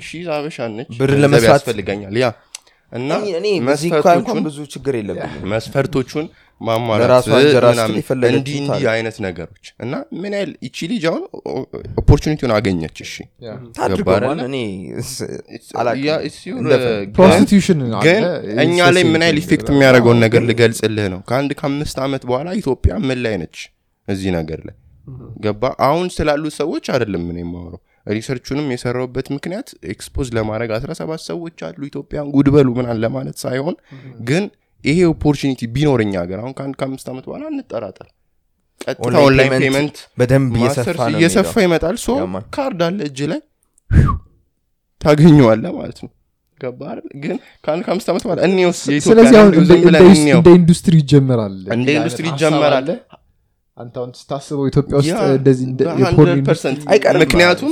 [SPEAKER 1] she አበሻ ነች
[SPEAKER 3] ብር ለመስራት-
[SPEAKER 1] ያስፈልገኛል። Yeah እና
[SPEAKER 3] ብዙ ችግር የለብኝም።
[SPEAKER 1] መስፈርቶቹን ማሟላት እንዲህ አይነት ነገሮች እና ምን ያህል ይቺ ልጅ አሁን opportunity ውን አገኘች። እሺ uh, ግን- እኛ ላይ ምን ያህል
[SPEAKER 2] effect
[SPEAKER 1] የሚያደርገውን ነገር ልገልጽልህ ነው። ከአንድ ከአምስት ዓመት በኋላ ኢትዮጵያ ምን ላይ ነች? እዚህ ነገር ላይ ገባ አሁን ስላሉት ሰዎች አይደለም ምን የማወራው research ኡንም የሰራውበት ምክንያት expose ለማድረግ 17 ሰዎች አሉ ኢትዮጵያን ጉድ በሉ ምናን ለማለት ሳይሆን ግን ይሄ opportunity ቢኖር እኛ ሀገር አሁን ከአንድ ከአምስት ዓመት በኋላ እንጠራጠር። ቀጥታ
[SPEAKER 3] online
[SPEAKER 1] payment
[SPEAKER 3] በደንብ እየሰፋ
[SPEAKER 1] ይመጣል።
[SPEAKER 3] So
[SPEAKER 1] ካርድ አለ እጅ ላይ ታገኘዋለ ማለት ነው። ገባ አይደል? ግን ከአንድ ከአምስት ዓመት በኋላ እኔውስ
[SPEAKER 2] ስለዚህ እንደ ኢንዱስትሪ ይጀመራል።
[SPEAKER 1] እንደ ኢንዱስትሪ ይጀመራል።
[SPEAKER 2] አንተ አሁን ስታስበው ኢትዮጵያ ውስጥ እንደዚህ እንደ
[SPEAKER 1] በ100%
[SPEAKER 2] የ porn industry
[SPEAKER 3] አይቀርም
[SPEAKER 1] ምክንያቱም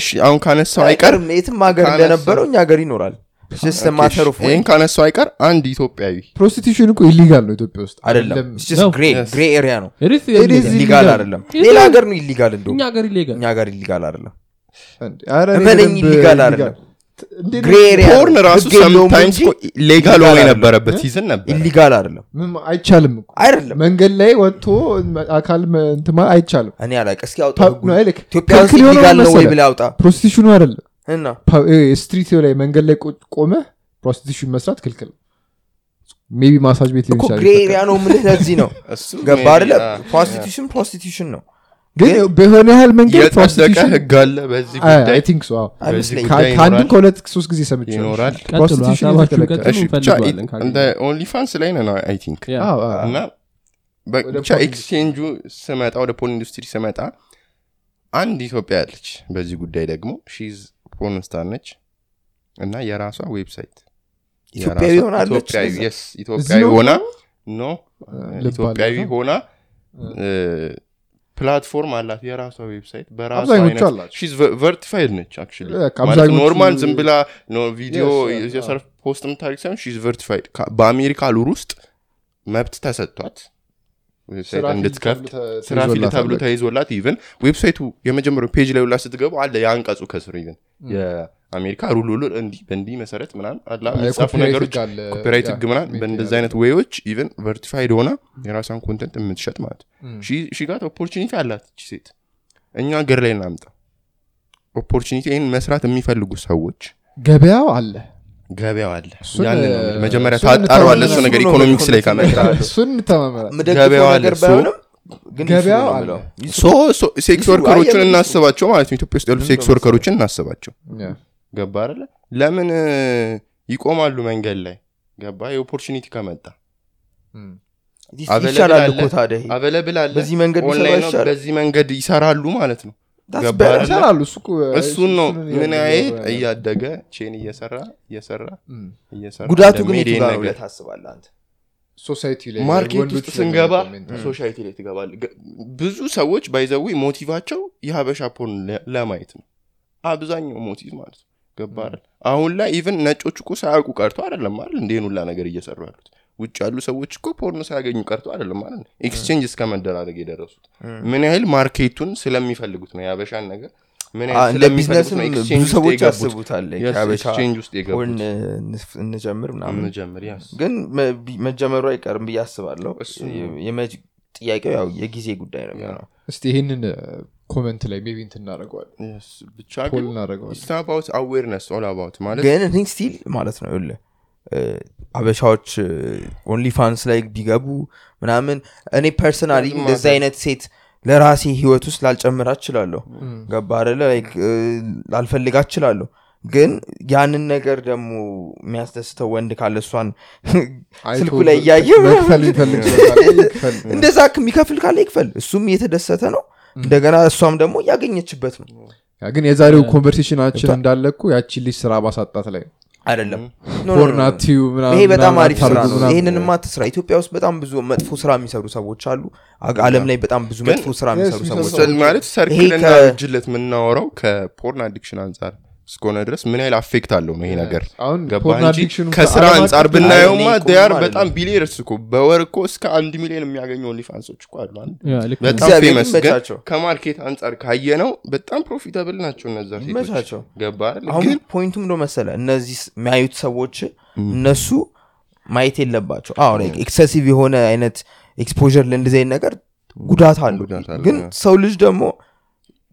[SPEAKER 1] እሺ አሁን ካነሳው አይቀር
[SPEAKER 3] አይቀርም የትም ሀገር እንደነበረው እኛ ሀገር ይኖራል
[SPEAKER 1] ይህን ካነሳው አይቀር አንድ ኢትዮጵያዊ
[SPEAKER 2] prostitution እኮ illegal ነው ኢትዮጵያ ውስጥ
[SPEAKER 3] አይደለም
[SPEAKER 4] ነው።
[SPEAKER 1] Yes.
[SPEAKER 3] gray area ነው
[SPEAKER 4] It is
[SPEAKER 2] It is
[SPEAKER 4] illegal.
[SPEAKER 2] illegal.
[SPEAKER 3] አይደለም ሌላ ሀገር ነው illegal እንደው
[SPEAKER 4] እኛ ሀገር
[SPEAKER 3] illegal አይደለም illegal። አይደለም።
[SPEAKER 1] ፖርን ራሱ ሰምታይምስ ሌጋል ሆኖ
[SPEAKER 3] illegal
[SPEAKER 1] የነበረበት ሲዝን ነበር።
[SPEAKER 3] ኢሊጋል አይደለም።
[SPEAKER 2] አይቻልም እኮ።
[SPEAKER 3] አይደለም።
[SPEAKER 2] መንገድ ላይ ወጥቶ አካል ማለት አይቻልም።
[SPEAKER 3] እኔ አላውቅ እስኪ አውጣ
[SPEAKER 2] ፓ-
[SPEAKER 3] ህጉን።
[SPEAKER 2] ነው አይልክ።
[SPEAKER 3] ኢትዮጵያ ውስጥ
[SPEAKER 2] ክልክል የሆነው
[SPEAKER 3] ኢሊጋል ነው ወይ? ብለህ አውጣ።
[SPEAKER 2] ፕሮስቲቱሽኑ አይደለም?
[SPEAKER 3] እና?
[SPEAKER 2] ስትሪት ላይ መንገድ ላይ ቆመ ፕሮስቲቱሽን መስራት ክልክል ሜቢ ማሳጅ ቤት ሊሆን ይችላል
[SPEAKER 3] ነው ምልህ ለዚህ ነው። ገባ
[SPEAKER 1] maybe,
[SPEAKER 3] አይደለ? ፕሮስቲቱሽን ፕሮስቲቱሽን ነው
[SPEAKER 2] ግን በሆነ ያህል መንገድ
[SPEAKER 1] የጸደቀ
[SPEAKER 2] ፕሮስቲቱሽን
[SPEAKER 1] ህግ አለ በዚህ ጉዳይ?
[SPEAKER 2] አይ ቲንክ ሶ ከአንድም ከሁለት ሶስት ጊዜ ሰምቼ
[SPEAKER 1] ይኖራል? እንደ OnlyFans ላይ ነን
[SPEAKER 2] I think።
[SPEAKER 1] እና ብቻ ኤክስቼንጁ ስመጣ ወደ porn industry ስመጣ አንድ ኢትዮጵያ ያለች በዚህ ጉዳይ ደግሞ she's porn star ነች። እና የራሷ website
[SPEAKER 3] ኢትዮጵያዊ
[SPEAKER 1] ሆና
[SPEAKER 2] no
[SPEAKER 1] ኢትዮጵያዊ ሆና platform አላት የራሷ website በራሷ verified ነች ማለት normal ዝም ብላ ቪዲዮ የሰርፍ post የምታደርግ ሳይሆን she's verified በአሜሪካ rule ውስጥ መብት ተሰጥቷት እንድትከፍት ስራ
[SPEAKER 2] ተይዞላታል።
[SPEAKER 1] ተብሎ ተይዞላት even website ኡ የመጀመሪያው page ላይ ሁላ ስትገቡ አለ የአንቀጹ ከስር even የአሜሪካ rule ሁሉ እንዲህ በእንዲህ መሰረት ምናምን የ
[SPEAKER 2] copyright
[SPEAKER 1] ነገሮች
[SPEAKER 2] copyright
[SPEAKER 1] ህግ ምናምን
[SPEAKER 2] ያደርጋል።
[SPEAKER 1] አይነት way ዎች even verified ሆና የራሷን content የምትሸጥ ማለት. ሺጋት ኦፖርቹኒቲ አላት ሴት። እኛ ሀገር ላይ እናምጣ። ኦፖርቹኒቲ ይህን መስራት የሚፈልጉ ሰዎች
[SPEAKER 2] ገበያው አለ።
[SPEAKER 1] ገበያው አለ። መጀመሪያ ታጣረዋለ እሱ ነገር ኢኮኖሚክስ ላይ
[SPEAKER 3] ኢኮኖሚክስ
[SPEAKER 1] ከመጣ
[SPEAKER 3] ላይ
[SPEAKER 2] እሱን እንተማመናለን
[SPEAKER 3] ምደግፈው
[SPEAKER 1] ገበያው አለ፣
[SPEAKER 3] ነገር
[SPEAKER 1] ሶ-
[SPEAKER 3] ባይሆንም ግን
[SPEAKER 2] ገበያው
[SPEAKER 3] ይሱ ነው
[SPEAKER 2] አለ።
[SPEAKER 3] የምለው። ይሱ-
[SPEAKER 1] ሶ ሴክስ ወርከሮችን እናስባቸው ማለት ነው። ኢትዮጵያ ውስጥ ያሉ ሴክስ ወርከሮችን እናስባቸው ገባ አይደለ? ለምን ይቆማሉ መንገድ ላይ? ገባ? የኦፖርቹኒቲ ከመጣ።
[SPEAKER 3] ይሻላል እኮ ታዲያ በዚህ መንገድ?
[SPEAKER 1] በዚህ መንገድ ይሰራሉ ማለት ነው።
[SPEAKER 3] That's
[SPEAKER 1] ገባ
[SPEAKER 3] better.
[SPEAKER 1] አይደለ?
[SPEAKER 2] ይሰራሉ። እሱ እኮ
[SPEAKER 1] እሱን ነው ምን
[SPEAKER 2] ያለው።
[SPEAKER 1] እያደገ ቼን እየሰራ እየሰራ. እየሰራ
[SPEAKER 3] ጉዳቱ ግን የቱ ጋር ብለህ ታስባለህ አንተ?
[SPEAKER 2] market
[SPEAKER 1] ውስጥ ስንገባ society ላይ ትገባል ብዙ ሰዎች by the way motive ኣቸው የሀበሻ porn ለማየት ነው። አብዛኛው motive ማለት ነው ገባ አይደል? አሁን ላይ even ነጮች እኮ ሳያውቁ ቀርቶ አይደለም አይደል እንዴን ሁላ ነገር እየሰሩ ያሉት? ውጭ ያሉ ሰዎች እኮ porn ሳያገኙ ቀርቶ አይደለም ማለት ነው exchange እስከ መደራረግ የደረሱት። ምን ያህል market ኡን ስለሚፈልጉት ነው የሀበሻን ነገር? ምን
[SPEAKER 3] አ-
[SPEAKER 1] ያህል
[SPEAKER 3] እንደ
[SPEAKER 1] ስለሚፈልጉት
[SPEAKER 3] ቢዝነስም
[SPEAKER 1] ነው
[SPEAKER 3] ብዙ
[SPEAKER 1] exchange ውስጥ
[SPEAKER 3] ሰዎች
[SPEAKER 1] የገቡት?
[SPEAKER 3] ያስቡታል
[SPEAKER 1] exchange ውስጥ
[SPEAKER 3] እንጀምር ምናምን
[SPEAKER 1] እንጀምር ያስ
[SPEAKER 3] ግን መጀመሩ አይቀርም ብዬ አስባለሁ። ጥያቄው ያው የጊዜ ጉዳይ ነው
[SPEAKER 2] እስቲ ይህንን comment ላይ maybe እንትን
[SPEAKER 1] ብቻ poll awareness all about ማለት
[SPEAKER 3] ግን እኔ still ማለት ነው ይኸውልህ እ፣ አበሻዎች OnlyFans ላይ ቢገቡ ምናምን እኔ
[SPEAKER 1] personally
[SPEAKER 3] እንደዚህ አይነት ሴት ለራሴ ህይወት ውስጥ ላልጨምራት እችላለሁ። ገባ ላልፈልጋት እችላለሁ። ግን ያንን ነገር ደግሞ የሚያስደስተው ወንድ ካለ እሷን ስልኩ ላይ እያየ እንደዛ የሚከፍል ካለ ይክፈል። እሱም እየተደሰተ ነው እንደገና እሷም ደግሞ እያገኘችበት ነው።
[SPEAKER 2] ግን የዛሬው conversation ኣችን እንዳለ እኮ ያቺ ልጅ ስራ ማሳጣት ላይ ነው።
[SPEAKER 3] አይደለም። ይሄ በጣም አሪፍ ስራ ነው።
[SPEAKER 2] ምናምን።
[SPEAKER 3] ይህንንማ አትስራ። ኢትዮጵያ ውስጥ በጣም ብዙ መጥፎ ስራ የሚሰሩ ሰዎች አሉ። አለም ላይ በጣም ብዙ መጥፎ ስራ የሚሰሩ ሰዎች
[SPEAKER 1] ማለት
[SPEAKER 3] circle
[SPEAKER 1] ና
[SPEAKER 3] ከ-
[SPEAKER 1] እጅለት የምናወራው ከ porn addiction አንጻር እስከሆነ ድረስ ምን ያህል affect አለው ነው ይሄ ነገር? ከስራ አንጻር ብናየውማ ዲያር በጣም
[SPEAKER 3] ነው።
[SPEAKER 1] billions እኮ በወር እኮ እስከ አንድ ሚሊዮን የሚያገኙ OnlyFans ኦች እኮ አሉ በጣም famous ግን
[SPEAKER 3] ከ
[SPEAKER 1] market አንጻር ካየ ነው በጣም profitable ናቸው እነዛ ሴቶች። ገባ አይደል?
[SPEAKER 3] አሁን
[SPEAKER 1] ግን
[SPEAKER 3] point ኡም እንደ መሰለ እነዚህ የሚያዩት ሰዎች እነሱ ማየት የለባቸው። አሁ excessive የሆነ አይነት exposure ለእንደዚህ አይነት ነገር ጉዳት አለው፣ ግን ሰው ልጅ ደግሞ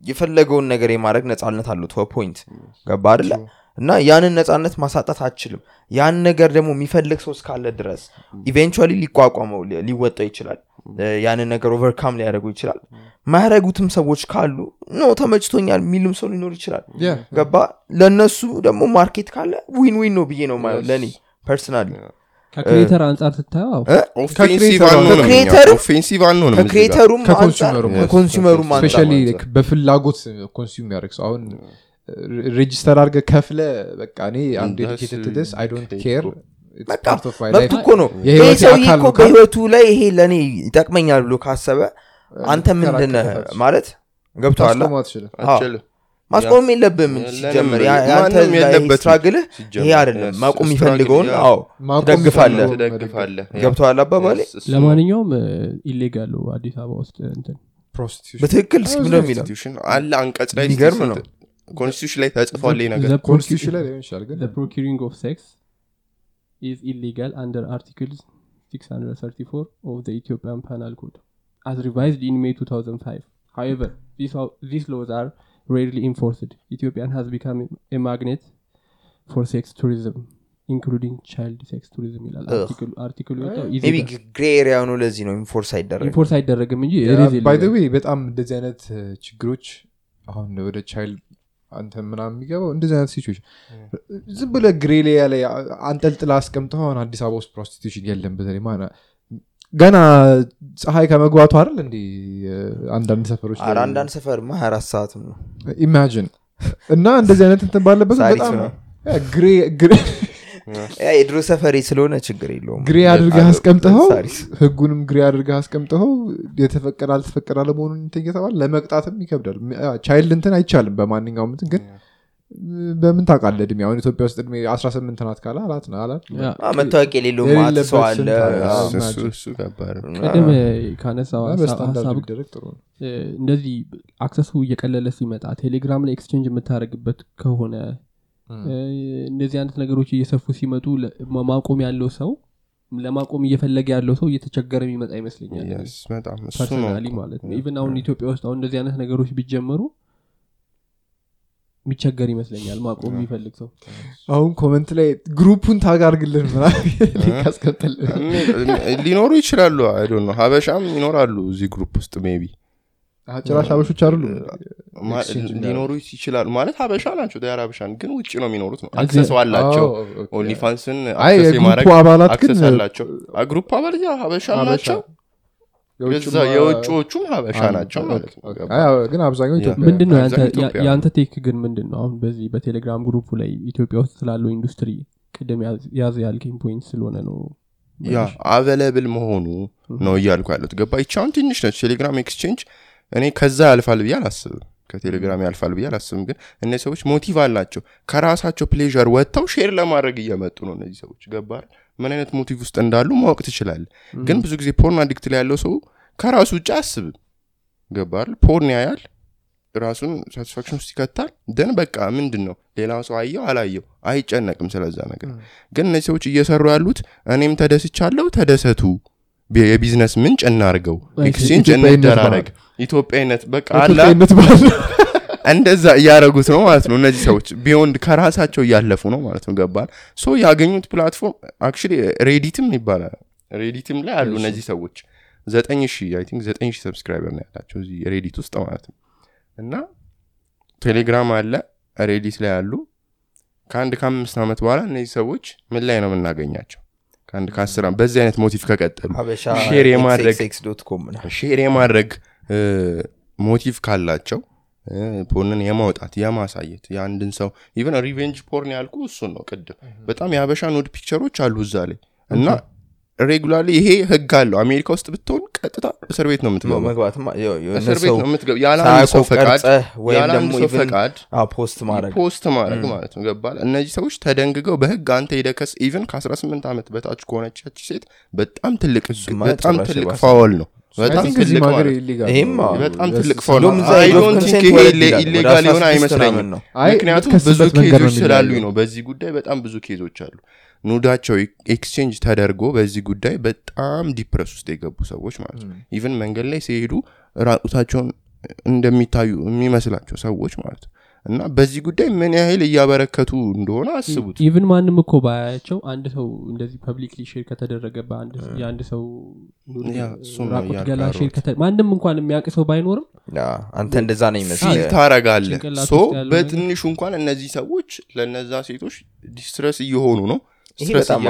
[SPEAKER 3] የፈለገውን ነገር የማድረግ ነፃነት አለው to point ገባ አደለ እና ያንን ነፃነት ማሳጣት አችልም ያን ነገር ደግሞ የሚፈልግ ሰው እስካለ ድረስ eventually ሊቋቋመው ሊ- ሊወጣው ይችላል። እ፣ ያንን ነገር overcome ሊያደርጉ ይችላል። ማያረጉትም ሰዎች ካሉ no ተመችቶኛል የሚልም ሰው ሊኖር ይችላል. ገባ? ለእነሱ ደግሞ market ካለ win win ነው ብዬ ነው ለእኔ personally
[SPEAKER 4] ከ creator አንጻር ስታየው
[SPEAKER 2] offensive
[SPEAKER 1] አንሆንም
[SPEAKER 3] ከ
[SPEAKER 2] creator
[SPEAKER 1] ኡም
[SPEAKER 2] በፍላጎት consume ያደርግ ሰው። አሁን register አድርገ ከፍለ በቃ እኔ I'm
[SPEAKER 1] That's
[SPEAKER 2] dedicated ስ
[SPEAKER 1] I
[SPEAKER 2] don't
[SPEAKER 3] care መብቱ እኮ ነው። ይሄ
[SPEAKER 2] የህይወቴ
[SPEAKER 3] ሰውዬ እኮ በህይወቱ ላይ ይሄ ለእኔ ይጠቅመኛል ብሎ ካሰበ አንተ ምንድነ ማለት? ገብተዋላ ማስቆም የለብም ሲጀምር struggle
[SPEAKER 1] ህ
[SPEAKER 3] ይሄ አይደለም። ማቆም የሚፈልገውን አዎ ትደግፋለህ። ገብተዋል አባባሌ?
[SPEAKER 4] ለማንኛውም illegal ኡ አዲስ አበባ ውስጥ
[SPEAKER 3] በትክክል እስኪ ነው የሚለው።
[SPEAKER 1] አለ አንቀጽ ላይ
[SPEAKER 3] የሚገርም ነው።
[SPEAKER 1] ኮንስቲቱሽን ላይ ተጽፏል ይሄ ነገር።
[SPEAKER 4] The
[SPEAKER 2] ኮንስቲቱሽን ላይ ሊሆን ይችላል ግን
[SPEAKER 4] The procuring of sex is illegal under Articles 634 of the Ethiopian Penal Code, as revised in May 2005. However, these, these laws are rarely enforced. Ethiopia has become a magnet for sex tourism, including child sex tourism. ይላል. አርቲክሉ
[SPEAKER 3] ግሬ ኤሪያ ነው ለዚህ ነው ኢንፎርስ አይደረግ
[SPEAKER 4] ኢንፎርስ አይደረግም እንጂ
[SPEAKER 2] ባይ way በጣም እንደዚህ አይነት እ, ችግሮች አሁን ወደ child አንተ ምናምን የሚገባው እንደዚህ አይነት situation ዝም ብለ grey area ላይ አንጠልጥላ አስቀምጠው አሁን አዲስ አበባ ውስጥ prostitution የለም በተለይ ገና ፀሐይ ከመግባቱ አይደል እንዲ አንዳንድ ሰፈሮች
[SPEAKER 3] አንዳንድ ሰፈር ማ 24 ሰዓትም ነው።
[SPEAKER 2] imagine እና እንደዚህ አይነት እንትን ባለበት በጣም
[SPEAKER 3] የድሮ ሰፈሬ ስለሆነ ችግር የለውም።
[SPEAKER 2] grey አድርገህ አስቀምጠኸው? ህጉንም grey አድርገህ አስቀምጠኸው? የተፈቀደ አልተፈቀደ አለመሆኑን እንትን እየተባለ ለመቅጣትም ይከብዳል። child እንትን አይቻልም በማንኛውም እንትን ግን በምን ታውቃለህ እድሜ? አሁን ኢትዮጵያ ውስጥ እድሜ 18 ናት ካለ አላት ነው አላት
[SPEAKER 3] መታወቂያ የሌለው ማት ሰው አለ።
[SPEAKER 4] ቅድም እንደዚህ access ኡ እየቀለለ ሲመጣ ቴሌግራም ላይ exchange የምታደርግበት ከሆነ እንደዚህ አይነት ነገሮች እየሰፉ ሲመጡ ማቆም ያለው ሰው ለማቆም እየፈለገ ያለው ሰው እየተቸገረ የሚመጣ ይመስለኛል። ማለት ነው። even አሁን ኢትዮጵያ ውስጥ አሁን እንደዚህ አይነት ነገሮች ቢጀመሩ የሚቸገር ይመስለኛል ማቆም የሚፈልግ ሰው።
[SPEAKER 2] አሁን comment ላይ group ኡን
[SPEAKER 1] ታጋርግልን ሊኖሩ ይችላሉ። ነው ሀበሻም ይኖራሉ እዚህ group ውስጥ maybe
[SPEAKER 2] ጭራሽ
[SPEAKER 1] ማ-
[SPEAKER 2] Exchange
[SPEAKER 1] ሊኖሩ ይችላሉ ማለት ሀበሻ ናቸው። ዳር ሀበሻን ግን ውጭ ነው የሚኖሩት ነው። አክሰስ አላቸው። ኦንሊፋንስን አክሰስ
[SPEAKER 2] አባላት ግን
[SPEAKER 1] አላቸው። ግሩፕ አባላት ሀበሻ ናቸው የውጭዎቹም ሀበሻ ናቸው ማለት ነው።
[SPEAKER 2] ግን አብዛኛው ኢትዮጵያ
[SPEAKER 4] ምንድን ነው
[SPEAKER 1] አብዛኛው
[SPEAKER 4] ያንተ-
[SPEAKER 1] ኢትዮጵያ
[SPEAKER 4] የአንተ ቴክ ግን ምንድን ነው አሁን በዚህ በቴሌግራም ግሩፑ ላይ ኢትዮጵያ ውስጥ ስላለው ኢንዱስትሪ ቅድም ያዝ- ያዝ ያልከኝ ፖይንት ስለሆነ ነው
[SPEAKER 1] ያ አቬለብል መሆኑ ነው እያልኩ ያሉት ገባ ይቻውን ትንሽ ነች። ቴሌግራም ኤክስቼንጅ እኔ ከዛ ያልፋል ብዬ አላስብም። ከቴሌግራም ያልፋል ብዬ አላስብም። ግን እነዚህ ሰዎች motive አላቸው። ከራሳቸው pleasure ወጥተው share ለማድረግ እየመጡ ነው እነዚህ ሰዎች። ገባህ ምን አይነት motive ውስጥ እንዳሉ ማወቅ ትችላል ግን ብዙ ጊዜ porn addict ላይ ያለው ሰው ከራሱ ውጭ አያስብም። ገባህ porn ያያል ራሱን satisfaction ውስጥ ይከታል። then በቃ ምንድን ነው ሌላ ሰው አየው አላየው አይጨነቅም ስለዛ ነገር። ግን እነዚህ ሰዎች እየሰሩ ያሉት እኔም ተደስቻለሁ ተደሰቱ። የቢዝነስ ምንጭ እናርገው
[SPEAKER 2] exchange
[SPEAKER 1] እንደራረግ ኢትዮጵያዊነት በቃ አላ እንደዛ እያደረጉት ነው ማለት ነው እነዚህ ሰዎች። beyond ከራሳቸው እያለፉ ነው ማለት ነው። ገባህ? so ያገኙት platform actually ሬዲትም ይባላል። ሬዲትም ላይ አሉ እነዚህ ሰዎች። ዘጠኝ ሺህ I think ዘጠኝ ሺህ subscriber ነው ያላቸው እዚህ ሬዲት ውስጥ ማለት ነው። እና ቴሌግራም አለ ሬዲት ላይ አሉ። ከአንድ ከአምስት ዓመት በኋላ እነዚህ ሰዎች ምን ላይ ነው የምናገኛቸው? ከአንድ ከአስር በዚህ አይነት motive ከቀጠሉ share የማድረግ share የማድረግ motive ካላቸው porn ን የማውጣት የማሳየት የአንድን ሰው even revenge porn ያልኩ እሱን ነው ቅድም። በጣም የሀበሻ nude picture ኦች አሉ እዛ ላይ እና regularly ይሄ ህግ አለው። አሜሪካ ውስጥ ብትሆን ቀጥታ እስር ቤት ነው የምትገባው።
[SPEAKER 3] መግባትማ ያው የሆነ
[SPEAKER 1] እስር ቤት
[SPEAKER 3] ሰው
[SPEAKER 1] ነው የምትገባው። ያለ አንድ ሰው
[SPEAKER 3] ሳያውቀው
[SPEAKER 1] ፈቃድ
[SPEAKER 3] ቀርጸህ ወይም
[SPEAKER 1] ያለ አንድ
[SPEAKER 3] ደግሞ
[SPEAKER 1] ሰው
[SPEAKER 3] even
[SPEAKER 1] ፈቃድ
[SPEAKER 3] አዎ፣ post ማድረግ።
[SPEAKER 1] ማለት ነው። ገባህ እነዚህ ሰዎች ተደንግገው በህግ አንተ ሄደከስ even ከ18 ዓመት በታች ከሆነቻች ሴት በጣም ትልቅ በጣም ትልቅ foul ነው በጣም ትልቅ በጣም ትልቅ illegal የሆነ
[SPEAKER 3] 16
[SPEAKER 1] አይመስለኝም።
[SPEAKER 3] ምናምን ነው።
[SPEAKER 2] አይ
[SPEAKER 1] ምክንያቱም ብዙ
[SPEAKER 2] case
[SPEAKER 1] ኦች ስላሉኝ ነው። በዚህ ጉዳይ በጣም ብዙ case ኦች አሉ። nude አቸው exchange ተደርጎ በዚህ ጉዳይ በጣም depress ውስጥ የገቡ ሰዎች ማለት ነው። even መንገድ ላይ ሲሄዱ ራቁታቸውን እንደሚታዩ የሚመስላቸው ሰዎች ማለት ነው እና በዚህ ጉዳይ ምን ያህል እያበረከቱ እንደሆነ አስቡት።
[SPEAKER 4] even ማንም እኮ ባያቸው አንድ ሰው እንደዚህ publicly share ከተደረገ የአንድ ሰው ራቁት ገላ share ማንም እንኳን የሚያውቅ ሰው ባይኖርም
[SPEAKER 3] አንተ እንደዛ ነው ይመስል
[SPEAKER 1] ታረጋለ በትንሹ እንኳን እነዚህ ሰዎች ለነዛ ሴቶች distress እየሆኑ ነው
[SPEAKER 3] ይሄ በጣም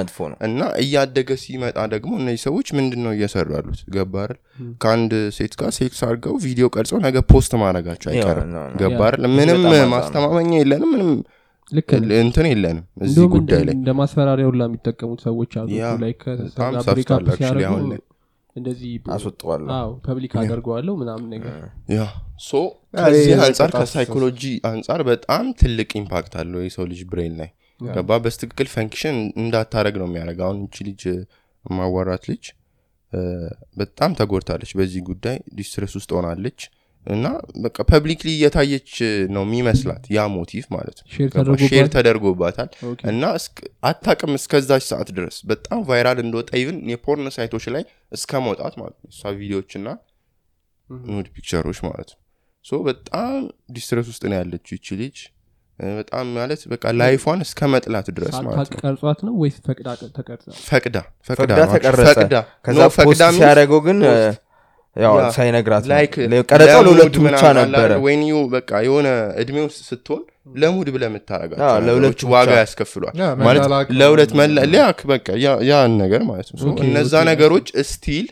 [SPEAKER 3] መጥፎ ነው።
[SPEAKER 1] እና እያደገ ሲመጣ ደግሞ እነዚህ ሰዎች ምንድን ነው እየሰሩ ያሉት ገባህ ከአንድ ሴት ጋር ሴክስ አድርገው ቪዲዮ ቀርጸው ነገ post ማድረጋቸው አይቀርም።
[SPEAKER 3] ነው፣ ነው።
[SPEAKER 1] ገባህ ምንም ማስተማመኛ የለንም ምንም እንትን የለንም እዚህ ጉዳይ ላይ።
[SPEAKER 4] እንደ ማስፈራሪያ ሁላ የሚጠቀሙት ሰዎች አሉ። እንደዚህ
[SPEAKER 3] አስወጥዋለሁ
[SPEAKER 4] አዎ public አደርገዋለሁ ምናምን ነገር
[SPEAKER 1] ያ
[SPEAKER 2] so
[SPEAKER 1] ከዚህ አንጻር
[SPEAKER 2] ከ
[SPEAKER 1] psychology አንጻር በጣም ትልቅ impact አለው የሰው ልጅ brain ላይ ገባህ። በትክክል function እንዳታረግ ነው የሚያደርግ። አሁን እቺ ልጅ ማዋራት ልጅ በጣም ተጎድታለች። በዚህ ጉዳይ distress ውስጥ ሆናለች እና በቃ publicly እየታየች ነው የሚመስላት ያ motive ማለት ነው። share ተደርጎባታል? እና አታቅም እስከዛች ሰዓት ድረስ በጣም viral እንደወጣ even የ porn site ኦች ላይ እስከ መውጣት ማለት ነው። እሷ ቪዲዮዎች እና nude picture ኦች ማለት ነው። በጣም distress ውስጥ ነው ያለችው ይቺ ልጅ በጣም ማለት በቃ life ኧን እስከ መጥላት ድረስ ማለት
[SPEAKER 4] ቀርጿት ነው ወይስ ፈቅዳ ተቀርጻ
[SPEAKER 1] ፈቅዳ ፈቅዳ
[SPEAKER 3] ሲያደረገው ግን ሳይነግራት ቀረጸው ለሁለቱ ብቻ ነበረ?
[SPEAKER 1] ወይን ዩ በቃ የሆነ እድሜ ውስጥ ስትሆን ለሙድ ብለህ
[SPEAKER 3] አዎ፣
[SPEAKER 1] የምታረጋቸው
[SPEAKER 3] ለሁለቱ
[SPEAKER 1] ነገሮች ዋጋ ያስከፍሏል። ማለት ለሁለት ሊያክ በቃ ያ- ያን ነገር ማለት ነው። እነዛ ነገሮች ስቲል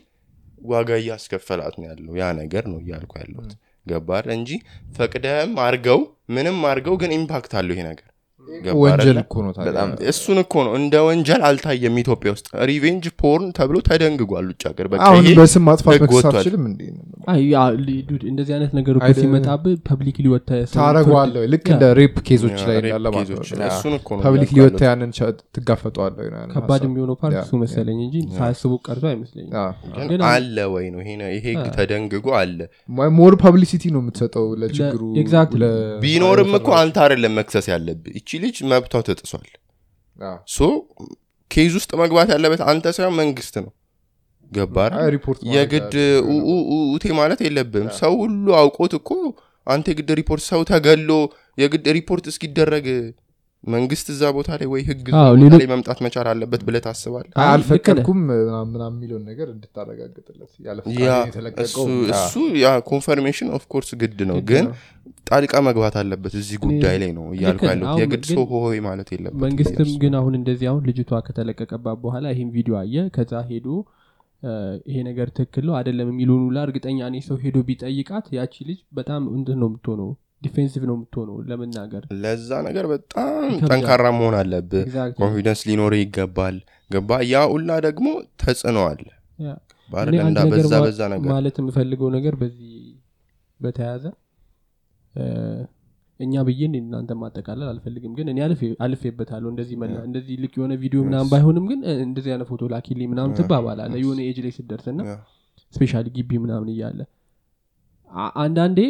[SPEAKER 1] ዋጋ እያስከፈላት ነው ያለው። ያ ነገር ነው እያልኩ ያለሁት ገባር እንጂ ፈቅደም አርገው ምንም አርገው ግን impact አለው ይሄ ነገር
[SPEAKER 2] ወንጀል? እኮ ነው
[SPEAKER 1] እሱን እኮ ነው። እንደ ወንጀል አልታየም ኢትዮጵያ ውስጥ። revenge porn ተብሎ ተደንግጓል ውጭ ሀገር። በቃ
[SPEAKER 2] አሁን
[SPEAKER 1] ይሄ
[SPEAKER 2] በስም ማጥፋት
[SPEAKER 4] dude እንደዚህ አይነት ነገር እኮ ሲመጣብህ publicly አውተህ
[SPEAKER 2] ታረገዋለህ ወይ? ልክ እንደ rape case ኦች
[SPEAKER 1] ላይ
[SPEAKER 2] እንዳለ publicly
[SPEAKER 1] አውተህ
[SPEAKER 2] ያንን ያንን
[SPEAKER 4] ከባድ የሚሆነው
[SPEAKER 2] part
[SPEAKER 4] እሱ መሰለኝ እንጂ ሳያስቡ ቀርቶ አይመስለኝም።
[SPEAKER 1] አለ ወይ ነው? ይሄ ህግ ተደንግጎ አለ።
[SPEAKER 2] mo- more publicity ነው የምትሰጠው ለችግሩ
[SPEAKER 1] ቢኖርም እኮ አንተ አይደለም መክሰስ ያለብህ። እቺ ልጅ መብቷ ተጥሷል። so case ውስጥ መግባት ያለበት አንተ ሳይሆን መንግስት ነው።
[SPEAKER 2] ገባህ
[SPEAKER 1] የግድ ኡቴ ማለት የለብም ሰው ሁሉ አውቆት እኮ አንተ የግድ ሪፖርት ሰው ተገሎ የግድ ሪፖርት እስኪደረግ መንግስት እዛ ቦታ ላይ ወይ ህግ ላይ መምጣት መቻል አለበት ብለህ ታስባለህ?
[SPEAKER 2] አይ፣
[SPEAKER 4] አይ፣
[SPEAKER 2] አልፈቀድኩም ምናምን የሚለውን ነገር እንድታረጋግጥለት
[SPEAKER 1] እሱ- ያ confirmation of course ግድ ነው ግን ጣልቃ መግባት አለበት እዚህ ጉዳይ ላይ ነው እያልኩ
[SPEAKER 4] አሁን
[SPEAKER 1] የግድ ሰው ሆይ ማለት የለበት
[SPEAKER 4] መንግስትም ግን አሁን እንደዚህ አሁን ልጅቷ ከተለቀቀባት በኋላ ይህን ቪዲዮ አየ ከዛ ሄዶ ይሄ ነገር ትክክል ነው አይደለም የሚለውን ሁላ እርግጠኛ እኔ ሰው ሄዶ ቢጠይቃት ያቺ ልጅ በጣም እንትን ነው የምትሆነው defensive ነው የምትሆነው ለመናገር።
[SPEAKER 1] ለዛ ነገር በጣም ጠንካራ መሆን አለብህ. Confidence ሊኖር ይገባል። ገባ? ያ ሁላ ደግሞ ተጽዕኖ አለ። በዛ በዛ ነገር
[SPEAKER 4] ማለት የምፈልገው ነገር በዚህ በተያያዘ እኛ ብዬ እናንተ ማጠቃለል አልፈልግም። ግን እኔ አልፌ- አልፌበታለሁ። እንደዚህ መላ እንደዚህ ልክ የሆነ ቪዲዮ ምናምን ባይሆንም ግን እንደዚህ አይነት ፎቶ ላኪልኝ ምናምን ትባባላለ የሆነ ኤጅ ላይ ስደርስ እና
[SPEAKER 1] yeah።
[SPEAKER 4] Specially ግቢ ምናምን እያለ አንዳንዴ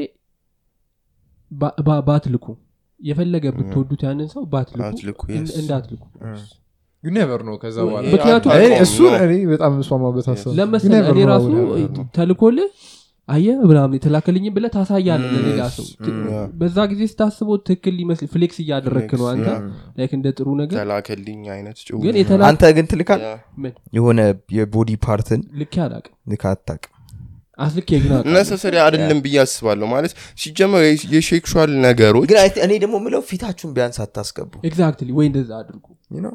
[SPEAKER 4] ባትልኩ። የፈለገ ብትወዱት ያንን ሰው ባትልኩ እንዳትልኩ።
[SPEAKER 2] You never know ከዛ በኋላ
[SPEAKER 1] ይሄ
[SPEAKER 4] ምክንያቱም-
[SPEAKER 1] አታውቀውም
[SPEAKER 2] እኔ- እሱ
[SPEAKER 1] ነው።
[SPEAKER 2] እኔ በጣም know
[SPEAKER 4] ራሱ. ተልኮልህ አየ ምናምን የተላከልኝ ብለ ታሳያለ ለሌላ ሰው። ት-
[SPEAKER 1] yeah።
[SPEAKER 4] በዛ ጊዜ ስታስበው ትክክል ሊመስል flex እያደረግክ ነው አንተ። Like እንደ ጥሩ ነገር።
[SPEAKER 1] ተላከልኝ አይነት ጭው
[SPEAKER 4] ግን የተላ
[SPEAKER 3] አንተ ግን ትልካል
[SPEAKER 1] የሆነ
[SPEAKER 4] የ
[SPEAKER 3] body part ን
[SPEAKER 4] ልክ አላቅም
[SPEAKER 3] ልክ አታውቅም
[SPEAKER 4] አስልክ
[SPEAKER 1] Necessary አይደለም ብዬ አስባለሁ። ማለት ሲጀመር የ sexual ነገሮች
[SPEAKER 3] ግን እኔ ደግሞ ምለው ፊታችሁን ቢያንስ አታስገቡ።
[SPEAKER 4] Exactly ወይ እንደዛ አድርጉ።
[SPEAKER 3] You know?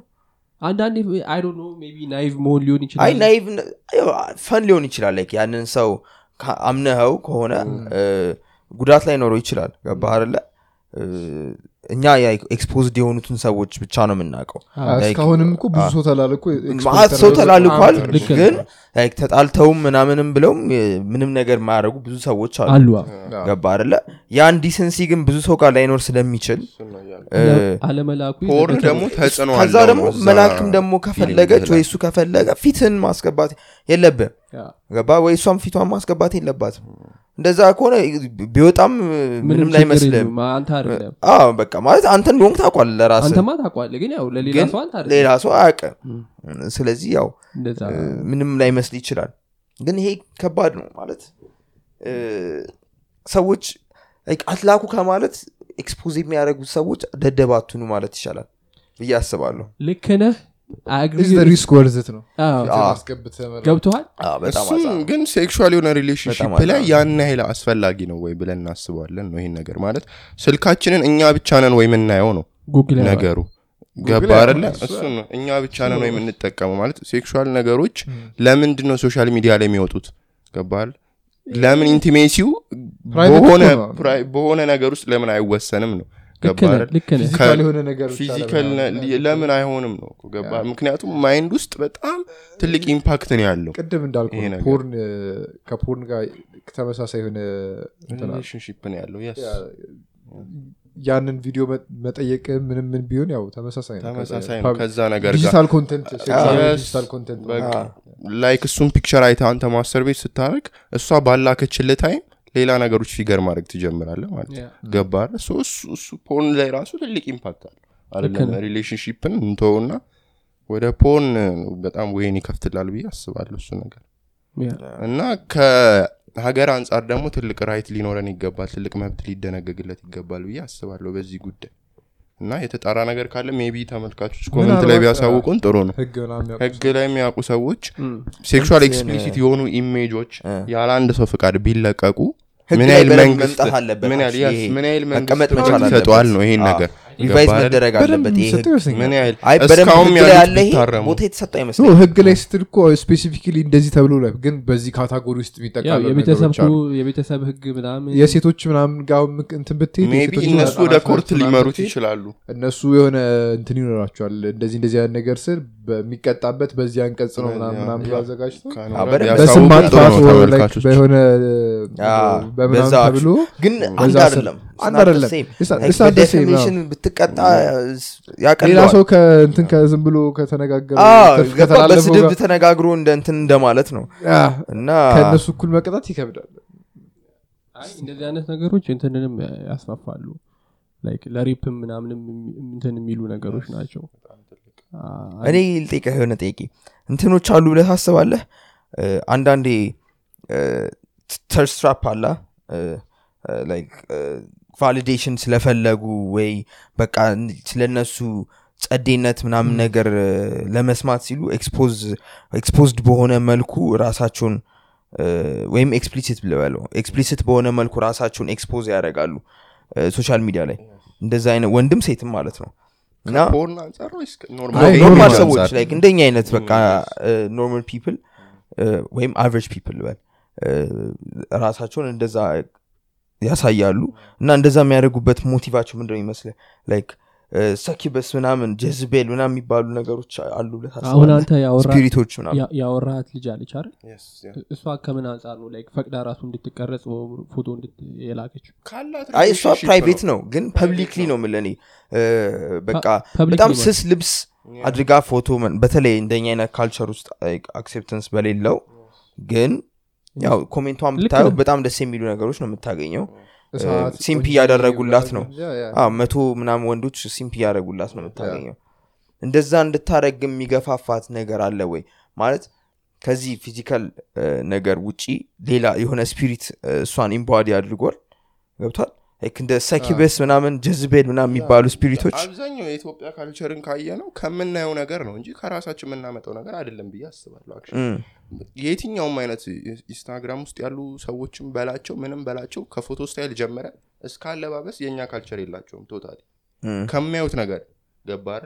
[SPEAKER 4] አንዳንዴ I don't know maybe naive መሆን ሊሆን
[SPEAKER 3] አይ
[SPEAKER 4] ይችላል
[SPEAKER 3] ናይቭ ፈን ሊሆን ይችላል። Like ያንን ሰው አምነኸው ከሆነ ጉዳት ላይኖረው ይችላል። ገባህ አይደለ እኛ exposed የሆኑትን ሰዎች ብቻ ነው የምናውቀው።
[SPEAKER 2] እስካሁንም እኮ ብዙ ሰው ተላልኮ
[SPEAKER 3] ማአት ሰው
[SPEAKER 4] ነው።
[SPEAKER 3] ግን ተጣልተውም ምናምንም ብለውም ምንም ነገር የማያደርጉ ብዙ ሰዎች አሉ። ገባ አይደለ? ያን decency ግን ብዙ ሰው ጋር ላይኖር ስለሚችል እ፣
[SPEAKER 4] አለመላኩ
[SPEAKER 1] porn
[SPEAKER 4] ይዘበታል።
[SPEAKER 1] ደግሞ ተጽዕኖ
[SPEAKER 3] ከዛ ደግሞ መላክም ደግሞ ከፈለገች ወይ እሱ ከፈለገ ፊትን ማስገባት የለብም
[SPEAKER 4] yeah።
[SPEAKER 3] ገባ? ወይ እሷም ፊቷን ማስገባት የለባትም እንደዛ ከሆነ ቢወጣም ምንም ላይመስልም በቃ ማለት አንተ እንደሆንክ ታውቋል ለራስ
[SPEAKER 4] አንተማ ታውቋለህ ግን ያው ለሌላ
[SPEAKER 3] ግን
[SPEAKER 4] ሰው
[SPEAKER 3] አያውቅም። ስለዚህ ያው ምንም ላይመስል ይችላል። ግን ይሄ ከባድ ነው ማለት ሰዎች አትላኩ ከማለት expose የሚያደርጉት ሰዎች ደደባቱኑ ማለት ይሻላል ብዬ አስባለሁ።
[SPEAKER 4] ልክ ነህ Risk
[SPEAKER 2] worth it ነው.
[SPEAKER 1] እሱም ግን sexual የሆነ
[SPEAKER 3] relationship
[SPEAKER 1] ላይ ያን ያህል አስፈላጊ ነው ወይ ብለን እናስባለን ነው ይህን ነገር ማለት። ስልካችንን እኛ ብቻ ነን ወይ የምናየው ነው ነገሩ። ገባ
[SPEAKER 2] እሱ
[SPEAKER 1] ነው እኛ ብቻ ነን ወይ የምንጠቀመው ማለት sexual ነገሮች ለምንድን ነው social media ላይ የሚወጡት? ገባል ለምን intimacy
[SPEAKER 2] ው
[SPEAKER 1] በሆነ ነገር ውስጥ ለምን አይወሰንም ነው ለምን አይሆንም ነው እኮ ገባ ምክንያቱም mind ውስጥ በጣም ትልቅ impact ነው ያለው።
[SPEAKER 2] ቅድም እንዳልኩ ከ porn ጋር ተመሳሳይ የሆነ
[SPEAKER 1] relationship ነው ያለው
[SPEAKER 2] ያንን ቪዲዮ መጠየቅ ምንም ምን ቢሆን ያው ተመሳሳይ ነው።
[SPEAKER 1] ተመሳሳይ ነው ከዛ ነገር ጋር
[SPEAKER 2] digital
[SPEAKER 1] content Like እሱን picture አይተ አንተ masturbate ስታደረግ እሷ ባላከችል time ሌላ ነገሮች figure ማድረግ ትጀምራለ ማለት
[SPEAKER 4] yeah።
[SPEAKER 1] ገባ አይደል? So እሱ እሱ porn ላይ ራሱ ትልቅ impact አለ አይደለም?
[SPEAKER 4] Relationship
[SPEAKER 1] ን እንተውና ወደ porn ን በጣም way ን ይከፍትላል ብዬ አስባለሁ እሱ ነገር። እና ከሀገር አንጻር ደግሞ ትልቅ right ሊኖረን ይገባል ትልቅ መብት ሊደነገግለት ይገባል ብዬ አስባለሁ በዚህ ጉዳይ። እና የተጣራ ነገር ካለ maybe ተመልካቾች comment ላይ ቢያሳውቁን ጥሩ ነው።
[SPEAKER 2] ህግ
[SPEAKER 1] ላይ የሚያውቁ ሰዎች
[SPEAKER 3] እንትን-
[SPEAKER 1] explicit የሆኑ image
[SPEAKER 3] ኦች
[SPEAKER 1] ያለ አንድ ሰው ፍቃድ ቢለቀቁ ምን ያህል መንግስት
[SPEAKER 3] መቀመጥ መቻል አለበት።
[SPEAKER 1] ነው ይሄን ነገር Revise?
[SPEAKER 3] መደረግ አለበት
[SPEAKER 1] ምን ያህል?
[SPEAKER 3] አይ በደንብ ያለ ቦታ የተሰጠው
[SPEAKER 2] no
[SPEAKER 3] አይመስለኝም
[SPEAKER 2] ህግ ላይ ስትል እኮ specifically እንደዚህ ተብሎ ላይ ግን በዚህ category ውስጥ
[SPEAKER 4] ያው
[SPEAKER 2] የሚጠቃሉ
[SPEAKER 4] የቤተሰብ
[SPEAKER 2] ነገሮች አሉ
[SPEAKER 4] የቤተሰብ ህግ ምናምን
[SPEAKER 2] የሴቶች ምናምን ጋር እንትን ብትሄድ
[SPEAKER 1] እነሱ ወደ
[SPEAKER 2] court
[SPEAKER 1] ሊመሩት ይችላሉ።
[SPEAKER 2] እነሱ የሆነ እንትን ይኖራቸዋል። እንደዚህ እንደዚህ አይነት ነገር ስር በሚቀጣበት በዚህ አንቀጽ ነው ምናምን አዘጋጅቶ በስም ማጥፋት በሆነ በምናምን ተብሎ
[SPEAKER 3] ግን አንድ አይደለም።
[SPEAKER 2] አንድ አይደለም። It's not- it's not the same,
[SPEAKER 3] በ defamation ብትቀጣ
[SPEAKER 2] ሌላ
[SPEAKER 3] ያቀለዋል
[SPEAKER 2] ሰው ከእንትን ከዝም ብሎ ከተነጋገረ
[SPEAKER 3] አዎ፣
[SPEAKER 2] ከፍ-
[SPEAKER 3] ገባ
[SPEAKER 2] ከተላለፈው
[SPEAKER 3] በስድብ
[SPEAKER 2] ጋር-
[SPEAKER 3] ተነጋግሮ እንደ እንትን እንደማለት ነው። እና
[SPEAKER 2] ከእነሱ እኩል መቀጣት ይከብዳል።
[SPEAKER 4] እንደዚህ አይነት ነገሮች እንትንንም ያስፋፋሉ። Like ለ rape ም ምናምንም እንትን የሚሉ ነገሮች ናቸው።
[SPEAKER 3] እኔ ልጠይቀህ የሆነ ጥያቄ እንትኖች አሉ ብለህ ታስባለህ? አንዳንዴ thirst trap አላ validation ስለፈለጉ ወይ በቃ ስለነሱ ጸዴነት ምናምን ነገር ለመስማት ሲሉ exposed በሆነ መልኩ ራሳቸውን ወይም explicit ልበለው explicit በሆነ መልኩ ራሳቸውን expose ያደርጋሉ social media ላይ። እንደዛ አይነት ወንድም ሴትም ማለት ነው።
[SPEAKER 2] Normal?
[SPEAKER 3] ሰዎች? Like እንደኛ አይነት በቃ normal people ወይም average people ልበል። እ፣ ራሳቸውን እንደዛ ያሳያሉ። እና እንደዛ የሚያደርጉበት motive ኣቸው ምንድነው ይመስል like succubus ምናምን Jezebel ምናምን የሚባሉ ነገሮች አሉ ብለህ
[SPEAKER 4] አሁን
[SPEAKER 3] ታስባለህ?
[SPEAKER 4] አንተ
[SPEAKER 3] Spirit
[SPEAKER 4] ኦች ያወራሃት ልጅ አለች አይደል?
[SPEAKER 1] Yes, yeah.
[SPEAKER 4] እሷ ከምን አንጻር ነው? Like ፈቅዳ ራሱ እንድትቀረጽ ፎቶ የላከችው?
[SPEAKER 3] እሷ private
[SPEAKER 1] ነው።
[SPEAKER 3] ግን publicly ነው። ምለኔ በቃ
[SPEAKER 4] public
[SPEAKER 3] በጣም ስስ ልብስ አድርጋ ፎቶ በተለይ እንደኛ አይነት culture ውስጥ acceptance በሌለው ግን ያው comment
[SPEAKER 4] ቷን
[SPEAKER 3] ብታየው በጣም ደስ የሚሉ ነገሮች ነው የምታገኘው።
[SPEAKER 2] Simp
[SPEAKER 3] እያደረጉላት ነው። መቶ ምናምን ወንዶች simp እያደረጉላት ነው የምታገኘው። እንደዛ እንድታረግ የሚገፋፋት ነገር አለ ወይ? ማለት ከዚህ physical ነገር ውጪ ሌላ የሆነ spirit እሷን embody አድርጓል። ገብቷል እንደ succubus ምናምን Jezebel ምናምን የሚባሉ spirit ኦች
[SPEAKER 1] አብዛኛው የኢትዮጵያ culture ን ካየን ከምናየው ነገር ነው እንጂ ከራሳችን የምናመጣው ነገር አይደለም ብዬ አስባለሁ የትኛውም አይነት ኢንስታግራም ውስጥ ያሉ ሰዎችም በላቸው ምንም በላቸው ከፎቶ style ጀምሮ እስከ አለባበስ የእኛ culture የላቸውም
[SPEAKER 3] totally
[SPEAKER 1] ከሚያዩት ነገር ገባህ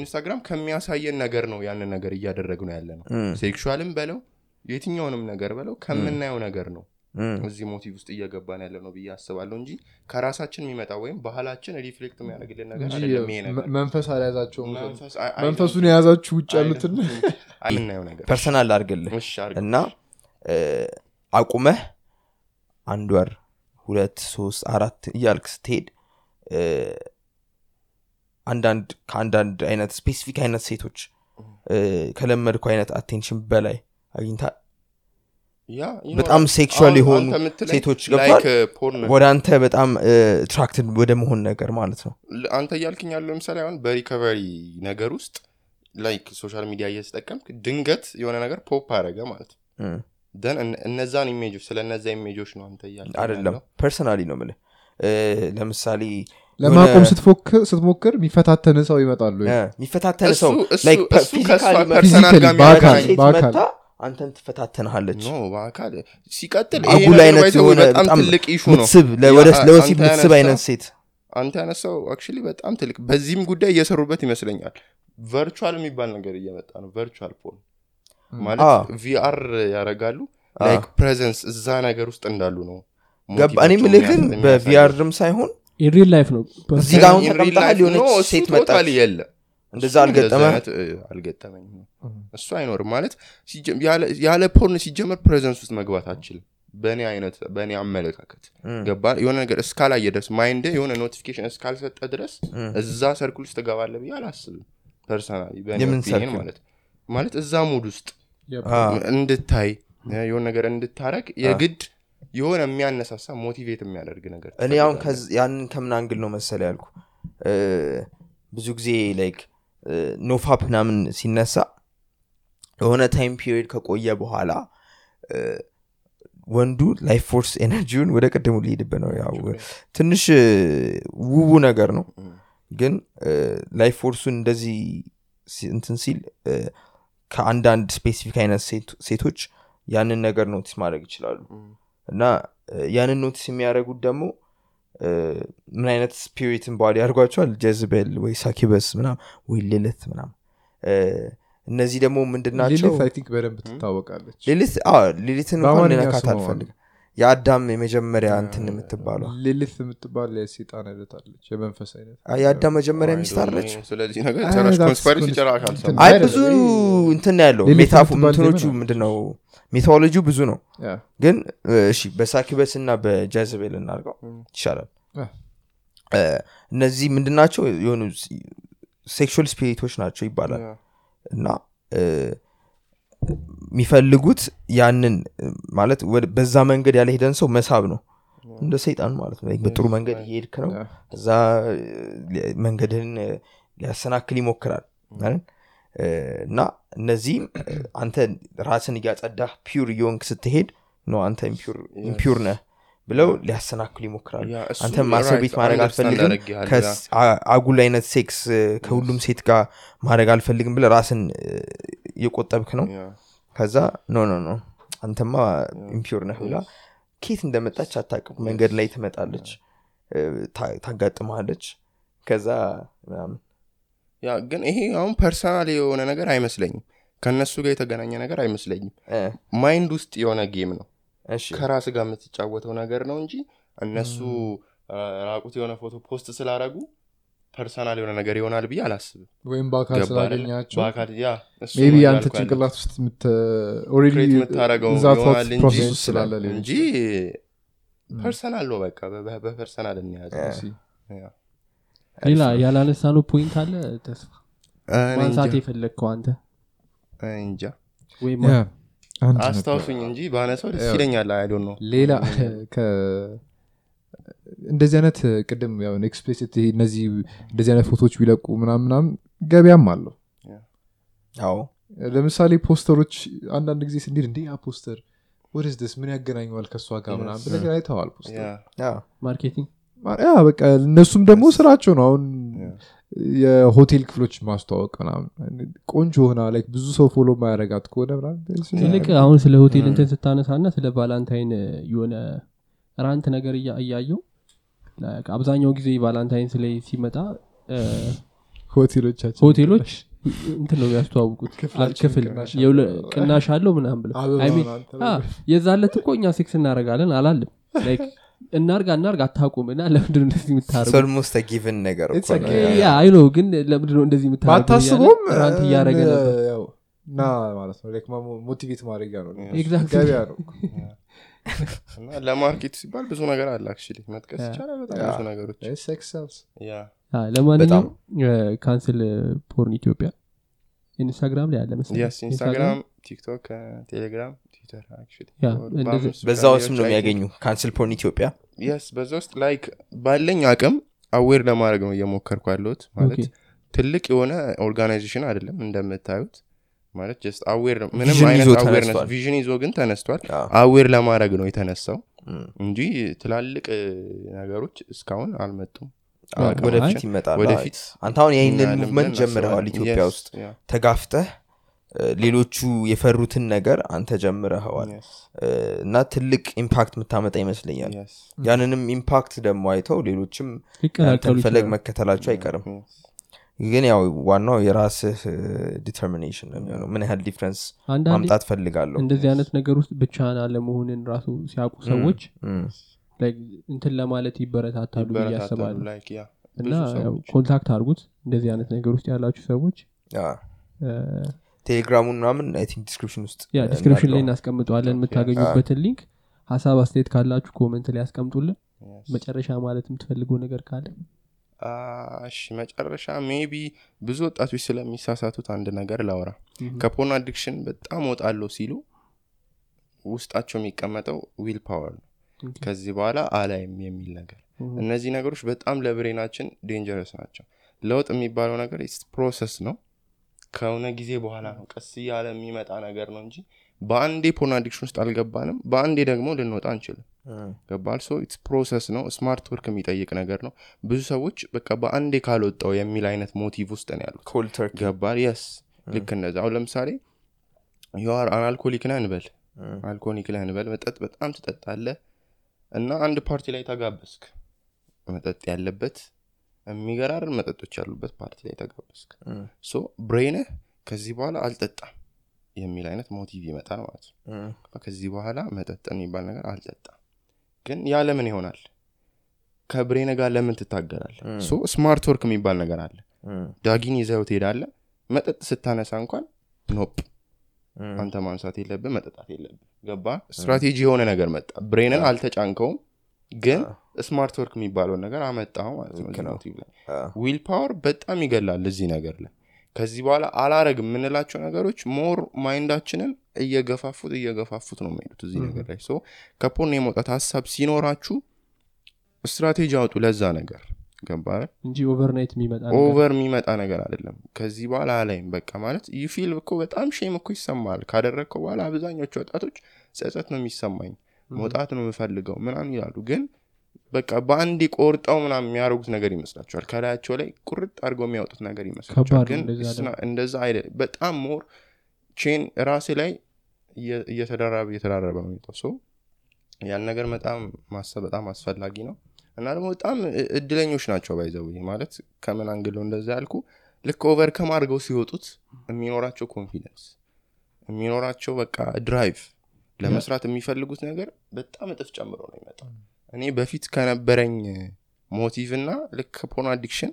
[SPEAKER 1] ኢንስታግራም ከሚያሳየን ነገር ነው ያንን ነገር እያደረግን ነው ያለነው
[SPEAKER 3] sexual
[SPEAKER 1] ም በለው የትኛውንም ነገር በለው ከምናየው ነገር ነው እዚህ motive ውስጥ እየገባን ያለነው ብዬ አስባለሁ እንጂ ከራሳችን የሚመጣ ወይም ባህላችን reflect የሚያደርግልን ነገር
[SPEAKER 2] መንፈስ
[SPEAKER 1] አይ-
[SPEAKER 2] መንፈሱን የያዛችሁ ውጭ ያሉትን
[SPEAKER 1] አይ- የምናየው ነገር
[SPEAKER 3] personal አድርግልህ እና አቁመህ አንድ ወር ሁለት ሶስት አራት እያልክ ስትሄድ አንዳንድ ከአንዳንድ አይነት specific አይነት ሴቶች ከለመድከው አይነት attention በላይ አግኝታ በጣም
[SPEAKER 1] sexual
[SPEAKER 3] የሆኑ ሴቶች ገብቷል ወደ አንተ በጣም attracted ወደ መሆን ነገር ማለት ነው።
[SPEAKER 1] አንተ እያልክኝ ያለው ለምሳሌ አሁን በ recovery ነገር ውስጥ like social media እየተጠቀምክ ድንገት የሆነ ነገር pop አደረገ ማለት then እነዛን image ኦች ስለ እነዛ image ኦች ነው አንተ እያልክ
[SPEAKER 3] አይደለም።
[SPEAKER 1] ያለው።
[SPEAKER 3] personally ነው ምልህ ለምሳሌ
[SPEAKER 2] ለማቆም ስትሞክር የሚፈታተን ሰው ይመጣሉ
[SPEAKER 3] እ፣ የሚፈታተን
[SPEAKER 1] እሱ-
[SPEAKER 3] ሰው
[SPEAKER 1] እሱ-
[SPEAKER 3] አንተን ትፈታተንሃለች።
[SPEAKER 1] በአካል ሲቀጥል
[SPEAKER 3] አጉል አይነት የሆነ
[SPEAKER 1] በጣም ትልቅ issue ነው።
[SPEAKER 3] ለወሲብ ምትስብ አይነት ሴት
[SPEAKER 1] አንተ ያነሳው actually በጣም ትልቅ በዚህም ጉዳይ እየሰሩበት ይመስለኛል። virtual የሚባል ነገር እየመጣ ነው። virtual porn ማለት VR ያደርጋሉ።
[SPEAKER 3] አዎ።
[SPEAKER 1] like presence እዛ ነገር ውስጥ እንዳሉ ነው።
[SPEAKER 3] እኔ ምልህ ግን
[SPEAKER 1] በ
[SPEAKER 3] VR ም ሳይሆን
[SPEAKER 4] in real life ነው
[SPEAKER 3] እዚህ ጋር አሁን ተቀምጠሃል የሆነች ሴት መጣች።
[SPEAKER 1] የለም
[SPEAKER 3] እንደዛ
[SPEAKER 1] እሱ
[SPEAKER 3] አልገጠመ
[SPEAKER 1] አልገጠመኝም እሱ አይኖርም ማለት ያለ- porn ሲጀመር presence ውስጥ መግባት አችልም በእኔ አይነት በእኔ አመለካከት ገባ? የሆነ ነገር እስካላየ ድረስ mind የሆነ notification እስካልሰጠ ድረስ እዛ circle ውስጥ ትገባለህ ብዬ አላስብም።
[SPEAKER 3] personally?
[SPEAKER 1] ማለት ማለት እዛ mood ውስጥ እንድታይ የሆነ ነገር እንድታረግ የግድ የሆነ የሚያነሳሳ motivate የሚያደርግ ነገር
[SPEAKER 3] እኔ አሁን ያንን ከምን angle ነው መሰለህ ያልኩ ብዙ ጊዜ like NoFap ምናምን ሲነሳ የሆነ time period ከቆየ በኋላ ወንዱ life force energy ውን ወደ ቅድሙ ሊሄድበት ነው። ያው ትንሽ ውቡ ነገር ነው። ግን life force ኡን እንደዚህ እንትን ሲል ከአንዳንድ specific አይነት ሴቶች ያንን ነገር notice ማድረግ ይችላሉ። እና ያንን notice የሚያደርጉት ደግሞ ምን አይነት spirit ን embody አድርጓቸዋል Jezebel ወይ succubus ምናም ወይ ሊሊት ምናም እነዚህ ደግሞ ምንድናቸው
[SPEAKER 2] በደንብ ትታወቃለች።
[SPEAKER 3] ሊሊትን እንኳን ልነካት አልፈልግም የአዳም የመጀመሪያ እንትን የምትባለው
[SPEAKER 2] ሊሊት የምትባል የሴጣን አይነት አለች የመንፈስ አይነት።
[SPEAKER 3] የአዳም መጀመሪያ ሚስት አለች?
[SPEAKER 2] አይ,
[SPEAKER 3] ብዙ እንትን ነው ያለው።
[SPEAKER 2] ሊሊት ነው።
[SPEAKER 3] ምንድነው? mythology ው ብዙ ነው። ግን እ፣ እሺ በ succubus እና በ Jezebel እናርገው ይሻላል። እነዚህ ምንድናቸው? የሆኑ sexual spirit ኦች ናቸው ይባላል። እና የሚፈልጉት ያንን ማለት በዛ መንገድ ያልሄደን ሰው መሳብ ነው። እንደ ሰይጣን ማለት ነው። በጥሩ መንገድ እየሄድክ ነው። እዛ መንገድህን ሊያሰናክል ይሞክራል እና እነዚህም አንተ ራስህን እያጸዳህ pure እየሆንክ ስትሄድ ነው አንተ impure ነህ ብለው ሊያሰናክሉ ይሞክራሉ። አንተ ማሰብ bate ማድረግ አልፈልግም። አጉል አይነት ሴክስ ከሁሉም ሴት ጋር ማድረግ አልፈልግም ብለህ ራስህን እየቆጠብክ ነው? ከዛ no no no አንተማ impure ነህ ብላ ከየት እንደመጣች አታቅም መንገድ ላይ ትመጣለች ታጋጥመሃለች። ከዛ ምናምን።
[SPEAKER 1] ያ ግን ይሄ አሁን personal የሆነ ነገር አይመስለኝም። ከእነሱ ጋር የተገናኘ ነገር አይመስለኝም። mind ውስጥ የሆነ game ነው። ከራስ ጋር የምትጫወተው ነገር ነው እንጂ እነሱ ራቁት የሆነ ፎቶ post ስላረጉ personal የሆነ ነገር ይሆናል ብዬ አላስብም።
[SPEAKER 2] ወይም በአካል? ስላገኛቸው
[SPEAKER 1] ነው
[SPEAKER 2] አንተ ጭንቅላት ውስጥ process ስላለ
[SPEAKER 1] እንጂ personal ነው በቃ በ personal እንያዘ
[SPEAKER 4] ሌላ ያላነሳነው point አለ? ተስፋ ማንሳት የፈለግከው አንተ?
[SPEAKER 1] እንጃ። አስታውሱኝ እንጂ ባነሳው ደስ ይለኛል። አይዶ ነው
[SPEAKER 2] ሌላ እንደዚህ አይነት ቅድም explicit እነዚህ እንደዚህ አይነት ፎቶዎች ቢለቁ ምናምን ምናምን ገበያም አለው።
[SPEAKER 3] አዎ።
[SPEAKER 2] ለምሳሌ ፖስተሮች አንዳንድ ጊዜ ስንሄድ እንዴ ያ ፖስተር ወደስ ደስ ምን ያገናኘዋል ከእሷ ጋር ምናምን ብለህ ግን አይተዋል marketing?
[SPEAKER 1] ያ
[SPEAKER 2] በቃ እነሱም ደግሞ ስራቸው ነው። አሁን የሆቴል ክፍሎች ማስተዋወቅ ምናምን ቆንጆ ሆና like ብዙ ሰው follow ማያረጋት ከሆነ ምናምን
[SPEAKER 4] ይልቅ አሁን ስለ ሆቴል እንትን ስታነሳና ስለ Valentine የሆነ rant ነገር እያ- እያየው like አብዛኛው ጊዜ Valentines ላይ ሲመጣ እ፣
[SPEAKER 2] ሆቴሎቻችን
[SPEAKER 4] ሆቴሎች እንትን ነው የሚያስተዋውቁት። ክፍል
[SPEAKER 2] ቅናሽ አለው።
[SPEAKER 4] ምናምን ብለው። የዛለት እኮ እኛ ሴክስ እናደረጋለን አላለም Like እናርግ አታቁም እና ለምንድን ነው እንደዚህ የምታደርጉ
[SPEAKER 3] almost
[SPEAKER 2] given
[SPEAKER 4] ነገር አይ ነው ግን ለምንድን ነው እንደዚህ rant እያደረገ
[SPEAKER 2] እ፣
[SPEAKER 4] ነበር።
[SPEAKER 2] ያው እና ማለት ነው። motivate ማድረጊያ ነው. ገበያ ነው
[SPEAKER 1] እና ለ market ሲባል ብዙ ነገር አለ actually መጥቀስ ይቻላል? በጣም ብዙ ነገሮች።
[SPEAKER 4] ለማንኛውም Cancel Porn Ethiopia ኢንስታግራም ላይ አለ
[SPEAKER 1] ኢንስታግራም ቲክቶክ ቴሌግራም ትዊተር
[SPEAKER 3] በዛ ውስም ነው የሚያገኙ? Cancel Porn Ethiopia?
[SPEAKER 1] Yes በዛ ውስጥ like ባለኝ አቅም aware ለማድረግ ነው እየሞከርኩ ያለሁት ማለት ትልቅ የሆነ organization አይደለም እንደምታዩት ማለት just aware ምንም አይነት awareness
[SPEAKER 3] ተነስቷል።
[SPEAKER 1] vision ይዞ ግን ተነስቷል።
[SPEAKER 3] አዎ።
[SPEAKER 1] aware ለማድረግ ነው የተነሳው እንጂ ትላልቅ ነገሮች እስካሁን አልመጡም።
[SPEAKER 3] ወደፊት ይመጣል።
[SPEAKER 1] ወደፊት
[SPEAKER 3] አንተ አሁን ይህንን
[SPEAKER 1] movement
[SPEAKER 3] ጀምረዋል ኢትዮጵያ
[SPEAKER 1] Yes,
[SPEAKER 3] ውስጥ። ተጋፍተህ ሌሎቹ የፈሩትን ነገር አንተ ጀምረኸዋል። እና ትልቅ impact የምታመጣ ይመስለኛል። ያንንም impact ደግሞ አይተው ሌሎችም ፈለግ መከተላቸው አይቀርም።
[SPEAKER 1] Yes.
[SPEAKER 3] ግን ያው ዋናው የራስህ determination ነው የሚሆነው። ምን ያህል
[SPEAKER 4] difference
[SPEAKER 3] ማምጣት ፈልጋለሁ
[SPEAKER 4] እንደዚህ አይነት ነገር ውስጥ ብቻህን አለመሆንን ራሱ ሲያውቁ ሰዎች
[SPEAKER 3] እም፣
[SPEAKER 4] like እንትን ለማለት ይበረታታሉ
[SPEAKER 1] yeah,
[SPEAKER 4] እና
[SPEAKER 1] ሰዎች።
[SPEAKER 4] contact አድርጉት እንደዚህ አይነት ነገር ውስጥ ያላችሁ ሰዎች።
[SPEAKER 3] ቴሌግራሙን ምናምን I think description ውስጥ
[SPEAKER 4] ያ description ላይ እናስቀምጠዋለን የምታገኙበትን link ሀሳብ አስተያየት ካላችሁ comment ላይ ያስቀምጡልን. መጨረሻ ማለት የምትፈልገው ነገር ካለ
[SPEAKER 1] እሺ መጨረሻ maybe ብዙ ወጣቶች ስለሚሳሳቱት አንድ ነገር ላውራ። ከ porn addiction በጣም ወጣለሁ ሲሉ ውስጣቸው የሚቀመጠው willpower ነው. ከዚህ በኋላ አላይም የሚል ነገር። እነዚህ ነገሮች በጣም ለ brain ኣችን dangerous ናቸው። ለውጥ የሚባለው ነገር process ነው። ከሆነ ጊዜ በኋላ ነው ቀስ እያለ የሚመጣ ነገር ነው እንጂ በአንዴ porn addiction ውስጥ አልገባንም። በአንዴ ደግሞ ልንወጣ አንችልም ገባል? So it's process ነው። smart work የሚጠይቅ ነገር ነው። ብዙ ሰዎች በቃ በአንዴ ካልወጣው የሚል አይነት motive ውስጥ ነው ያሉት። ገባል? Yes ልክ እንደዛ። አሁን ለምሳሌ you're alcoholic ነህ እንበል። alcoholic ነህ እንበል። መጠጥ በጣም ትጠጣለህ እና አንድ ፓርቲ ላይ ተጋበዝክ። መጠጥ ያለበት የሚገራርሙ መጠጦች ያሉበት ፓርቲ ላይ ተጋበዝክ።
[SPEAKER 3] እም፣
[SPEAKER 1] So brain ህ ከዚህ በኋላ አልጠጣም የሚል አይነት motive ይመጣል ማለት ነው። ከዚህ በኋላ መጠጥ የሚባል ነገር አልጠጣም ግን ያ ለምን ይሆናል? ከ brain ህ ጋር ለምን ትታገላል. So smart work የሚባል ነገር አለ። ዳጊን ይዘው ትሄዳለ መጠጥ ስታነሳ እንኳን
[SPEAKER 3] nope።
[SPEAKER 1] አንተ ማንሳት የለብህ መጠጣት የለብህ። ገባ ስትራቴጂ የሆነ ነገር መጣ። brain ን አልተጫንከውም ግን smart work የሚባለውን ነገር አመጣው ማለት ነው። Willpower በጣም ይገላል እዚህ ነገር ላይ ከዚህ በኋላ አላረግ የምንላቸው ነገሮች more mind ኣችንን እየገፋፉት እየገፋፉት ነው የሚሄዱት እዚህ ነገር ላይ። ከ porn የመውጣት ሀሳብ ሲኖራችሁ ስትራቴጂ አውጡ ለዛ ነገር። ገባ
[SPEAKER 4] እንጂ overnight የሚመጣ ነገር
[SPEAKER 1] over የሚመጣ ነገር አይደለም። ከዚህ በኋላ አላይም። በቃ ማለት you feel እኮ በጣም shame እኮ ይሰማል ካደረግከው በኋላ አብዛኞቹ ወጣቶች ጸጸት ነው የሚሰማኝ። መውጣት ነው የምፈልገው ምናምን ይላሉ። ግን በቃ በአንድ ቆርጠው ምናምን የሚያደርጉት ነገር ይመስላቸዋል ከላያቸው ላይ ቁርጥ አድርገው የሚያወጡት ነገር ይመስላቸዋል ግን
[SPEAKER 4] እንደዛ
[SPEAKER 1] አይደለም በጣም more chain ራሴ ላይ እየ- እየተደራረበ እየተደራረበ ነው የሚመጣው so ያን ነገር በጣም ማሰብ በጣም አስፈላጊ ነው። እና ደግሞ በጣም እድለኞች ናቸው ባይዘው ማለት ከምን angle ነው እንደዛ ያልኩ? ልክ overcome አድርገው ሲወጡት የሚኖራቸው confidence የሚኖራቸው በቃ drive ለመስራት የሚፈልጉት ነገር በጣም እጥፍ ጨምሮ ነው ይመጣው እኔ በፊት ከነበረኝ motive እና ልክ porn addiction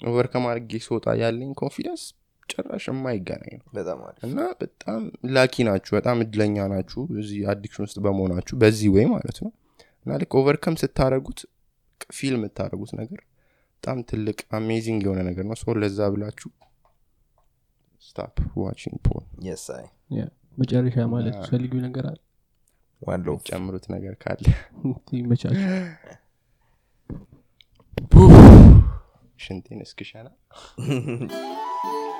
[SPEAKER 1] overcome አድርጌ ስወጣ ያለኝ confidence ጭራሽ የማይገናኝ ነው። እና በጣም lucky ናችሁ በጣም እድለኛ ናችሁ እዚህ addiction ውስጥ በመሆናችሁ በዚህ ወይ ማለት ነው። እና ልክ overcome ስታደረጉት feel የምታደረጉት ነገር በጣም ትልቅ amazing የሆነ ነገር ነው። So ለዛ ብላችሁ ስታፕ ዋቺንግ ፖን።
[SPEAKER 4] መጨረሻ ማለት ፈልጊው ነገር አለ
[SPEAKER 3] ሎቭ
[SPEAKER 1] ጨምሩት ነገር ካለ
[SPEAKER 4] ይመቻችሁ
[SPEAKER 1] ሽንቴን እስክሸና